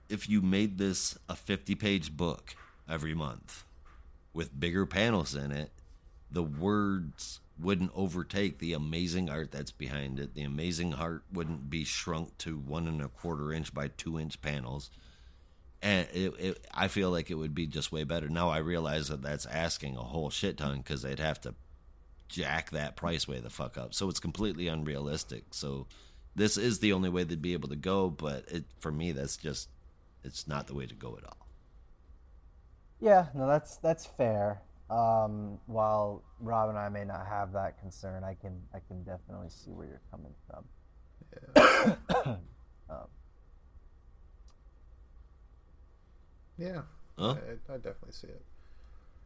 if you made this a 50 page book every month with bigger panels in it, the words wouldn't overtake the amazing art that's behind it. The amazing art wouldn't be shrunk to one and a quarter inch by two inch panels. And it, it, I feel like it would be just way better. Now I realize that that's asking a whole shit ton because they'd have to jack that price way the fuck up. So it's completely unrealistic. So this is the only way they'd be able to go, but it for me that's just it's not the way to go at all. Yeah, no, that's that's fair. Um, while Rob and I may not have that concern, I can I can definitely see where you're coming from. (coughs) um, Yeah. Huh? I, I definitely see it.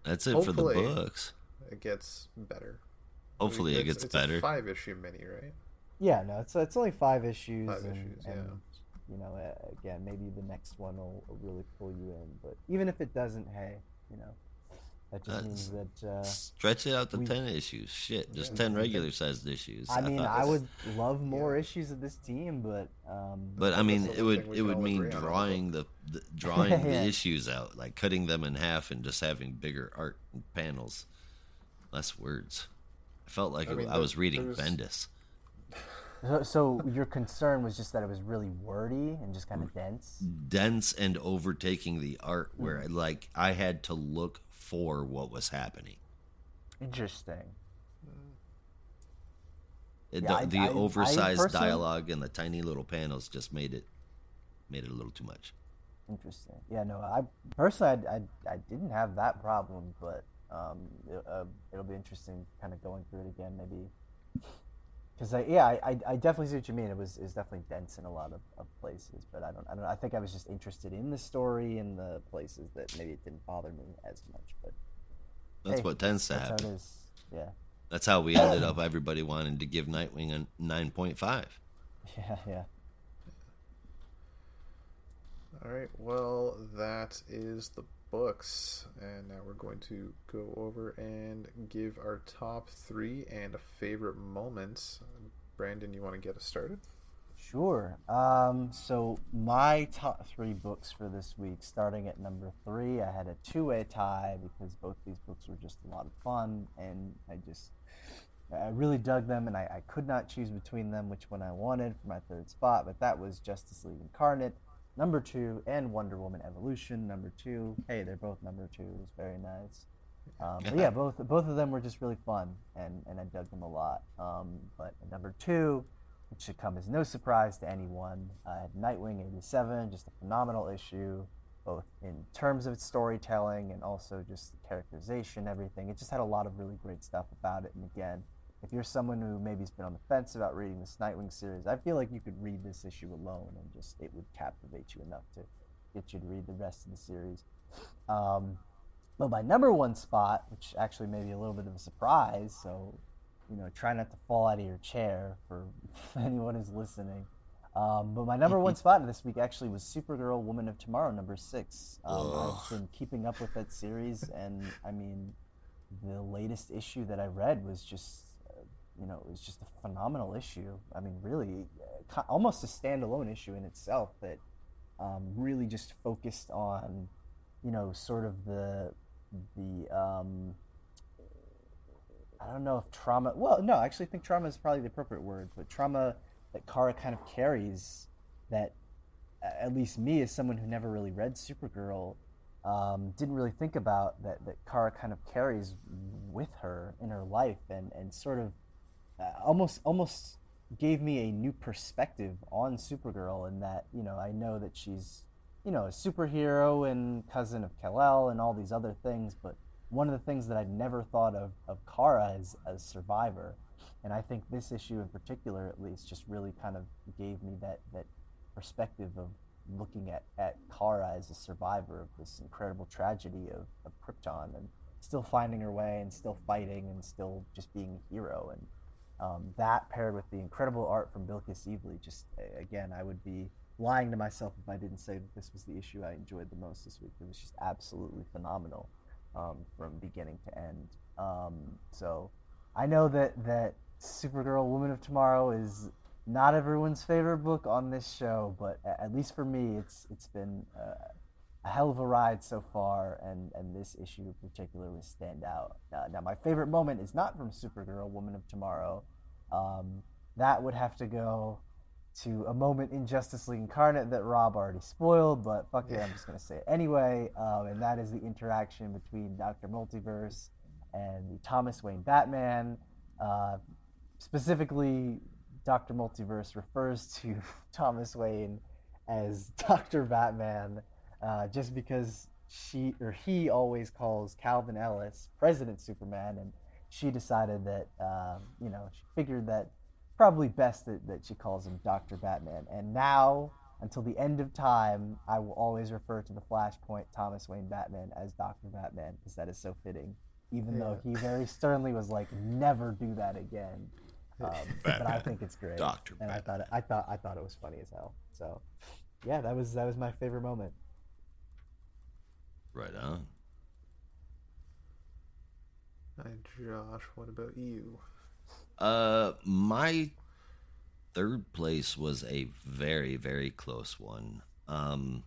That's it for the books. It gets better. Hopefully it gets it's better. A five issue mini, right? Yeah, no, it's it's only five issues. Five and, issues, yeah. You know, uh, again, maybe the next one will, will really pull you in. But even if it doesn't, hey, you know, that just Uh, means that. Uh, Stretch it out to we- ten issues. Shit, just ten regular sized issues. I mean, thought I this- would love more Yeah. issues of this team, but um, But I mean, it would it would mean drawing the, the (laughs) drawing the issues out, like cutting them in half and just having bigger art and panels, less words. I felt like I I, mean, I was reading there's- Bendis. so, so your concern was just that it was really wordy and just kind of dense. dense and overtaking the art where Hmm. like I had to look for what was happening. Interesting. It, Yeah, the I- the I- I oversized personally- dialogue and the tiny little panels just made it made it a little too much. Interesting. Yeah, no, I personally, I, I, I didn't have that problem, but um, it, uh, it'll be interesting kind of going through it again, maybe. Because I, yeah, I, I- I definitely see what you mean. It was, is definitely dense in a lot of, of places, but I don't, I don't. I think I was just interested in the story and the places that maybe it didn't bother me as much. But That's hey, what tends to that's how it happen. Yeah, That's how we ended up everybody wanting to give Nightwing a nine point five. (laughs) yeah, yeah. All right. Well, that is the books, and now we're going to go over and give our top three and favorite moments. Brandon, you want to get us started? Sure. Um, so my top three books for this week, starting at number three, I had a two-way tie because both these books were just a lot of fun, and I just I really dug them, and I, I could not choose between them which one I wanted for my third spot, but that was Justice League Incarnate, number two, and Wonder Woman Evolution, number two. Hey, they're both number two. It was very nice. Um, but yeah, (laughs) both both of them were just really fun, and, and I dug them a lot. Um, but number two, which should come as no surprise to anyone. I had Nightwing 87, just a phenomenal issue, both in terms of its storytelling and also just the characterization, everything. It just had a lot of really great stuff about it. And again, if you're someone who maybe's been on the fence about reading this Nightwing series, I feel like you could read this issue alone and just it would captivate you enough to get you to read the rest of the series. Um, but my number one spot, which actually may be a little bit of a surprise, so you know, try not to fall out of your chair for (laughs) anyone who's listening. Um, but my number one (laughs) spot this week actually was Supergirl Woman of Tomorrow, number six. Um, I've been keeping up with that series, and I mean, the latest issue that I read was just, you know, it was just a phenomenal issue. I mean, really, uh, almost a standalone issue in itself that um, really just focused on, you know, sort of the the um, I don't know if trauma. Well, no, I actually think trauma is probably the appropriate word, but trauma that Kara kind of carries that, at least me as someone who never really read Supergirl, um, didn't really think about that that Kara kind of carries with her in her life, and and sort of Uh, almost almost gave me a new perspective on Supergirl, in that you know I know that she's you know a superhero and cousin of Kal-El and all these other things, but one of the things that I'd never thought of of Kara as a survivor, and I think this issue in particular, at least, just really kind of gave me that that perspective of looking at at Kara as a survivor of this incredible tragedy of, of Krypton and still finding her way and still fighting and still just being a hero and um, that paired with the incredible art from Bilkis Evely, just again, I would be lying to myself if I didn't say that this was the issue I enjoyed the most this week. It was just absolutely phenomenal um, from beginning to end. Um, so I know that that Supergirl, Woman of Tomorrow, is not everyone's favorite book on this show, but at least for me, it's it's been uh, a hell of a ride so far, and, and this issue in particular was stand out. Uh, now, my favorite moment is not from Supergirl, Woman of Tomorrow. Um, that would have to go to a moment in Justice League Incarnate that Rob already spoiled, but fuck it, I'm just gonna say it anyway. Um, and that is the interaction between Doctor Multiverse and the Thomas Wayne Batman. Uh, specifically, Doctor Multiverse refers to (laughs) Thomas Wayne as Doctor Batman, uh, just because she or he always calls Calvin Ellis President Superman, and she decided that um, you know she figured that probably best that, that she calls him Dr. Batman. And now, until the end of time, I will always refer to the Flashpoint Thomas Wayne Batman as Dr. Batman because that is so fitting. Even though he very sternly was like, never do that again. Um, (laughs) but I think it's great. Dr. And I thought it, I thought I thought it was funny as hell. So, yeah, that was that was my favorite moment. Right on. And Josh, what about you? Uh, my third place was a very, very close one. Um,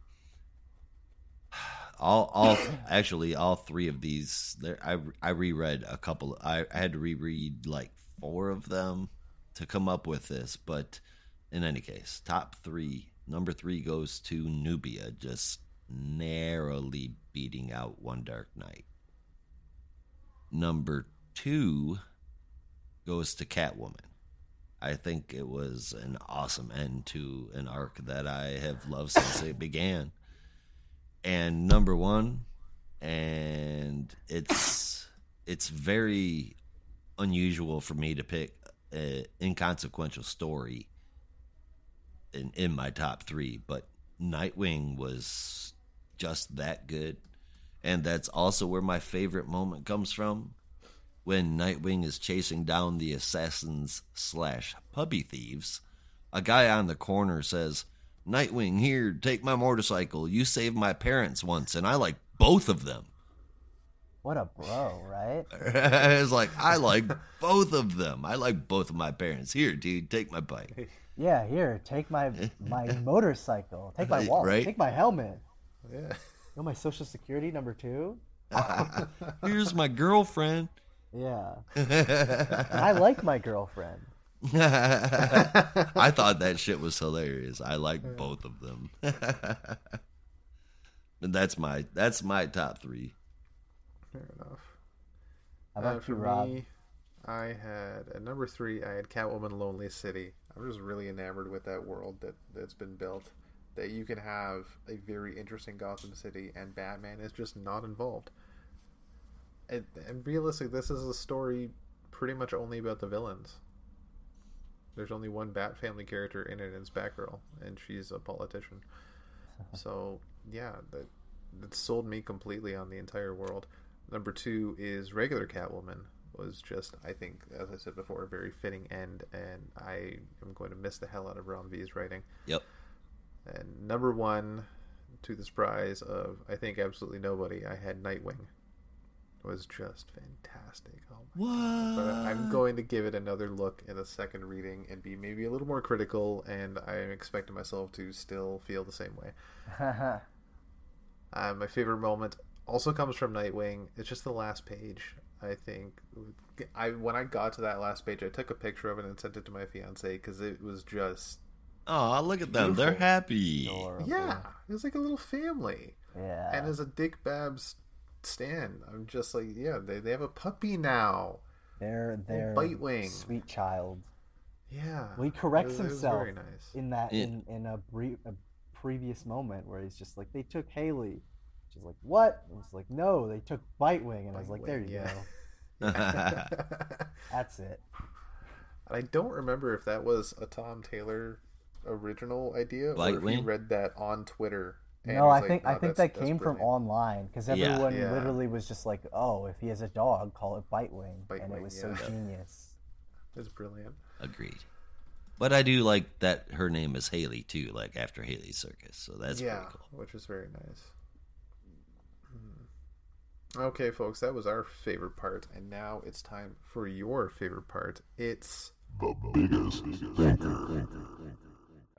all, all, (coughs) actually, all three of these. There, I, I reread a couple. I, I had to reread like four of them to come up with this. But in any case, top three. Number three goes to Nubia, just narrowly beating out One Dark Night. Number two goes to Catwoman. I think it was an awesome end to an arc that I have loved since it began. And number one, and it's it's very unusual for me to pick an inconsequential story in in my top three, but Nightwing was just that good, and that's also where my favorite moment comes from when Nightwing is chasing down the assassins slash puppy thieves, a guy on the corner says, Nightwing, here, take my motorcycle. You saved my parents once, and I like both of them. What a bro, right? (laughs) it's like, I like both of them. I like both of my parents. Here, dude, take my bike. Yeah, here, take my my (laughs) motorcycle, take my wallet, right? take my helmet. Yeah. You know my social security number two? (laughs) (laughs) Here's my girlfriend. Yeah. (laughs) I like my girlfriend. I thought that shit was hilarious. I like both of them. and that's my that's my top three. Fair enough. How Uh, for you, Rob? me, I had at number three. I had Catwoman: Lonely City. I'm just really enamored with that world that that's been built. That you can have a very interesting Gotham City, and Batman is just not involved. And, and realistically, this is a story pretty much only about the villains. There's only one Bat family character in it, and it's Batgirl, and she's a politician. (laughs) So yeah, that that sold me completely on the entire world. Number two is regular Catwoman. Was just I think, as I said before, a very fitting end, and I am going to miss the hell out of Ram V's writing. Yep. And number one, to the surprise of I think absolutely nobody, I had Nightwing. Was just fantastic. Oh my What? but I'm going to give it another look in a second reading and be maybe a little more critical, and I'm expecting myself to still feel the same way. (laughs) Uh, my favorite moment also comes from Nightwing. It's just the last page. I think I when I got to that last page, I took a picture of it and sent it to my fiance because it was just Oh, look at them. They're happy. Adorable. yeah, It's like a little family. Yeah. And as a Dick Babs stan, I'm just like, yeah, they they have a puppy now. they're they're Bitewing. sweet child. Yeah, Well, he corrects It was- it was himself very nice. in that Yeah. in in a brief a previous moment where he's just like they took Haley. She's like, "What?" And it's like, "No, they took Bitewing." And I was like, "There you yeah. go. (laughs) (laughs) That's it." I don't remember if that was a Tom Taylor original idea or if he read that on Twitter. and no, I like, think I "Oh, think that came from online because everyone Yeah. literally was just like, "Oh, if he has a dog, call it Bitewing," and it was yeah. so genius. (laughs) It's brilliant. Agreed. But I do like that her name is Haley too, like after Haley Circus. So that's yeah, pretty cool. which is very nice. Hmm. Okay, folks, that was our favorite part, and now it's time for your favorite part. It's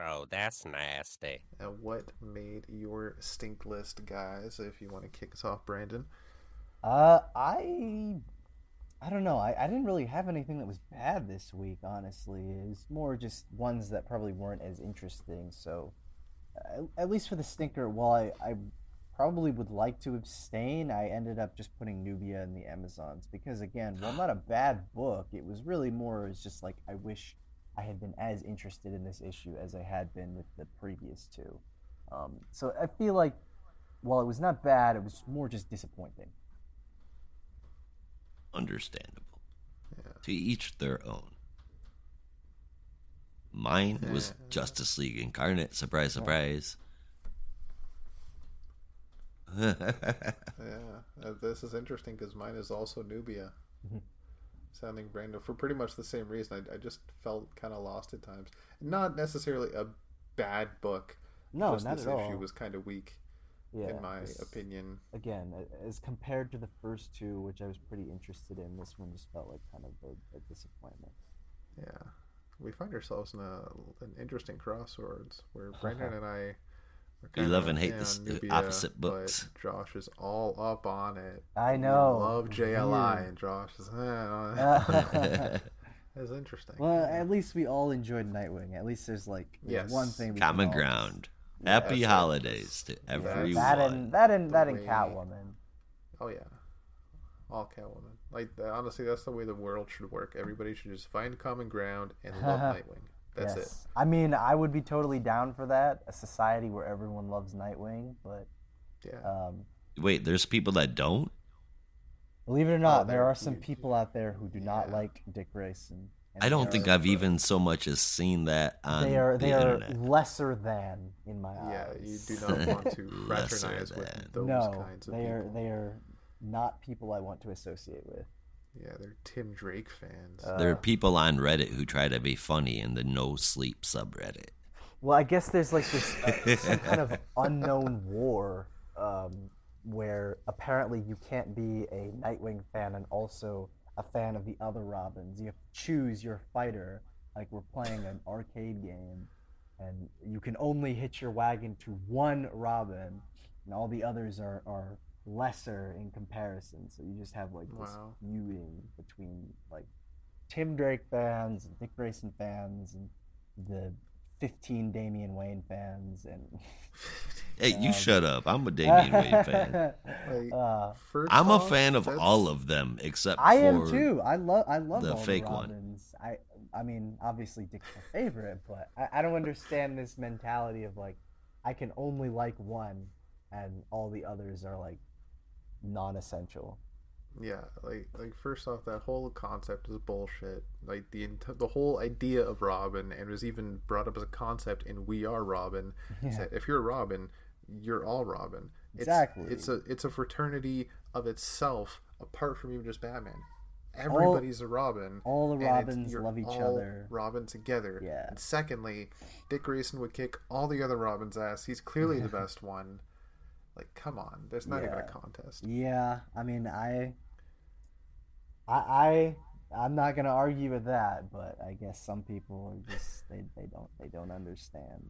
Oh, that's nasty. uh, what made your stink list, guys. If you want to kick us off, Brandon. Uh, I, I don't know. I, I didn't really have anything that was bad this week. Honestly, it was more just ones that probably weren't as interesting. So, uh, at least for the stinker, while I, I probably would like to abstain, I ended up just putting Nubia and the Amazons because again, while not a bad book, it was really more as just like I wish I had been as interested in this issue as I had been with the previous two. Um, so I feel like while it was not bad, it was more just disappointing. Understandable. To each their own. Mine was Justice League Incarnate. Surprise, surprise. (laughs) Yeah, this is interesting because mine is also Nubia. Sounding Brando for pretty much the same reason. I, I just felt kind of lost at times. Not necessarily a bad book. No, just not this at all. issue was kind of weak, yeah, in my opinion. Again, as compared to the first two, which I was pretty interested in, this one just felt like kind of a, a disappointment. Yeah, we find ourselves in a an interesting crossroads where (laughs) Brandon and I. are We love and hate yeah, this- Nubia, opposite but books. Josh is all up on it. I We know. love JLI, Weird. and Josh is. Eh, (laughs) (laughs) it's interesting. Well, at least we all enjoyed Nightwing. At least there's like Yes. one thing. We Common can all- ground. that's Happy it. holidays to Yeah, everyone. That and that and that and Catwoman. Oh yeah, all Catwoman. Like honestly, that's the way the world should work. Everybody should just find common ground and love (laughs) Nightwing. That's it. yes. I mean, I would be totally down for that. A society where everyone loves Nightwing, but Yeah. um, Wait, there's people that don't. believe it or not, there there- are some people out there who do not Yeah. like Dick Grayson. I don't think I've even so much as seen that on They are the they are internet. lesser than in my yeah, eyes. Yeah, you do (laughs) not want to Lesser fraternize with those no, kinds of they are people. they are not people I want to associate with. Yeah, they're Tim Drake fans. Uh, There are people on Reddit who try to be funny in the no sleep subreddit. Well, I guess there's like this uh, some kind of unknown war um, where apparently you can't be a Nightwing fan and also a fan of the other Robins. You have to choose your fighter. Like we're playing an arcade game, and you can only hitch your wagon to one Robin, and all the others are, are lesser in comparison. So you just have like this Wow. feuding between like Tim Drake fans and Dick Grayson fans and the 15 Damian Wayne fans and (laughs) Hey, you Um, shut up. I'm a (laughs) Damian Wayne fan. Like, uh, First I'm a fan of that's- all of them except I for am too. I love I love the all fake the one. I I mean obviously Dick's my favorite, but I, I don't understand this mentality of like I can only like one and all the others are like non-essential. Yeah, like like first off, that whole concept is bullshit. Like the the whole idea of Robin, and was even brought up as a concept in We Are Robin. is that if you're Robin, you're all Robin. It's, Exactly. It's a it's a fraternity of itself, apart from even just Batman. Everybody's a Robin. all the Robins love each all other. Robin together. Yeah. And secondly, Dick Grayson would kick all the other Robins' ass. He's clearly the (laughs) best one. Like, come on, there's not even a contest. Yeah, I mean I I I I'm not gonna argue with that, but I guess some people are just they, they don't they don't understand.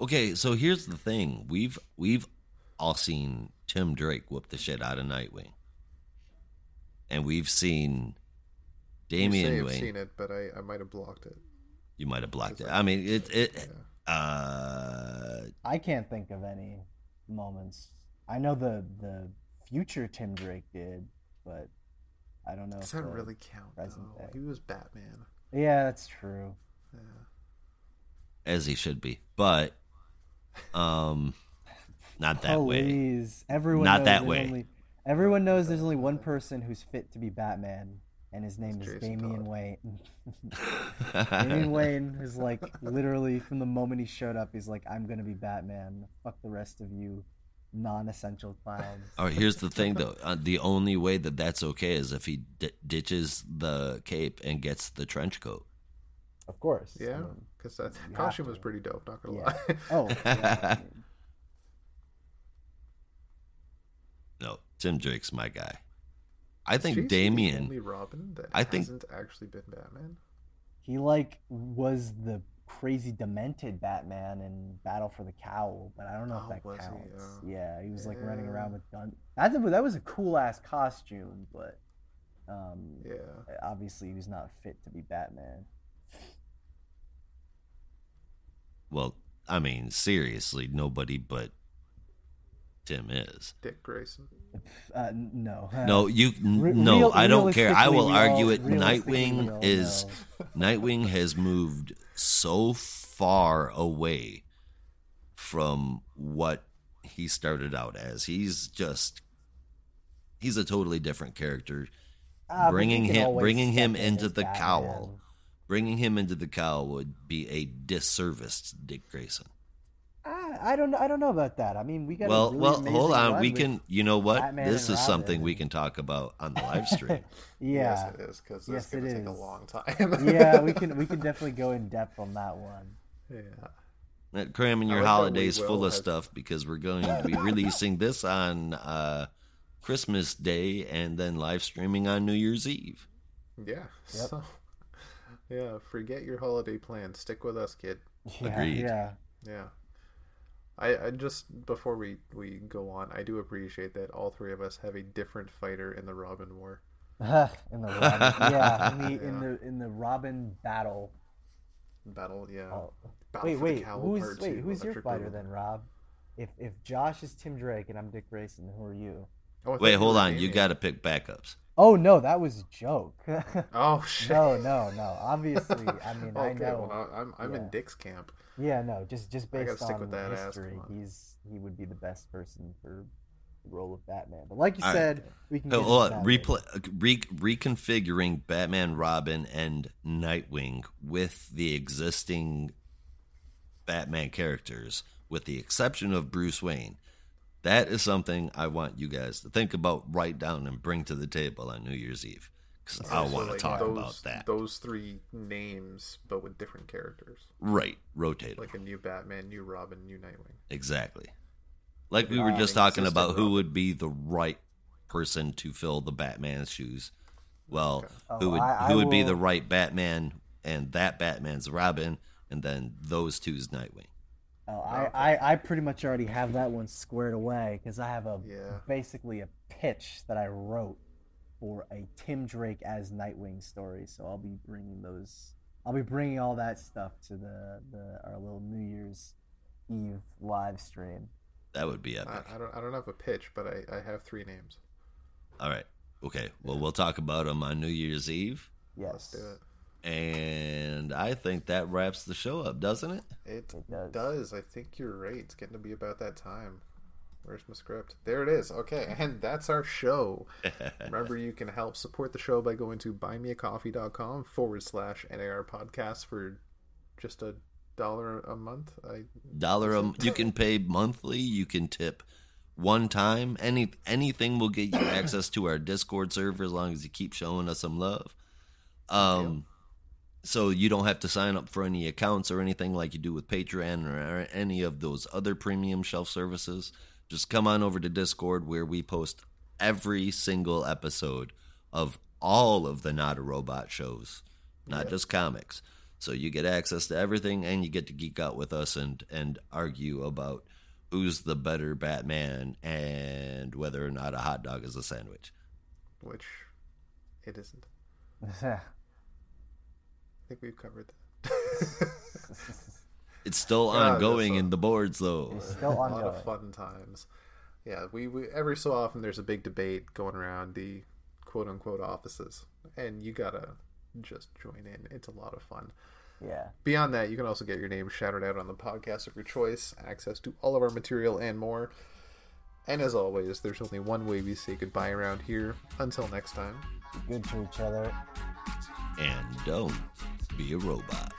Okay, so here's the thing. We've we've all seen Tim Drake whoop the shit out of Nightwing. And we've seen You say Damian I've seen it, but I, I might have blocked it. You might have blocked it. It's I mean, it it Yeah. uh I can't think of any moments. I know the the future Tim Drake did, but I don't know. Does if that really count? Though? He was Batman. Yeah, that's true. Yeah. as he should be. But um not that way. Please, everyone Not knows that there's way. Only, everyone knows there's only one person who's fit to be Batman, and his name It's is Jason Damian Todd. Wayne. (laughs) Damian Wayne is like literally from the moment he showed up, he's like, "I'm gonna be Batman. Fuck the rest of you, non-essential clowns." All right, here's the thing though. Uh, the only way that that's okay is if he d- ditches the cape and gets the trench coat. Of course. I Yeah, mean, because that costume have was pretty dope. Not gonna yeah. lie. (laughs) Oh. (laughs) yeah, No, Tim Drake's my guy. I think She's the only Damian. Robin that I think- hasn't actually been Batman. he like was the crazy demented Batman in Battle for the Cowl, but I don't know Oh, if that was he? counts. Oh. Yeah, he was like running around with guns. That was- that was a cool ass costume, but um, Yeah. obviously he was not fit to be Batman. Well, I mean, seriously, nobody but Tim is. Dick Grayson. Uh, n- no. No, you Re- no, real- I don't care. I will argue all- it. Nightwing all is know. (laughs) Nightwing has moved so far away from what he started out as. He's just he's a totally different character. But bringing him- bringing him into as the Batman. cowl. Bringing him into the cowl would be a disservice to Dick Grayson. I don't. I don't know about that. I mean, we got. a Well, really well, amazing hold on. We can. You know what? Batman this and is something we can talk about on the live (laughs) stream. Yeah. Yes, it is because Yes, it's going it to take a long time. (laughs) yeah, we can. We can definitely go in depth on that one. yeah. Uh, Cramming your holidays full of has- stuff because we're going to be releasing this on uh, Christmas Day and then live streaming on New Year's Eve. Yeah. So, yeah. Forget your holiday plans. Stick with us, kid. Yeah, Agreed. Yeah. Yeah. I, I just before we we go on, I do appreciate that all three of us have a different fighter in the Robin War. in the Robin, yeah, (laughs) in the in the in the Robin battle. Battle, yeah. Oh. Battle Wait, wait, who's wait, who's your fighter then, Rob? If if Josh is Tim Drake and I'm Dick Grayson, who are you? Oh, Wait, hold on. You got to pick backups. Oh no, that was a joke. (laughs) Oh shit. no, no, no. Obviously, I (laughs) mean, I know. well, I'm I'm Yeah. in Dick's camp. Yeah, no, just just I based on with that history, come he's he would be the best person for the role of Batman. But like you All right. said, we can. Get hold on. that. Repla- uh, re- reconfiguring Batman, Robin, and Nightwing with the existing Batman characters, with the exception of Bruce Wayne. That is something I want you guys to think about, write down, and bring to the table on New Year's Eve. Because I want to like, talk those, about that. Those three names, but with different characters, Right. Rotate. like a new Batman, new Robin, new Nightwing. Exactly. Like we were just talking about who would be the right person to fill the Batman's shoes. Well, Oh, who would I- I who would be the right Batman and that Batman's Robin and then those two's Nightwing. Oh, I, I, I pretty much already have that one squared away because I have a Yeah. basically a pitch that I wrote for a Tim Drake as Nightwing story. So I'll be bringing those. I'll be bringing all that stuff to the, the our little New Year's Eve live stream. That would be epic. I, I don't I don't have a pitch, but I, I have three names. All right. Okay. Well, we'll talk about them on New Year's Eve. Let's Yes. do it. And I think that wraps the show up, doesn't it? It, It does. does. I think you're right. It's getting to be about that time. Where's my script? There it is. Okay, (laughs) and that's our show. (laughs) Remember, you can help support the show by going to buymeacoffee.com forward slash NAR podcast for just a dollar a month. I dollar a, (laughs) you can pay monthly you can tip one time any anything will get you access to our discord server as long as you keep showing us some love um so you don't have to sign up for any accounts or anything like you do with patreon or any of those other premium shelf services. Just come on over to discord where we post every single episode of all of the not a robot shows not just comics. So you get access to everything and you get to geek out with us and and argue about who's the better batman and whether or not a hot dog is a sandwich. Which it isn't. (laughs) I think we've covered that. (laughs) it's still Yeah, ongoing a- in the boards though It's (laughs) still a lot of fun times. Yeah, we, we every so often there's a big debate going around the quote unquote offices, and you gotta just join in. It's a lot of fun. Yeah. Beyond that, you can also get your name shouted out on the podcast of your choice, access to all of our material, and more. And as always, there's only one way we say goodbye around here. Until next time. Be good to each other. and don't be a robot